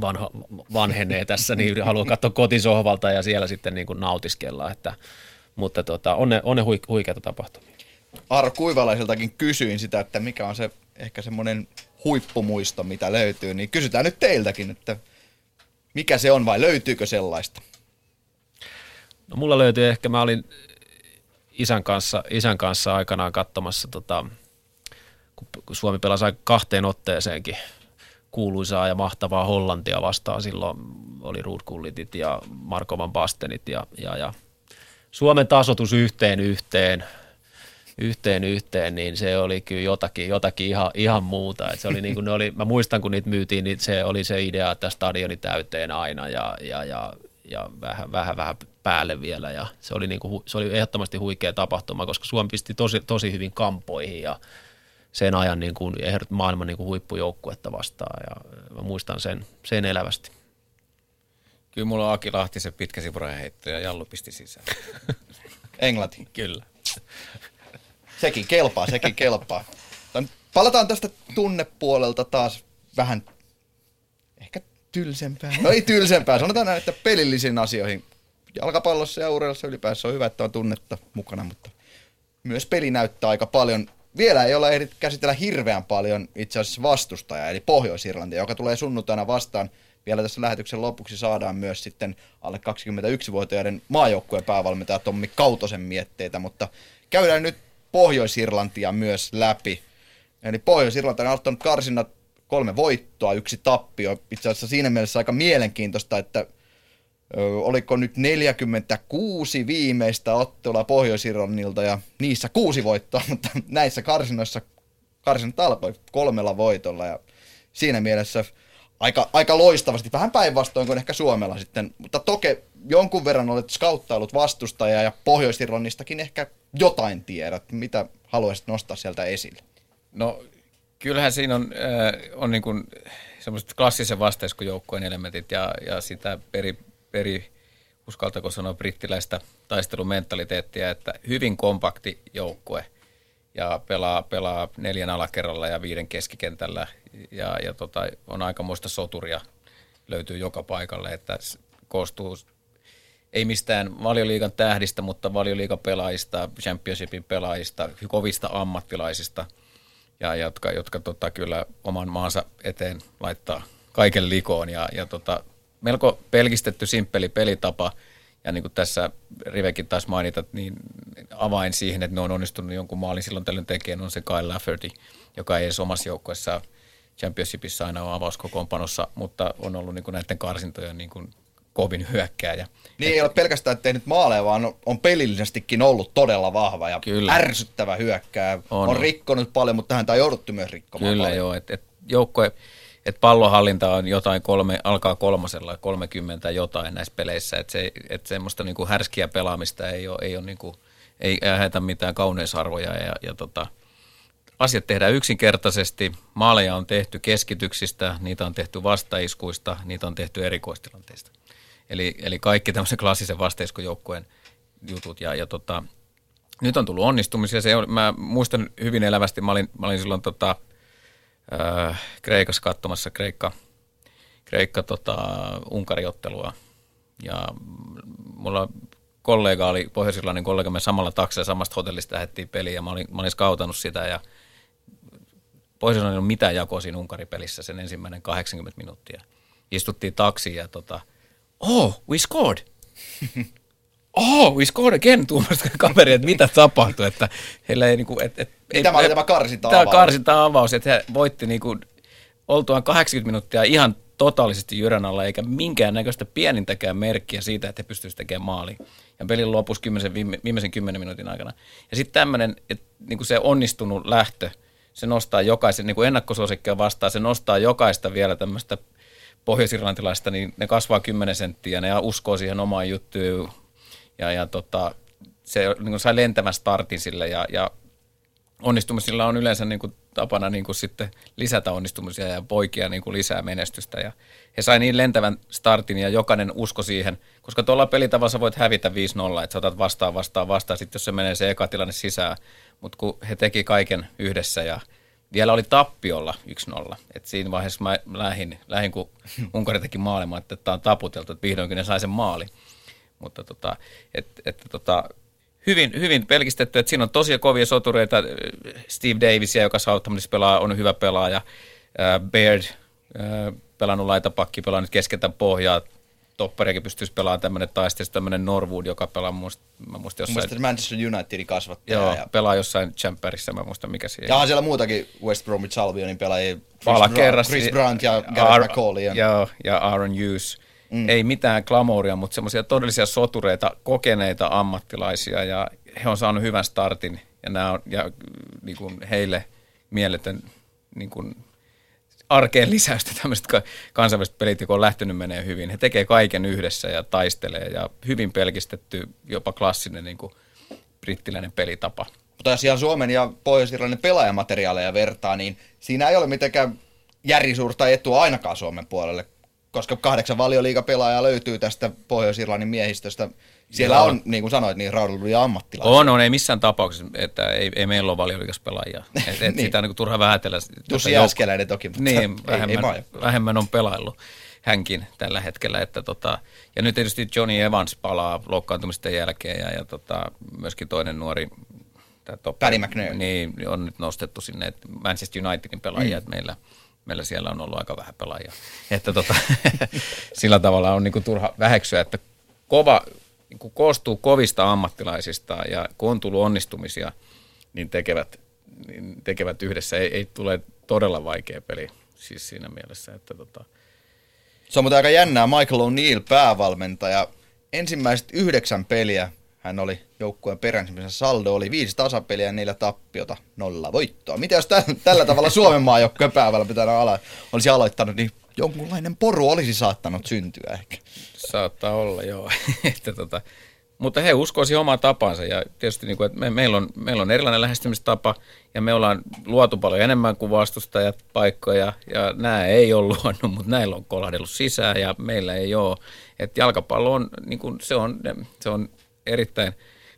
vanha, vanhenee tässä, niin haluaa katsoa kotisohvalta ja siellä sitten niin kuin nautiskella. Että, mutta tota, on ne, on ne huikeita tapahtumia. Aaro kysyin sitä, että mikä on se ehkä semmoinen huippumuisto, mitä löytyy, niin kysytään nyt teiltäkin, että mikä se on vai löytyykö sellaista? No mulla löytyy ehkä, mä olin isän kanssa, isän kanssa aikanaan katsomassa, tota, kun Suomi pelasi kahteen otteeseenkin kuuluisaa ja mahtavaa Hollantia vastaan. Silloin oli Ruud Kullitit ja Marko Van Bastenit ja, ja, ja Suomen tasotus yhteen yhteen, yhteen yhteen, niin se oli kyllä jotakin, jotakin ihan, ihan muuta. Et se oli niin kuin ne oli, mä muistan, kun niitä myytiin, niin se oli se idea, että stadioni täyteen aina ja, ja, ja, ja vähän, vähän, vähän päälle vielä. Ja se, oli niin kuin, se oli ehdottomasti huikea tapahtuma, koska Suomi pisti tosi, tosi hyvin kampoihin ja sen ajan niin kuin, maailman niin kuin huippujoukkuetta vastaan. Ja mä muistan sen, sen elävästi. Kyllä mulla on Aki Lahti se pitkä heitto ja Jallu pisti sisään. <laughs> Englanti. Kyllä. Sekin kelpaa, sekin kelpaa. Palataan tästä tunnepuolelta taas vähän ehkä tylsempää. No ei tylsempää, sanotaan näin, että pelillisiin asioihin. Jalkapallossa ja urheilussa ylipäänsä on hyvä, että on tunnetta mukana, mutta myös peli näyttää aika paljon. Vielä ei ole ehditty käsitellä hirveän paljon itse asiassa vastustajaa, eli Pohjois-Irlantia, joka tulee sunnuntaina vastaan. Vielä tässä lähetyksen lopuksi saadaan myös sitten alle 21-vuotiaiden maajoukkueen päävalmentaja Tommi Kautosen mietteitä, mutta käydään nyt Pohjois-Irlantia myös läpi. Eli Pohjois-Irlanti on ottanut karsinnat kolme voittoa, yksi tappio. Itse asiassa siinä mielessä aika mielenkiintoista, että oliko nyt 46 viimeistä ottelua Pohjois-Irlannilta ja niissä kuusi voittoa, <laughs> mutta näissä karsinoissa karsinat alkoi kolmella voitolla ja siinä mielessä aika, aika loistavasti, vähän päinvastoin kuin ehkä Suomella sitten, mutta toke jonkun verran olet skauttailut vastustajaa ja Pohjois-Irlannistakin ehkä jotain tiedät. Mitä haluaisit nostaa sieltä esille? No kyllähän siinä on, äh, on niin kuin semmoiset klassisen vastaiskun elementit ja, ja sitä peri, peri, uskaltako sanoa brittiläistä taistelumentaliteettia, että hyvin kompakti joukkue ja pelaa, pelaa neljän alakerralla ja viiden keskikentällä ja, ja tota, on aikamoista soturia löytyy joka paikalle, että koostuu ei mistään valioliigan tähdistä, mutta valioliigan pelaajista, championshipin pelaajista, kovista ammattilaisista, ja jotka, jotka tota, kyllä oman maansa eteen laittaa kaiken likoon. Ja, ja tota, melko pelkistetty, simppeli pelitapa, ja niin kuin tässä Rivekin taas mainita, niin avain siihen, että ne on onnistunut jonkun maalin silloin tällöin tekemään, on se Kyle Lafferty, joka ei edes omassa joukkueessa championshipissa aina ole avauskokoonpanossa, mutta on ollut niin kuin näiden karsintojen niin kuin kovin hyökkääjä. Niin ei ole pelkästään tehnyt maaleja, vaan on pelillisestikin ollut todella vahva ja Kyllä. ärsyttävä hyökkää. On, on rikkonut paljon, mutta häntä on jouduttu myös rikkomaan Kyllä paljon. joo, että et joukkue, että pallohallinta on jotain kolme, alkaa kolmasella 30 jotain näissä peleissä, että se, et semmoista niinku härskiä pelaamista ei ole, ei ole niinku, ei lähetä mitään kauneisarvoja ja, ja tota, asiat tehdään yksinkertaisesti, maaleja on tehty keskityksistä, niitä on tehty vastaiskuista, niitä on tehty erikoistilanteista. Eli, eli kaikki tämmöisen klassisen vasteiskojoukkueen jutut. Ja, ja tota, nyt on tullut onnistumisia. Se on, mä muistan hyvin elävästi, mä olin, mä olin silloin tota, äh, Kreikassa katsomassa Kreikka, Kreikka tota, Unkariottelua. Ja mulla kollega oli, pohjois kollega, me samalla taksella samasta hotellista lähdettiin peliin ja mä olin, mä olin skautannut sitä ja pohjois on mitään jakoa siinä Unkari-pelissä sen ensimmäinen 80 minuuttia. Istuttiin taksiin ja tota, oh, we scored. oh, we scored again, tuommoista kaveri, että mitä tapahtui, että heillä ei niinku, et, et, Tämä oli tämä karsinta-avaus. Tämä karsinta-avaus, että he voitti niinku oltuaan 80 minuuttia ihan totaalisesti jyrän alla, eikä minkäännäköistä pienintäkään merkkiä siitä, että he pystyisivät tekemään maaliin. Ja pelin lopussa viimeisen, viime, viimeisen kymmenen minuutin aikana. Ja sitten tämmöinen, että niinku se onnistunut lähtö, se nostaa jokaisen, niin kuin ennakkosuosikkia vastaan, se nostaa jokaista vielä tämmöistä pohjoisirlantilaista, niin ne kasvaa 10 senttiä, ne uskoo siihen omaan juttuun ja, ja tota, se niin sai lentävän startin sille ja, ja onnistumisilla on yleensä niin kuin tapana niin kuin sitten lisätä onnistumisia ja poikia niin kuin lisää menestystä. Ja he sai niin lentävän startin ja jokainen usko siihen, koska tuolla pelitavassa voit hävitä 5-0, että saatat vastaan, vastaan, vastaan, sitten jos se menee se eka tilanne sisään. Mutta kun he teki kaiken yhdessä ja vielä oli tappiolla 1-0. Et siinä vaiheessa mä lähdin, lähdin kun Unkari teki maailmaa, että tämä on taputeltu, että vihdoinkin ne sai sen maali. Mutta tota, et, et, tota, hyvin, hyvin pelkistetty, että siinä on tosi kovia sotureita. Steve Davisia, joka Southamptonissa pelaa, on hyvä pelaaja. Baird, pelannut laitapakki, pelaa nyt keskeltä pohjaa toppariakin pystyisi pelaamaan tämmöinen taistelus, tämmöinen Norwood, joka pelaa muista, mä muistan jossain... Muistan Manchester Unitedin kasvattaja. Joo, ja... pelaa jossain Champerissa, mä muistan mikä siinä. Ja on siellä muutakin West Bromwich Albionin pelaajia. Chris, kerras. Chris Brandt ja Gareth Ar- McCauley. Ja... Joo, ja Aaron Hughes. Mm. Ei mitään glamouria, mutta semmoisia todellisia sotureita, kokeneita ammattilaisia ja he on saanut hyvän startin ja, nämä on, ja niin kuin heille mieletön niin kuin arkeen lisäystä tämmöiset kansainväliset pelit, kun on lähtenyt menee hyvin. He tekee kaiken yhdessä ja taistelee ja hyvin pelkistetty, jopa klassinen niin kuin brittiläinen pelitapa. Mutta jos ihan Suomen ja Pohjois-Irlannin pelaajamateriaaleja vertaa, niin siinä ei ole mitenkään järjisuurta etua ainakaan Suomen puolelle, koska kahdeksan valioliigapelaajaa löytyy tästä Pohjois-Irlannin miehistöstä. Siellä Joo. on, niin kuin sanoit, niin raudullisia ammattilaisia. On, on, ei missään tapauksessa, että ei, ei meillä ole valioliikaspelaajia. <laughs> Et, et niin. Sitä on niin turha vähätellä. Tussi Jääskeläinen toki, mutta niin, <laughs> vähemmän, ei, ei vähemmän on pelaillut hänkin tällä hetkellä. Että tota, ja nyt tietysti Johnny Evans palaa loukkaantumisten jälkeen ja, ja tota, myöskin toinen nuori Paddy McNair. Niin, on nyt nostettu sinne että Manchester Unitedin pelaajia, mm. että meillä, meillä siellä on ollut aika vähän pelaajia. <laughs> Että tota, sillä tavalla on niinku turha väheksyä, että kova, niin koostuu kovista ammattilaisista ja kun on tullut onnistumisia, niin tekevät, niin tekevät yhdessä. Ei, ei tule todella vaikea peli siis siinä mielessä, että tota... Se on mutta aika jännää. Michael O'Neill, päävalmentaja, ensimmäiset yhdeksän peliä hän oli joukkueen peränsimissä saldo oli viisi tasapeliä ja neljä tappiota, nolla voittoa. Mitä jos tällä, tällä tavalla Suomen maajoukkueen päävalmentajana ala, olisi aloittanut, niin jonkunlainen poru olisi saattanut syntyä ehkä. Saattaa olla, joo. <laughs> että tota, mutta he uskoisivat omaa tapansa ja tietysti niin kuin, että me, meillä, on, meillä on erilainen lähestymistapa ja me ollaan luotu paljon enemmän kuin vastustajat paikkoja ja nämä ei ole luonut, mutta näillä on kolahdellut sisään ja meillä ei ole. Että jalkapallo on, niin kuin, se on, se on erittäin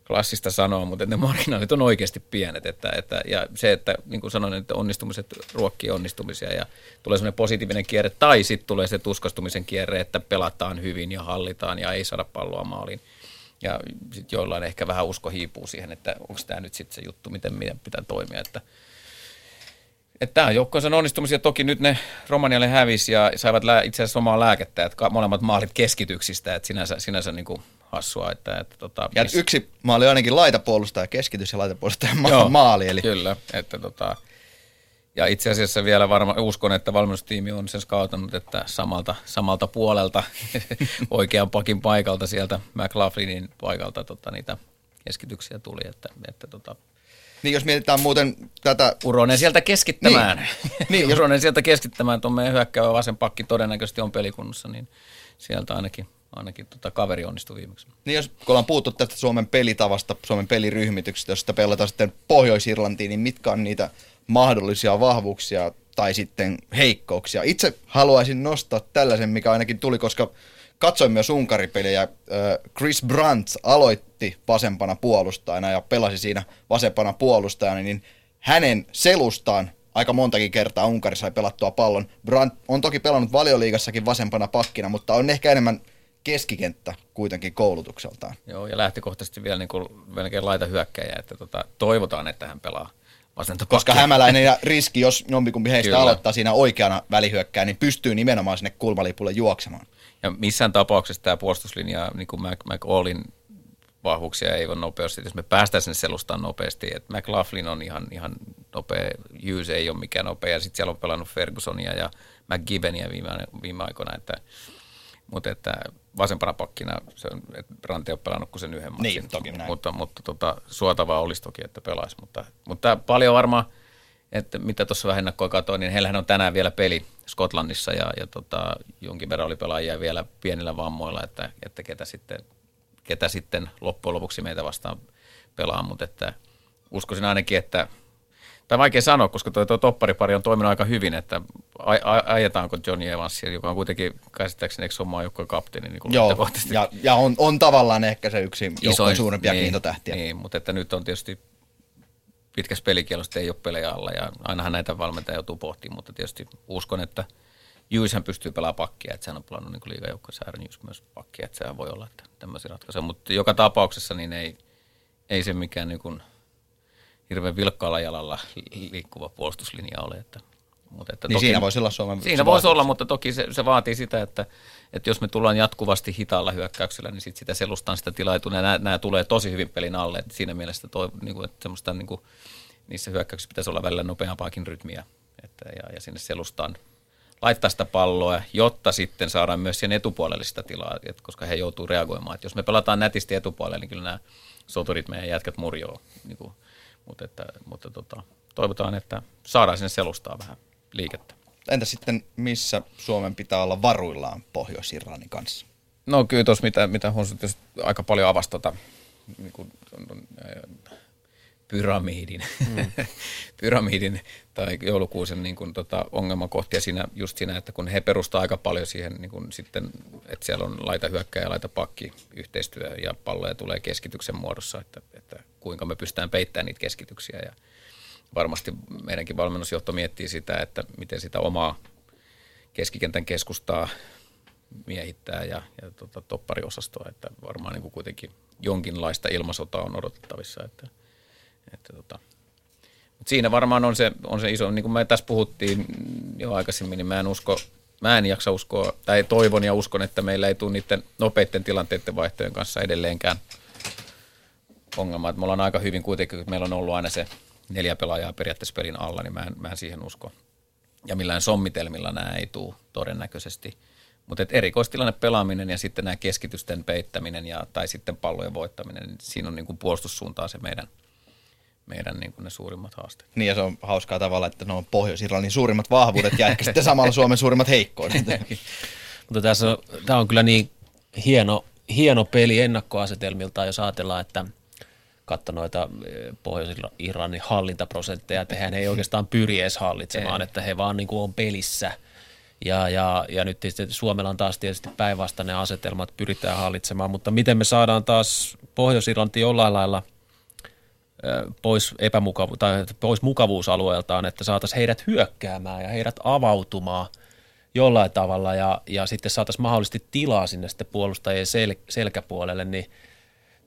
klassista sanoa, mutta ne marginaalit on oikeasti pienet. Että, että, ja se, että niin kuin sanoin, että onnistumiset ruokkii onnistumisia ja tulee sellainen positiivinen kierre, tai sitten tulee se tuskastumisen kierre, että pelataan hyvin ja hallitaan ja ei saada palloa maaliin. Ja sitten joillain ehkä vähän usko hiipuu siihen, että onko tämä nyt sitten se juttu, miten meidän pitää toimia. Että, että tämä on onnistumisia. Toki nyt ne Romanialle hävisi ja saivat itse asiassa omaa lääkettä, että molemmat maalit keskityksistä, että sinänsä, sinänsä niin kuin hassua. Että, että, tota, ja miss... yksi maali ainakin laitapuolustaja, keskitys ja laitapuolustaja ma- Joo, maali. Eli... Kyllä, että tota, ja itse asiassa vielä varmaan uskon, että valmennustiimi on sen skautannut, että samalta, samalta puolelta <laughs> oikean pakin paikalta sieltä McLaughlinin paikalta tota, niitä keskityksiä tuli. Että, että tota, niin jos mietitään muuten tätä... Uronen sieltä keskittämään. Niin. <laughs> niin Uronen sieltä keskittämään, tuon meidän hyökkäävä vasen pakki todennäköisesti on pelikunnossa, niin sieltä ainakin ainakin tota kaveri onnistui viimeksi. Niin jos kun ollaan puhuttu tästä Suomen pelitavasta, Suomen peliryhmityksestä, josta pelataan sitten Pohjois-Irlantiin, niin mitkä on niitä mahdollisia vahvuuksia tai sitten heikkouksia? Itse haluaisin nostaa tällaisen, mikä ainakin tuli, koska katsoin myös Unkaripeliä. Chris Brandt aloitti vasempana puolustajana ja pelasi siinä vasempana puolustajana, niin hänen selustaan aika montakin kertaa Unkari sai pelattua pallon. Brandt on toki pelannut valioliigassakin vasempana pakkina, mutta on ehkä enemmän keskikenttä kuitenkin koulutukseltaan. Joo, ja lähtökohtaisesti vielä niin kuin melkein laita hyökkäjä, että tota, toivotaan, että hän pelaa vasenta Koska hämäläinen ja riski, jos jompikumpi heistä Kyllä. aloittaa siinä oikeana välihyökkää, niin pystyy nimenomaan sinne kulmalipulle juoksemaan. Ja missään tapauksessa tämä puolustuslinja, niin kuin McAllin vahvuuksia ei ole nopeasti. Jos me päästään sinne selustaan nopeasti, että McLaughlin on ihan, ihan nopea, Hughes ei ole mikään nopea, ja sitten siellä on pelannut Fergusonia ja McGivenia viime, viime aikoina, että mutta että vasempana pakkina se on, että Brante on pelannut kuin sen yhden matsin. Niin, toki näin. Mutta, mutta tota, suotavaa olisi toki, että pelaisi. Mutta, mutta paljon varmaan, että mitä tuossa vähän ennakkoa katsoin, niin heillähän on tänään vielä peli Skotlannissa ja, ja tota, jonkin verran oli pelaajia vielä pienillä vammoilla, että, että ketä, sitten, ketä sitten loppujen lopuksi meitä vastaan pelaa, mutta että uskoisin ainakin, että tai vaikea sanoa, koska tuo, tuo topparipari on toiminut aika hyvin, että ajetaanko Johnny Evans, joka on kuitenkin käsittääkseni eikö omaa joukkojen kapteeni. Niin Joo, ja, ja on, on, tavallaan ehkä se yksi joukkojen suurimpia niin, kiintotähtiä. Niin, mutta että nyt on tietysti pitkässä pelikielossa ei ole pelejä alla ja ainahan näitä valmentajia joutuu pohtimaan, mutta tietysti uskon, että Juishän pystyy pelaamaan pakkia, että sehän on pelannut niin liigajoukkoissa äärin just myös pakkia, että sehän voi olla että tämmöisiä ratkaisuja, mutta joka tapauksessa niin ei, ei se mikään niin kuin hirveän vilkkaalla jalalla liikkuva puolustuslinja ole, että mutta että niin toki, siinä voisi olla Suomen... Siinä voisi olla, mutta toki se, se vaatii sitä, että, että jos me tullaan jatkuvasti hitaalla hyökkäyksellä, niin sit sitä selustaan sitä tilaa ja nämä, nämä tulee tosi hyvin pelin alle. Että siinä mielessä toi, niin kuin, että semmoista, niin kuin, niissä hyökkäyksissä pitäisi olla välillä nopeampaakin rytmiä että, ja, ja sinne selustaan laittaa sitä palloa, jotta sitten saadaan myös sen etupuolelle sitä tilaa, että koska he joutuu reagoimaan. Että jos me pelataan nätisti etupuolelle, niin kyllä nämä soturit meidän jätkät murjoo. Niin kuin, mutta että, mutta tota, toivotaan, että saadaan sinne selustaa vähän liikettä. Entä sitten, missä Suomen pitää olla varuillaan Pohjois-Irlannin kanssa? No kyllä tuossa, mitä, mitä Honsu aika paljon avasi tota, niin kuin, pyramidin, mm. <laughs> pyramidin tai joulukuusen niin kuin, tota, ongelmakohtia siinä, just siinä, että kun he perustaa aika paljon siihen niin kuin, sitten, että siellä on laita hyökkäjä ja laita pakki yhteistyö ja palloja tulee keskityksen muodossa, että, että kuinka me pystytään peittämään niitä keskityksiä ja varmasti meidänkin valmennusjohto miettii sitä, että miten sitä omaa keskikentän keskustaa miehittää ja, ja tota, toppariosastoa, että varmaan niin kuin kuitenkin jonkinlaista ilmasotaa on odotettavissa. Että, että tota. Mut siinä varmaan on se, on se iso, niin kuin me tässä puhuttiin jo aikaisemmin, niin mä en usko, mä en jaksa uskoa, tai toivon ja uskon, että meillä ei tule niiden nopeiden tilanteiden vaihtojen kanssa edelleenkään ongelma. Että me ollaan aika hyvin kuitenkin, että meillä on ollut aina se neljä pelaajaa periaatteessa pelin alla, niin mä en, mä en siihen usko. Ja millään sommitelmilla nämä ei tule todennäköisesti. Mutta erikoistilanne pelaaminen ja sitten nämä keskitysten peittäminen ja, tai sitten pallojen voittaminen, niin siinä on niin kuin puolustussuuntaan se meidän, meidän niin kuin ne suurimmat haasteet. Niin ja se on hauskaa tavalla, että ne on Pohjois-Irlannin suurimmat vahvuudet ja ehkä sitten samalla Suomen suurimmat heikkoudet. <laughs> Mutta tässä on, tämä on kyllä niin hieno, hieno peli ennakkoasetelmiltaan, jos ajatellaan, että – katso noita eh, Pohjois-Iranin hallintaprosentteja, että hän ei oikeastaan pyri edes hallitsemaan, ei. että he vaan niin kuin on pelissä. Ja, ja, ja nyt tietysti Suomella on taas tietysti päinvastainen asetelma, että pyritään hallitsemaan, mutta miten me saadaan taas Pohjois-Irlanti jollain lailla eh, pois, epämukavu- tai pois mukavuusalueeltaan, että saataisiin heidät hyökkäämään ja heidät avautumaan jollain tavalla ja, ja sitten saataisiin mahdollisesti tilaa sinne sitten puolustajien sel- selkäpuolelle, niin –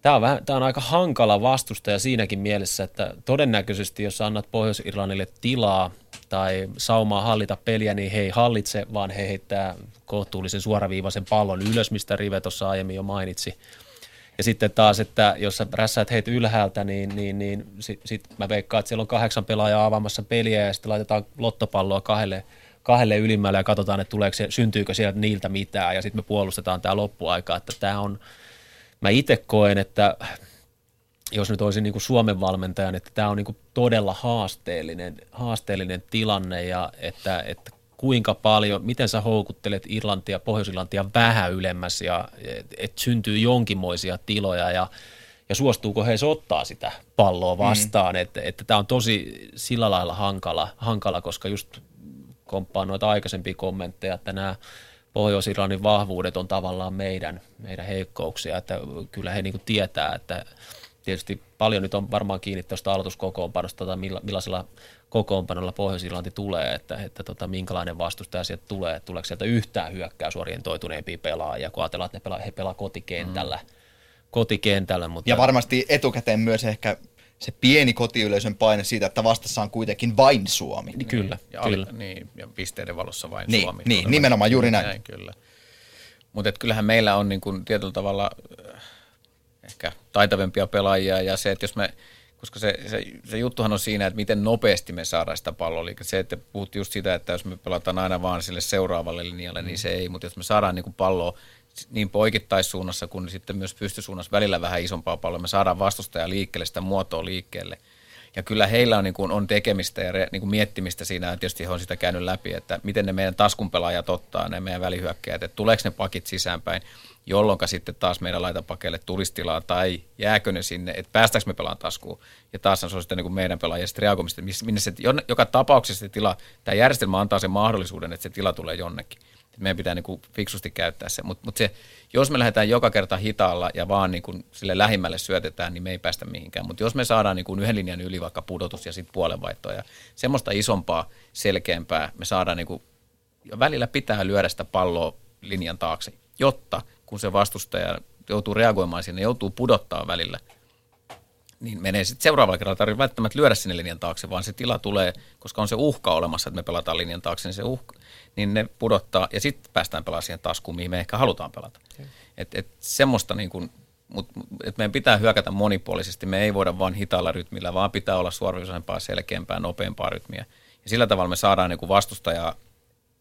Tämä on, vähän, tämä on aika hankala vastustaja siinäkin mielessä, että todennäköisesti jos annat Pohjois-Irlannille tilaa tai saumaa hallita peliä, niin he ei hallitse, vaan he heittää kohtuullisen suoraviivaisen pallon ylös, mistä Rive tuossa aiemmin jo mainitsi. Ja sitten taas, että jos sä rässäät heitä ylhäältä, niin, niin, niin sitten sit mä veikkaan, että siellä on kahdeksan pelaajaa avaamassa peliä ja sitten laitetaan lottopalloa kahdelle, kahdelle ylimmälle ja katsotaan, että tuleeko se, syntyykö sieltä niiltä mitään ja sitten me puolustetaan tämä loppuaika, että tämä on – mä itse koen, että jos nyt olisin niin kuin Suomen valmentajan, että tämä on niin kuin todella haasteellinen, haasteellinen tilanne ja että, että kuinka paljon, miten sä houkuttelet Irlantia, Pohjois-Irlantia vähän ylemmäs ja että et syntyy jonkinmoisia tiloja ja, ja suostuuko he ottaa sitä palloa mm. vastaan, mm. että, että tämä on tosi sillä lailla hankala, hankala koska just komppaan noita aikaisempia kommentteja, että nämä Pohjois-Irlannin vahvuudet on tavallaan meidän, meidän heikkouksia, että kyllä he niin tietää, että tietysti paljon nyt on varmaan kiinni tuosta aloituskokoonpanosta tai millaisella kokoonpanolla Pohjois-Irlanti tulee, että, että tota, minkälainen vastustaja sieltä tulee, tuleeko sieltä yhtään hyökkäysorientoituneempia pelaajia, kun ajatellaan, että ne pelaa, he pelaa kotikentällä. Mm. kotikentällä mutta... Ja varmasti etukäteen myös ehkä se pieni kotiyleisön paine siitä, että vastassa on kuitenkin vain Suomi. Niin, kyllä, ja, kyllä. Niin, ja pisteiden valossa vain niin, Suomi. Niin, nimenomaan juuri näin. näin kyllä. Mutta kyllähän meillä on niin kun tietyllä tavalla äh, ehkä taitavempia pelaajia ja se, että jos me, koska se, se, se juttuhan on siinä, että miten nopeasti me saadaan sitä palloa. Eli se, että puhuttiin just sitä, että jos me pelataan aina vaan sille seuraavalle linjalle, niin se ei. Mutta jos me saadaan niin palloa niin poikittaissuunnassa kuin sitten myös pystysuunnassa välillä vähän isompaa palloa. Me saadaan vastustaja liikkeelle, sitä muotoa liikkeelle. Ja kyllä heillä on, niin kuin, on tekemistä ja re, niin kuin miettimistä siinä, ja tietysti he on sitä käynyt läpi, että miten ne meidän taskunpelaajat ottaa, ne meidän välihyökkäjät, että tuleeko ne pakit sisäänpäin, jolloin sitten taas meidän laitapakeille tulisi tilaa, tai jääkö ne sinne, että päästäänkö me pelaan taskuun. Ja taas on sitten niin kuin meidän pelaajien reagoimista, minne se, joka tapauksessa se tila, tämä järjestelmä antaa sen mahdollisuuden, että se tila tulee jonnekin. Meidän pitää niin kuin fiksusti käyttää se. Mutta mut se, jos me lähdetään joka kerta hitaalla ja vaan niin kuin sille lähimmälle syötetään, niin me ei päästä mihinkään. Mutta jos me saadaan niin kuin yhden linjan yli vaikka pudotus ja sitten puolenvaihtoa ja semmoista isompaa, selkeämpää, me saadaan niin kuin, välillä pitää lyödä sitä palloa linjan taakse, jotta kun se vastustaja joutuu reagoimaan sinne, joutuu pudottaa välillä – niin menee sitten seuraavalla kerralla tarvitse välttämättä lyödä sinne linjan taakse, vaan se tila tulee, koska on se uhka olemassa, että me pelataan linjan taakse, niin se uhka, niin ne pudottaa ja sitten päästään pelaamaan siihen taskuun, mihin me ehkä halutaan pelata. Et, et semmoista niin kuin, mut, et meidän pitää hyökätä monipuolisesti, me ei voida vain hitaalla rytmillä, vaan pitää olla suoraviivaisempaa, selkeämpää, nopeampaa rytmiä. Ja sillä tavalla me saadaan niin kuin vastustajaa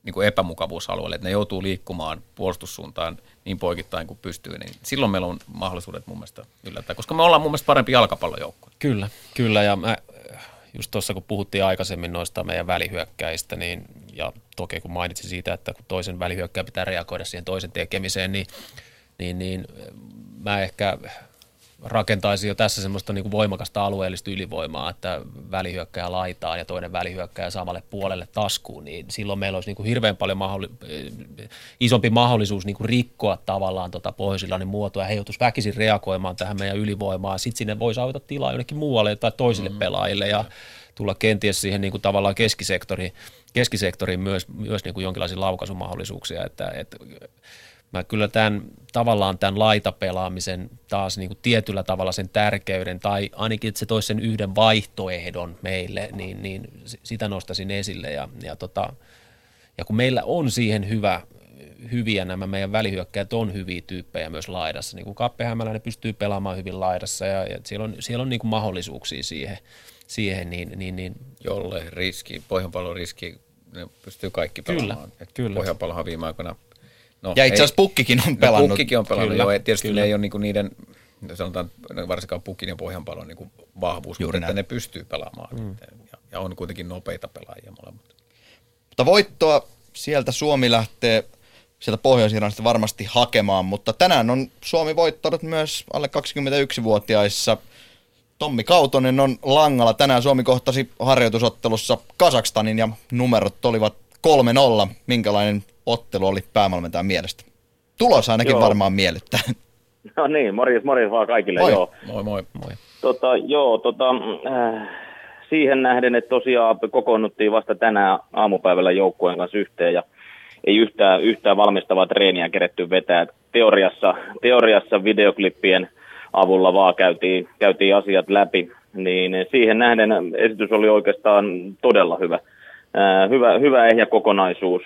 niin kuin epämukavuusalueelle, että ne joutuu liikkumaan puolustussuuntaan niin poikittain kuin pystyy, niin silloin meillä on mahdollisuudet mun mielestä yllättää, koska me ollaan mun mielestä parempi jalkapallojoukkue. Kyllä, kyllä ja mä, just tuossa kun puhuttiin aikaisemmin noista meidän välihyökkäistä, niin, ja toki kun mainitsin siitä, että kun toisen välihyökkää pitää reagoida siihen toisen tekemiseen, niin, niin, niin mä ehkä rakentaisi jo tässä semmoista niin kuin voimakasta alueellista ylivoimaa, että välihyökkäjä laitaan ja toinen välihyökkäjä samalle puolelle taskuun, niin silloin meillä olisi niin kuin hirveän paljon mahdolli- isompi mahdollisuus niin kuin rikkoa tavallaan tota pohjois muotoa ja he joutuisi väkisin reagoimaan tähän meidän ylivoimaan. Sitten sinne voisi avata tilaa jonnekin muualle tai toisille mm. pelaajille ja tulla kenties siihen niin kuin tavallaan keskisektoriin, keskisektoriin myös, myös niin kuin jonkinlaisia laukaisumahdollisuuksia, että, että mä kyllä tämän tavallaan tämän laitapelaamisen taas niin kuin tietyllä tavalla sen tärkeyden, tai ainakin että se toisi sen yhden vaihtoehdon meille, niin, niin sitä nostaisin esille. Ja, ja, tota, ja kun meillä on siihen hyvä, hyviä nämä meidän välihyökkäjät on hyviä tyyppejä myös laidassa. Niin kuin Kappe Hämäläinen pystyy pelaamaan hyvin laidassa ja, ja siellä on, siellä on niin kuin mahdollisuuksia siihen, siihen niin, niin, niin. Jolle riski, pohjanpallon riski, ne pystyy kaikki pelaamaan. Kyllä, kyllä. Pohjanpallohan viime aikoina No, ja itse asiassa Pukkikin on no, pelannut. No, Pukkikin on pelannut, kyllä, joo. Tietysti kyllä. ne ei ole niinku niiden, sanotaan varsinkaan Pukin ja Pohjanpalon niinku vahvuus, Juuri mutta että ne pystyy pelaamaan. Mm. Ja, ja, on kuitenkin nopeita pelaajia molemmat. Mutta voittoa sieltä Suomi lähtee sieltä pohjois varmasti hakemaan, mutta tänään on Suomi voittanut myös alle 21-vuotiaissa. Tommi Kautonen on langalla. Tänään Suomi kohtasi harjoitusottelussa Kasakstanin ja numerot olivat 3-0. Minkälainen ottelu oli päävalmentajan mielestä? Tulos ainakin joo. varmaan miellyttää. <laughs> No niin, morjes, morjes vaan kaikille. Moi. Joo. Moi, moi, moi. Tota, joo, tota, äh, siihen nähden, että tosiaan kokoonnuttiin vasta tänään aamupäivällä joukkueen kanssa yhteen ja ei yhtään, yhtään valmistavaa treeniä keretty vetää. Teoriassa, teoriassa videoklippien avulla vaan käytiin, käytiin asiat läpi, niin siihen nähden esitys oli oikeastaan todella hyvä. Äh, hyvä, hyvä ehjä kokonaisuus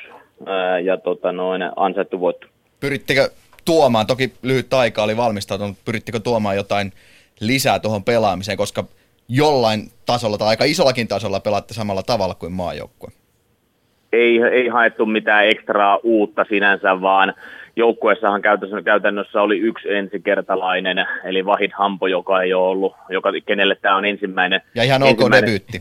ää, ja tota noin, ansaittu voitto. Pyrittikö tuomaan, toki lyhyt aika oli valmistautunut, pyrittikö tuomaan jotain lisää tuohon pelaamiseen, koska jollain tasolla tai aika isollakin tasolla pelaatte samalla tavalla kuin maajoukkue? Ei, ei haettu mitään ekstraa uutta sinänsä, vaan joukkueessahan käytännössä oli yksi ensikertalainen, eli Vahid Hampo, joka ei ole ollut, joka, kenelle tämä on ensimmäinen. Ja ihan ok debyytti.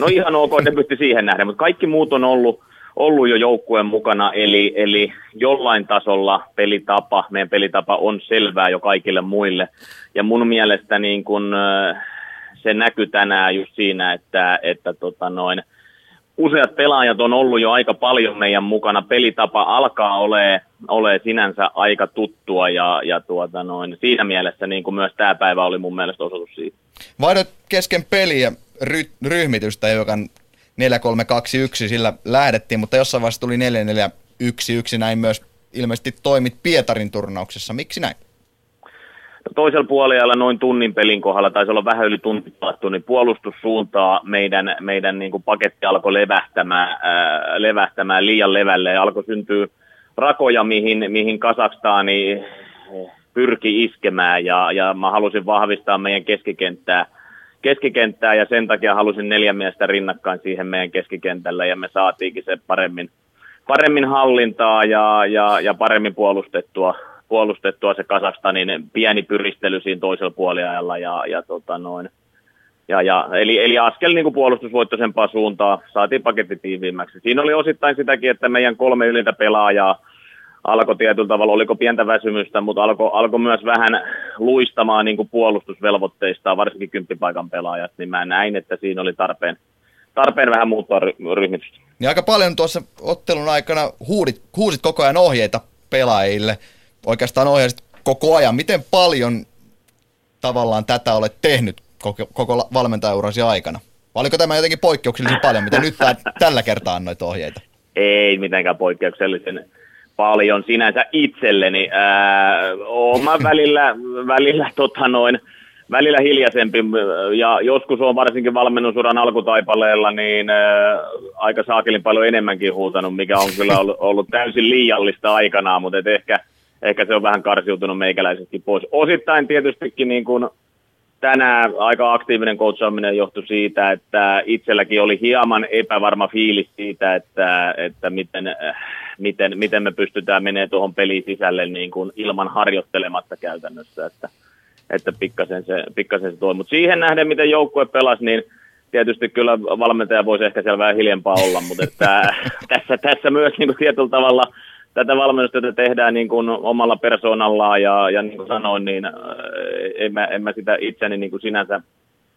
No ihan ok debyytti siihen nähden, mutta kaikki muut on ollut, ollut jo joukkueen mukana, eli, eli jollain tasolla pelitapa, meidän pelitapa on selvää jo kaikille muille. Ja mun mielestä niin kun, se näkyy tänään just siinä, että, että tota noin, useat pelaajat on ollut jo aika paljon meidän mukana. Pelitapa alkaa ole, ole sinänsä aika tuttua ja, ja tuota noin, siinä mielessä niin kuin myös tämä päivä oli mun mielestä osoitus siitä. Vaihdot kesken peliä ry- ryhmitystä, joka 4-3-2-1, sillä lähdettiin, mutta jossain vaiheessa tuli 4-4-1-1, näin myös ilmeisesti toimit Pietarin turnauksessa. Miksi näin? No toisella puolella noin tunnin pelin kohdalla, taisi olla vähän yli tunti palattu, niin puolustussuuntaa meidän, meidän niin kuin paketti alkoi levähtämään, ää, levähtämään liian levälle ja alkoi syntyä rakoja, mihin, mihin Kasakstani pyrki iskemään ja, ja mä halusin vahvistaa meidän keskikenttää – keskikenttää ja sen takia halusin neljä miestä rinnakkain siihen meidän keskikentällä ja me saatiinkin se paremmin, paremmin hallintaa ja, ja, ja paremmin puolustettua, puolustettua se Kasakstanin pieni pyristely siinä toisella puoliajalla ja, ja tota noin. Ja, ja, eli, eli askel niin puolustusvoittoisempaa suuntaa saatiin paketti tiiviimmäksi. Siinä oli osittain sitäkin, että meidän kolme ylintä pelaajaa alkoi tietyllä tavalla, oliko pientä väsymystä, mutta alkoi alko myös vähän luistamaan niin kuin puolustusvelvoitteista, varsinkin kymppipaikan pelaajat, niin mä näin, että siinä oli tarpeen, tarpeen vähän muuttaa ryhmitystä. Niin aika paljon tuossa ottelun aikana huudit, huusit koko ajan ohjeita pelaajille. Oikeastaan ohjeisit koko ajan. Miten paljon tavallaan tätä olet tehnyt koko, koko valmentajaurasi aikana? Vai oliko tämä jotenkin poikkeuksellisen paljon, mitä nyt tää, tällä kertaa annoit ohjeita? Ei mitenkään poikkeuksellisen paljon sinänsä itselleni. Ää, oma välillä, välillä tota noin, välillä hiljaisempi ja joskus on varsinkin valmennusuran alkutaipaleella niin ää, aika saakelin paljon enemmänkin huutanut, mikä on kyllä ollut, ollut täysin liiallista aikanaan, mutta ehkä, ehkä se on vähän karsiutunut meikäläisesti pois. Osittain tietystikin niin kuin tänään aika aktiivinen coachaaminen johtui siitä, että itselläkin oli hieman epävarma fiilis siitä, että, että miten, miten, miten me pystytään menemään tuohon pelin sisälle niin kuin ilman harjoittelematta käytännössä, että, että pikkasen se, pikkasen se tuo. Mutta siihen nähden, miten joukkue pelasi, niin tietysti kyllä valmentaja voisi ehkä siellä vähän hiljempaa olla, mutta että, <laughs> tässä, tässä myös niin kuin tietyllä tavalla – tätä valmennustyötä tehdään niin kuin omalla persoonallaan ja, ja niin kuin sanoin, niin äh, en mä, en mä sitä itseäni niin kuin sinänsä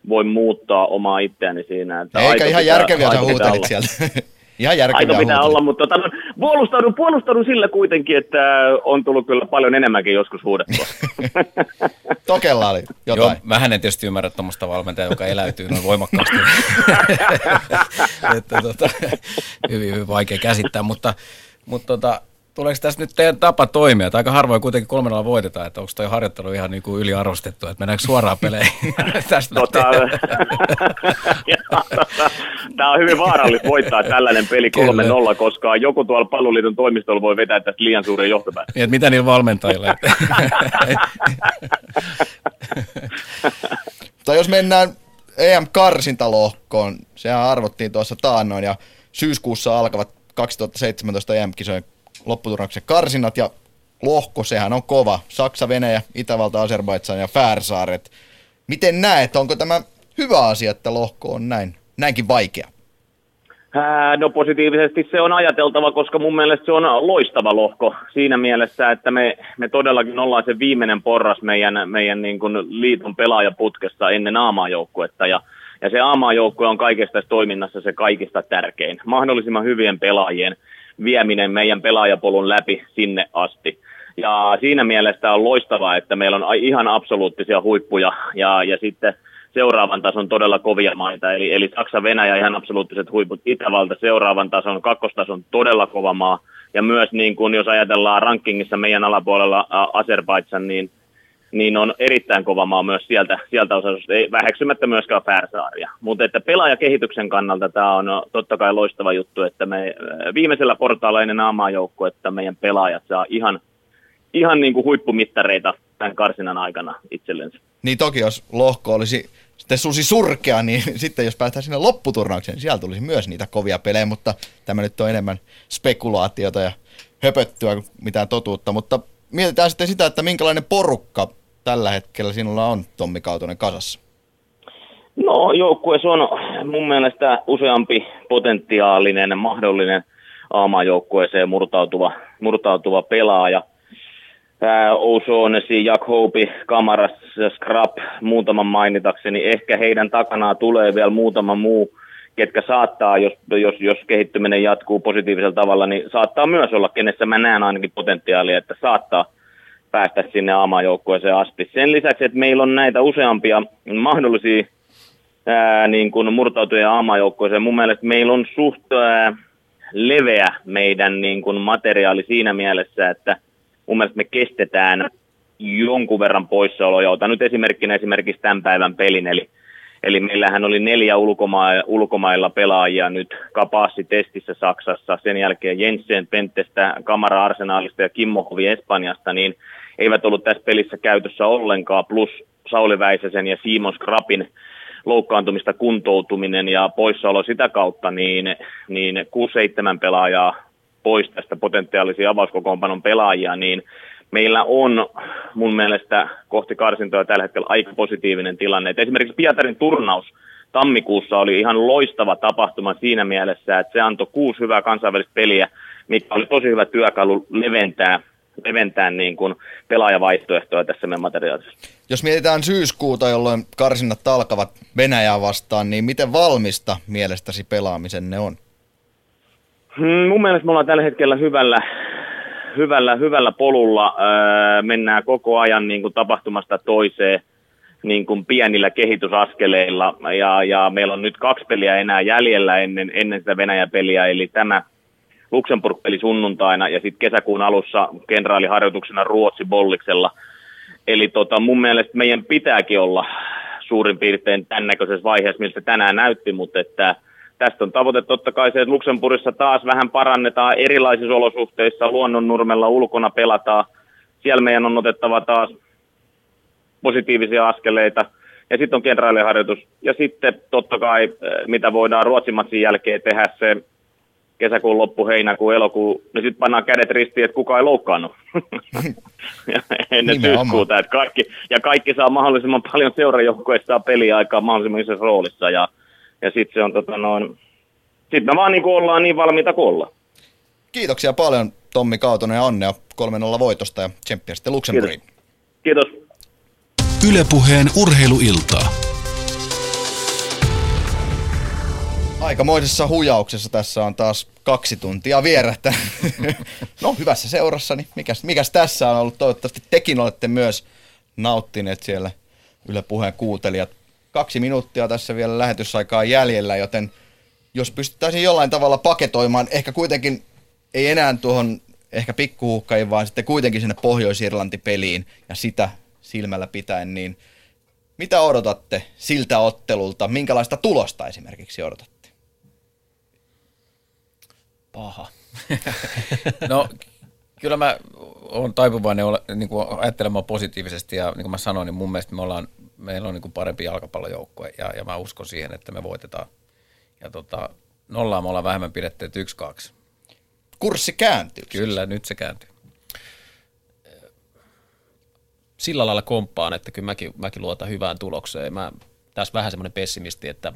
voi muuttaa omaa itseäni siinä. Että Eikä ihan pitää, järkeviä sä huutelit sieltä. <laughs> ihan järkeviä Aika pitää huutelit. olla, mutta tota, puolustaudun, puolustaudun sillä kuitenkin, että on tullut kyllä paljon enemmänkin joskus huudettua. <laughs> Tokella oli jotain. Joo, vähän en tietysti ymmärrä tuommoista valmentajaa, joka eläytyy noin voimakkaasti. <laughs> että, tota, hyvin, hyvin vaikea käsittää, mutta, mutta tota, tuleeko tässä nyt teidän tapa toimia? Tai aika harvoin kuitenkin kolmella voitetaan, että onko toi harjoittelu ihan niin kuin yliarvostettu, että mennäänkö suoraan peleihin <laughs> tästä tota, Tämä <laughs> on hyvin vaarallista voittaa tällainen peli 3-0, koska joku tuolla palluliiton toimistolla voi vetää tästä liian suuren johtopäätöksen. Niin, mitä niillä valmentajilla? <laughs> tai jos mennään EM-karsintalohkoon, sehän arvottiin tuossa taannoin ja syyskuussa alkavat 2017 EM-kisojen lopputurnauksen karsinnat ja lohko, sehän on kova. Saksa, Venäjä, Itävalta, Azerbaidsan ja Färsaaret. Miten näet, onko tämä hyvä asia, että lohko on näin, näinkin vaikea? No positiivisesti se on ajateltava, koska mun mielestä se on loistava lohko siinä mielessä, että me, me todellakin ollaan se viimeinen porras meidän, meidän niin kuin liiton pelaajaputkessa ennen aamaajoukkuetta ja ja se aamaajoukkue on kaikesta tässä toiminnassa se kaikista tärkein. Mahdollisimman hyvien pelaajien vieminen meidän pelaajapolun läpi sinne asti. Ja siinä mielessä on loistavaa, että meillä on ihan absoluuttisia huippuja ja, ja sitten seuraavan tason todella kovia maita, eli, eli Saksa, Venäjä ihan absoluuttiset huiput, Itävalta seuraavan tason, kakkostason todella kova maa, ja myös niin kuin jos ajatellaan rankingissa meidän alapuolella Azerbaidsan, niin niin on erittäin kova maa myös sieltä, sieltä osasta, ei väheksymättä myöskään Färsaaria. Mutta että pelaajakehityksen kannalta tämä on totta kai loistava juttu, että me viimeisellä portaalla ennen aamaajoukkoa, että meidän pelaajat saa ihan, ihan niin kuin huippumittareita tämän karsinan aikana itsellensä. Niin toki, jos lohko olisi sitten susi surkea, niin <laughs> sitten jos päästään sinne lopputurnaukseen, niin siellä tulisi myös niitä kovia pelejä, mutta tämä nyt on enemmän spekulaatiota ja höpöttyä kuin mitään totuutta, mutta mietitään sitten sitä, että minkälainen porukka tällä hetkellä sinulla on Tommi Kautonen kasassa? No joukkueessa on mun mielestä useampi potentiaalinen, mahdollinen aamajoukkueeseen murtautuva, murtautuva pelaaja. O'Shaughnessy, Jack Hope, Kamaras, Scrap, muutaman mainitakseni. Ehkä heidän takanaan tulee vielä muutama muu, ketkä saattaa, jos, jos, jos kehittyminen jatkuu positiivisella tavalla, niin saattaa myös olla, kenessä mä näen ainakin potentiaalia, että saattaa – päästä sinne aamajoukkueeseen asti. Sen lisäksi, että meillä on näitä useampia mahdollisia ää, niin kuin murtautuja aamajoukkueeseen, mun mielestä meillä on suht ää, leveä meidän niin kuin materiaali siinä mielessä, että mun mielestä me kestetään jonkun verran poissaoloja. Otan nyt esimerkkinä esimerkiksi tämän päivän pelin, eli Eli meillähän oli neljä ulkoma- ulkomailla pelaajia nyt testissä Saksassa, sen jälkeen Jensen Pentestä, Kamara Arsenaalista ja Kimmo Hovi Espanjasta, niin eivät ollut tässä pelissä käytössä ollenkaan, plus Sauli Väisäsen ja Simon Skrapin loukkaantumista, kuntoutuminen ja poissaolo sitä kautta, niin, niin 6-7 pelaajaa pois tästä potentiaalisia avauskokoonpanon pelaajia, niin meillä on mun mielestä kohti karsintoja tällä hetkellä aika positiivinen tilanne. Et esimerkiksi Pietarin turnaus tammikuussa oli ihan loistava tapahtuma siinä mielessä, että se antoi kuusi hyvää kansainvälistä peliä, mikä oli tosi hyvä työkalu leventää leventää niin kuin pelaajavaihtoehtoja tässä meidän materiaalissa. Jos mietitään syyskuuta, jolloin karsinnat alkavat Venäjää vastaan, niin miten valmista mielestäsi pelaamisenne on? Hmm, mun mielestä me ollaan tällä hetkellä hyvällä, hyvällä, hyvällä polulla. Öö, mennään koko ajan niin kuin tapahtumasta toiseen niin kuin pienillä kehitysaskeleilla. Ja, ja meillä on nyt kaksi peliä enää jäljellä ennen, ennen sitä Venäjä-peliä, eli tämä Luxemburg-peli sunnuntaina ja sitten kesäkuun alussa kenraaliharjoituksena Ruotsi Bolliksella. Eli tota, mun mielestä meidän pitääkin olla suurin piirtein tämän näköisessä vaiheessa, miltä tänään näytti, mutta että tästä on tavoite totta kai se, että Luxemburgissa taas vähän parannetaan erilaisissa olosuhteissa, luonnonnurmella ulkona pelataan. Siellä meidän on otettava taas positiivisia askeleita. Ja sitten on kenraaliharjoitus. Ja sitten totta kai, eh, mitä voidaan Ruotsin jälkeen tehdä se kesäkuun loppu, heinäkuun, elokuu, niin sitten pannaan kädet ristiin, että kukaan ei loukkaannut <laughs> ennen syyskuuta. Että kaikki, ja kaikki saa mahdollisimman paljon seurajoukkoista peliaikaa mahdollisimman isossa roolissa. Ja, ja sitten se on tota noin, sitten me vaan niin kuin ollaan niin valmiita kuin ollaan. Kiitoksia paljon Tommi Kautonen ja Annea 3-0 voitosta ja tsemppiä sitten Luxemburgiin. Kiitos. Kiitos. Ylepuheen urheiluiltaa. Aikamoisessa hujauksessa tässä on taas kaksi tuntia vierähtä. no hyvässä seurassa, niin mikäs, mikäs tässä on ollut? Toivottavasti tekin olette myös nauttineet siellä Yle Puheen kuuntelijat. Kaksi minuuttia tässä vielä lähetysaikaa jäljellä, joten jos pystyttäisiin jollain tavalla paketoimaan, ehkä kuitenkin ei enää tuohon ehkä pikkuhuhkaihin, vaan sitten kuitenkin sinne Pohjois-Irlanti-peliin ja sitä silmällä pitäen, niin mitä odotatte siltä ottelulta? Minkälaista tulosta esimerkiksi odotatte? Paha. <laughs> no kyllä mä oon taipuvainen ole, niin kuin ajattelemaan positiivisesti ja niin kuin mä sanoin, niin mun mielestä me ollaan, meillä on niin kuin parempi jalkapallojoukkue ja, ja mä uskon siihen, että me voitetaan. Ja tota, nollaa me ollaan vähemmän pidetty, että yksi, kaksi. Kurssi kääntyy. Kyllä, nyt se kääntyy. Sillä lailla komppaan, että kyllä mäkin, mäkin luotan hyvään tulokseen. Mä tässä vähän semmoinen pessimisti, että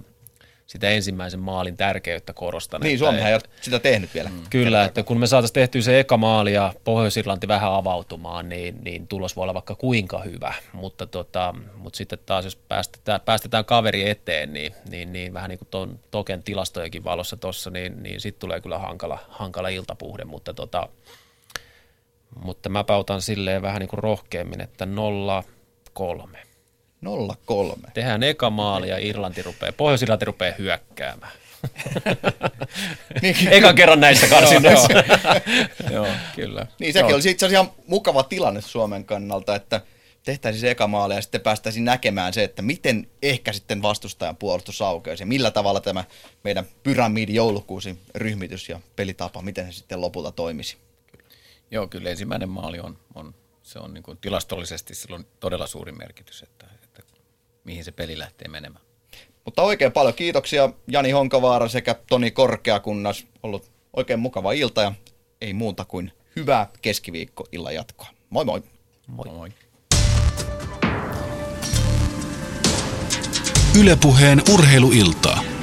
sitä ensimmäisen maalin tärkeyttä korostan. Niin, Suomihan ei ole sitä tehnyt vielä. Mm. Kyllä, että kun me saataisiin tehtyä se eka maali ja Pohjois-Irlanti vähän avautumaan, niin, niin tulos voi olla vaikka kuinka hyvä. Mutta, tota, mutta sitten taas, jos päästetään, päästetään kaveri eteen, niin, niin, niin vähän niin kuin tuon Token tilastojenkin valossa tuossa, niin, niin sitten tulee kyllä hankala, hankala iltapuhde. Mutta, tota, mutta mä pautan silleen vähän niin kuin rohkeammin, että nolla kolme. 0-3. Tehdään eka maali ja Irlanti rupeaa, Pohjois-Irlanti rupeaa hyökkäämään. <laughs> niin, Eka kerran näissä karsinnoissa. joo, <laughs> kyllä. Niin sekin joo. olisi itse asiassa ihan mukava tilanne Suomen kannalta, että tehtäisiin se eka maali ja sitten päästäisiin näkemään se, että miten ehkä sitten vastustajan puolustus aukeaisi ja millä tavalla tämä meidän pyramidi joulukuusi ryhmitys ja pelitapa, miten se sitten lopulta toimisi. Joo, kyllä ensimmäinen maali on, on se on niin kuin tilastollisesti silloin todella suuri merkitys, että mihin se peli lähtee menemään. Mutta oikein paljon kiitoksia Jani Honkavaara sekä Toni Korkeakunnas. Ollut oikein mukava ilta ja ei muuta kuin hyvää keskiviikko illan jatkoa. Moi moi. Moi moi. Ylepuheen urheiluiltaa.